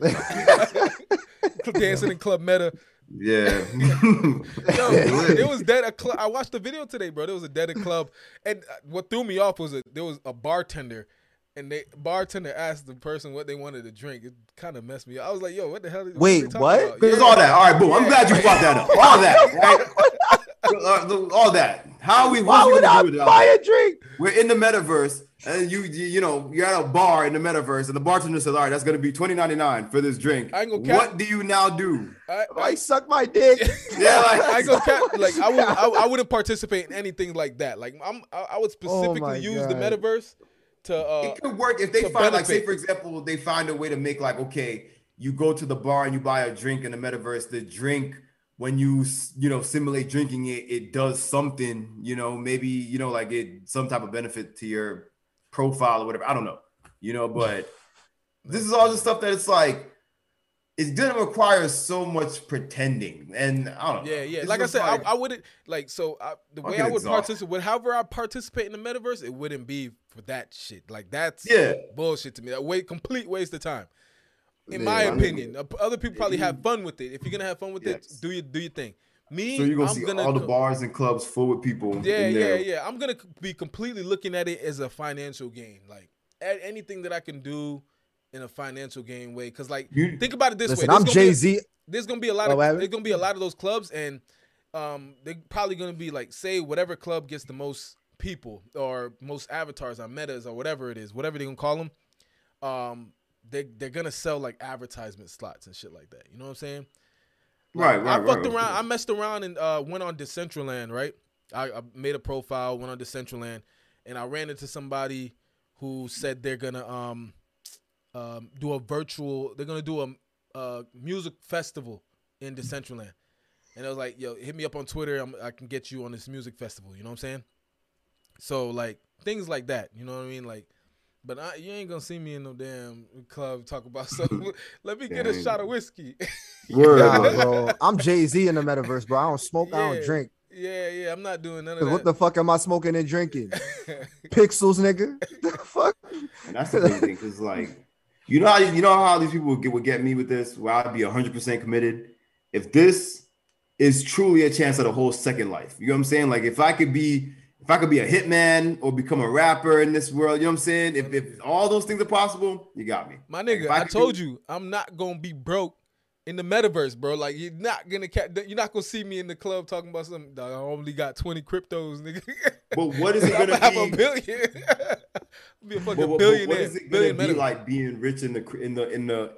And, dancing in Club Meta yeah. Yo, it was dead. A club. I watched the video today, bro. There was a dead club, and uh, what threw me off was a, there was a bartender, and the bartender asked the person what they wanted to drink. It kind of messed me up. I was like, "Yo, what the hell?" Wait, what? There's yeah. all that. All right, boom. Yeah. I'm glad you brought that up. All that, right? Uh, all that. How we? Why would I buy a drink? We're in the metaverse and you, you, you know, you're at a bar in the metaverse, and the bartender says, "All right, that's gonna be twenty ninety nine for this drink." I go what do you now do? I, I suck my dick. yeah, like, I go cap. Like I would, I, I, wouldn't participate in anything like that. Like I'm, I, I would oh specifically oh use God. the metaverse to. Uh, it could work if they find, benefit. like, say for example, they find a way to make like, okay, you go to the bar and you buy a drink in the metaverse. The drink when you you know simulate drinking it, it does something. You know, maybe you know like it some type of benefit to your profile or whatever. I don't know, you know, but this is all the stuff that it's like it's gonna require so much pretending, and I don't know. Yeah, yeah. like I said, I, I, wouldn't like so I, the way I would participate, however I participate in the metaverse, it wouldn't be for that shit. Like that's yeah bullshit to me. That way, complete waste of time. In yeah, my opinion, mean, other people probably have fun with it. If you're gonna have fun with yes. it, do you do your thing. Me, so you're gonna I'm see gonna all the bars and clubs full with people. Yeah, yeah, yeah. I'm gonna be completely looking at it as a financial gain. Like anything that I can do in a financial gain way. Cause like you, think about it this listen, way. I'm Jay Z. There's gonna be a lot of there's gonna be a lot of those clubs, and um, they're probably gonna be like say whatever club gets the most people or most avatars on metas or whatever it is, whatever they're gonna call them. Um, they they're gonna sell like advertisement slots and shit like that. You know what I'm saying? Right, right. I fucked right, around. I messed around and uh, went on Decentraland. Right. I, I, made a profile, went on Decentraland, and I ran into somebody who said they're gonna um, um do a virtual. They're gonna do a, a music festival in Decentraland, and I was like, "Yo, hit me up on Twitter. I'm, I can get you on this music festival." You know what I'm saying? So like things like that. You know what I mean? Like but I, you ain't gonna see me in no damn club talk about something. Let me get a shot of whiskey. Word, nah, bro. I'm Jay Z in the metaverse, bro. I don't smoke. Yeah, I don't drink. Yeah, yeah. I'm not doing none of that. What the fuck am I smoking and drinking? Pixels, nigga. the fuck. And that's the big thing, because like, you know how you know how these people would get, would get me with this, where I'd be 100 percent committed. If this is truly a chance at a whole second life, you know what I'm saying? Like, if I could be if I could be a hitman or become a rapper in this world, you know what I'm saying? If, if all those things are possible, you got me. My nigga, I, I told do- you, I'm not gonna be broke in the metaverse, bro. Like you're not gonna you're not gonna see me in the club talking about something. I only got 20 cryptos, nigga. But what is it gonna have be? a billion. be a fucking but, but, billionaire. But what is it gonna be like being rich in the in the in the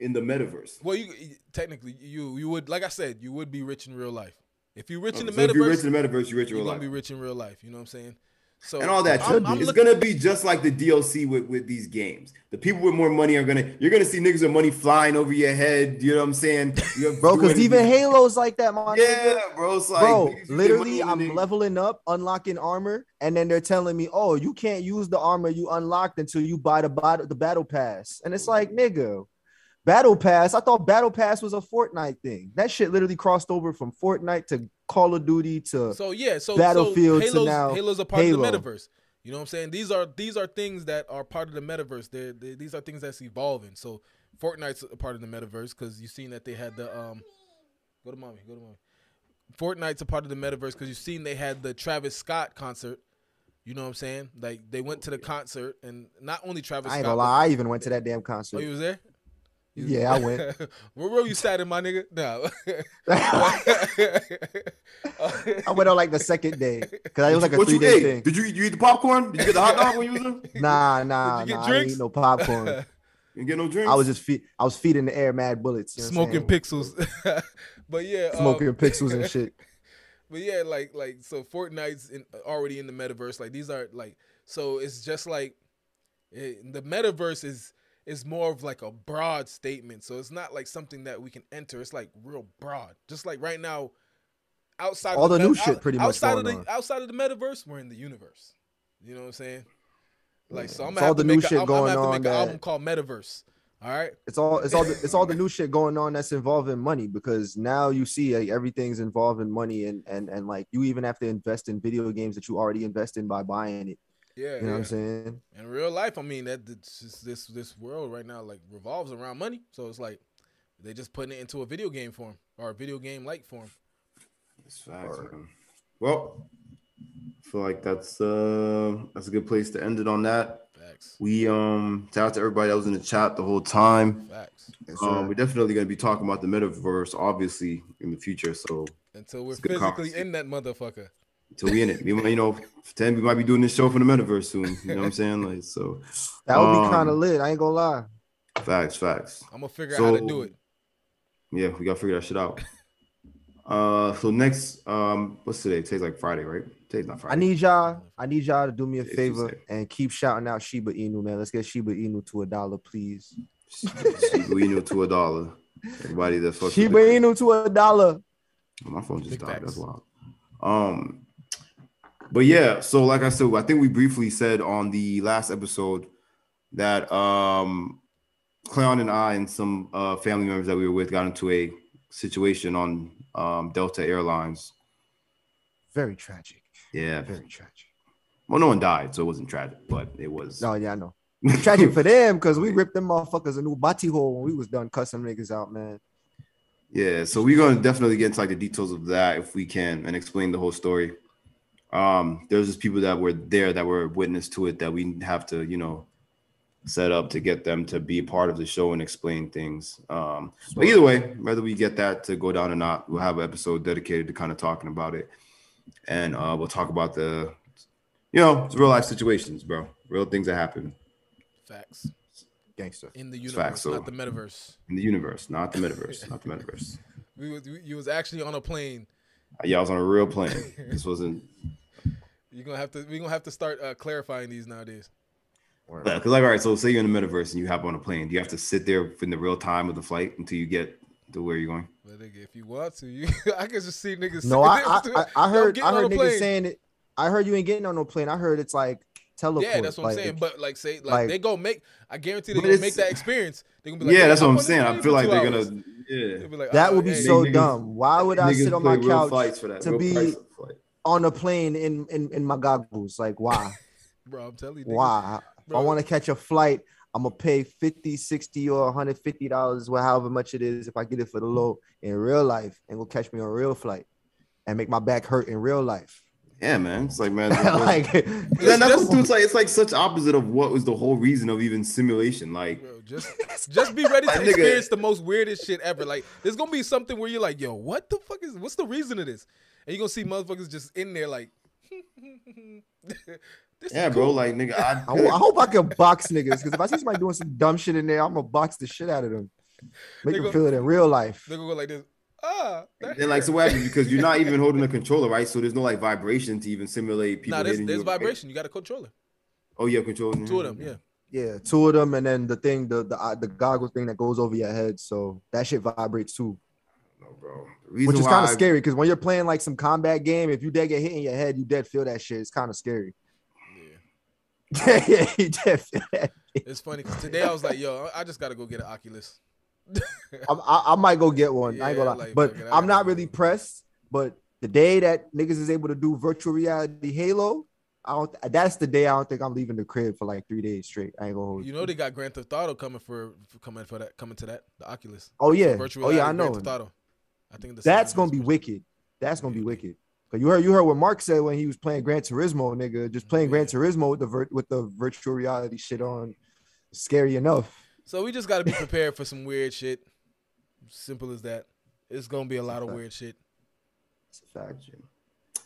in the metaverse? Well, you technically you you would like I said you would be rich in real life. If you're rich in the so metaverse, if you're rich in the metaverse, you're rich in real you're life. gonna be rich in real life. You know what I'm saying? So and all that I'm, I'm it's looking, gonna be just like the DLC with, with these games. The people with more money are gonna you're gonna see niggas with money flying over your head. You know what I'm saying, bro? Because even Halo's like that, man. Yeah, bro. It's like, bro, literally, I'm leveling up, unlocking armor, and then they're telling me, "Oh, you can't use the armor you unlocked until you buy the battle the battle pass." And it's like, nigga, Battle Pass. I thought Battle Pass was a Fortnite thing. That shit literally crossed over from Fortnite to Call of Duty to so yeah, so Battlefield so Halo's, to now Halo's a part Halo. of the metaverse. You know what I'm saying? These are these are things that are part of the metaverse. They're, they, these are things that's evolving. So Fortnite's a part of the metaverse because you've seen that they had the um. Go to mommy. Go to mommy. Fortnite's a part of the metaverse because you've seen they had the Travis Scott concert. You know what I'm saying? Like they went to the concert and not only Travis. I ain't Scott, gonna lie. I even went to that damn concert. Oh, you was there? Yeah, I went. Where were you sat in my nigga? No. I went on like the second day because it was like a what three day ate? thing. Did you, you eat the popcorn? Did you get the hot dog when you was there? Nah, nah, nah. I didn't eat no popcorn. You get no drinks. I was just feed. I was feeding the air mad bullets. You know Smoking pixels. but yeah, smoking um, pixels and shit. But yeah, like like so Fortnite's in, already in the metaverse. Like these are like so it's just like it, the metaverse is is more of like a broad statement. So it's not like something that we can enter. It's like real broad. Just like right now, outside all the, the new shit pretty much outside of the on. outside of the metaverse, we're in the universe. You know what I'm saying? Like so, I'm gonna have to make a, I'm, going I'm on. Make an album called Metaverse. All right. It's all it's all the, it's all the new shit going on that's involving money because now you see like, everything's involving money and and and like you even have to invest in video games that you already invest in by buying it. Yeah, you know yeah. what I'm saying. In real life, I mean that just, this this world right now like revolves around money. So it's like they just putting it into a video game form or a video game like form. That's facts. Right. Well, I feel like that's uh that's a good place to end it on that. Facts. We um shout out to everybody that was in the chat the whole time. Facts. um, we're definitely gonna be talking about the metaverse, obviously, in the future. So until we're physically in that motherfucker. Until we in it. We you know, ten we might be doing this show for the metaverse soon. You know what I'm saying? Like so that would um, be kind of lit. I ain't gonna lie. Facts, facts. I'm gonna figure so, out how to do it. Yeah, we gotta figure that shit out. uh so next um what's today? Today's like Friday, right? Today's not Friday. I need y'all, I need y'all to do me a favor and keep shouting out Shiba Inu, man. Let's get Shiba Inu to a dollar, please. Shiba Inu to a dollar. Everybody that fucking Shiba Inu to a dollar. my phone just Big died. Facts. That's wild. Um but yeah, so like I said, I think we briefly said on the last episode that um Cleon and I and some uh, family members that we were with got into a situation on um, Delta Airlines. Very tragic. Yeah, very tragic. Well, no one died, so it wasn't tragic, but it was. No, yeah, I know. tragic for them because we ripped them motherfuckers a new bati hole when we was done cussing niggas out, man. Yeah, so we're gonna definitely get into like the details of that if we can and explain the whole story um, there's just people that were there that were witness to it that we have to, you know, set up to get them to be part of the show and explain things. Um, but either way, whether we get that to go down or not, we'll have an episode dedicated to kind of talking about it, and uh, we'll talk about the, you know, it's real life situations, bro, real things that happen. Facts. Gangster. In the universe, Facts, so, not the metaverse. In the universe, not the metaverse, not the metaverse. We was, you was actually on a plane. Yeah, I was on a real plane. this wasn't You're gonna have to. We're gonna have to start uh, clarifying these nowadays. Because like, all right, so say you're in the metaverse and you hop on a plane. Do you have to sit there in the real time of the flight until you get to where you're going? But nigga, if you want to, you I can just see niggas. No, I I, I, I heard I heard niggas plane. saying it. I heard you ain't getting on no plane. I heard it's like teleport. Yeah, that's what like, I'm saying. But like, say like, like, they go make. I guarantee they gonna make that experience. They gonna be like, yeah, that's what I'm saying. I feel like they're hours. gonna. Yeah, like, that oh, would be hey, so niggas, dumb. Why would I sit on my couch to be on a plane in, in in my goggles? Like, why? Bro, I'm telling you. Why? Bro. I want to catch a flight. I'm gonna pay 50, 60, or 150 dollars, however much it is, if I get it for the low in real life, and go catch me on a real flight and make my back hurt in real life. Yeah, man. It's like man, like then that's what it's like. It's like such opposite of what was the whole reason of even simulation. Like, Bro, just just be ready to experience the most weirdest shit ever. Like, there's gonna be something where you're like, yo, what the fuck is? What's the reason of this? And you're gonna see motherfuckers just in there like. yeah, cool. bro. Like, nigga, I, I, hope I can box niggas because if I see somebody doing some dumb shit in there, I'm gonna box the shit out of them. Make them feel it in real life. They gonna go like this. Ah, then like so what happens because you're not even holding a controller, right? So there's no like vibration to even simulate people. Nah, there's, there's vibration. You got a controller. Oh yeah, controller. Two of them, yeah. Yeah, two of them, and then the thing, the the uh, the goggle thing that goes over your head, so that shit vibrates too. No, bro. Which is kind of scary because when you're playing like some combat game, if you dead get hit in your head, you dead feel that shit. It's kind of scary. Yeah, yeah, you dead feel that. It's funny because today I was like, yo, I just gotta go get an Oculus. I, I, might go get one. Yeah, I ain't gonna lie, like, but I'm not really pressed. But the day that niggas is able to do virtual reality Halo, I don't. That's the day I don't think I'm leaving the crib for like three days straight. I ain't gonna hold you. know they got Grand Theft Auto coming for, for coming for that coming to that the Oculus. Oh yeah, virtual oh yeah, I know. Grand Theft Auto. I think that's gonna be wicked. That's gonna be wicked. Cause you heard you heard what Mark said when he was playing Gran Turismo, nigga. Just playing Gran Turismo with the vir- with the virtual reality shit on, scary enough. So we just got to be prepared for some weird shit. Simple as that. It's gonna be a lot of weird shit. It's a fact, Jim.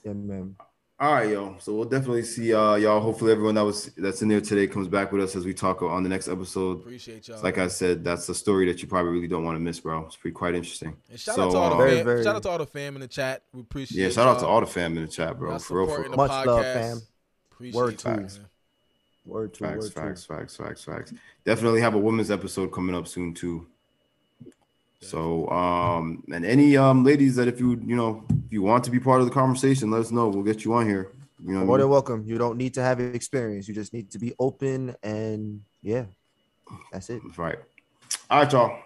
Yeah, man. All right, yo. So we'll definitely see uh, y'all. Hopefully, everyone that was that's in there today comes back with us as we talk on the next episode. Appreciate y'all. Like I said, that's a story that you probably really don't want to miss, bro. It's pretty quite interesting. And shout so, out to all the uh, fam. Very, shout out to all the fam in the chat. We appreciate. Yeah, shout y'all. out to all the fam in the chat, bro. For real, for real. Much podcast. love, fam. Appreciate Word to Word to facts, word facts, to. facts, facts, facts. Definitely have a women's episode coming up soon too. So, um, and any um ladies that if you you know if you want to be part of the conversation, let us know. We'll get you on here. You know, more than welcome. You don't need to have experience. You just need to be open and yeah, that's it. That's right. All right, y'all.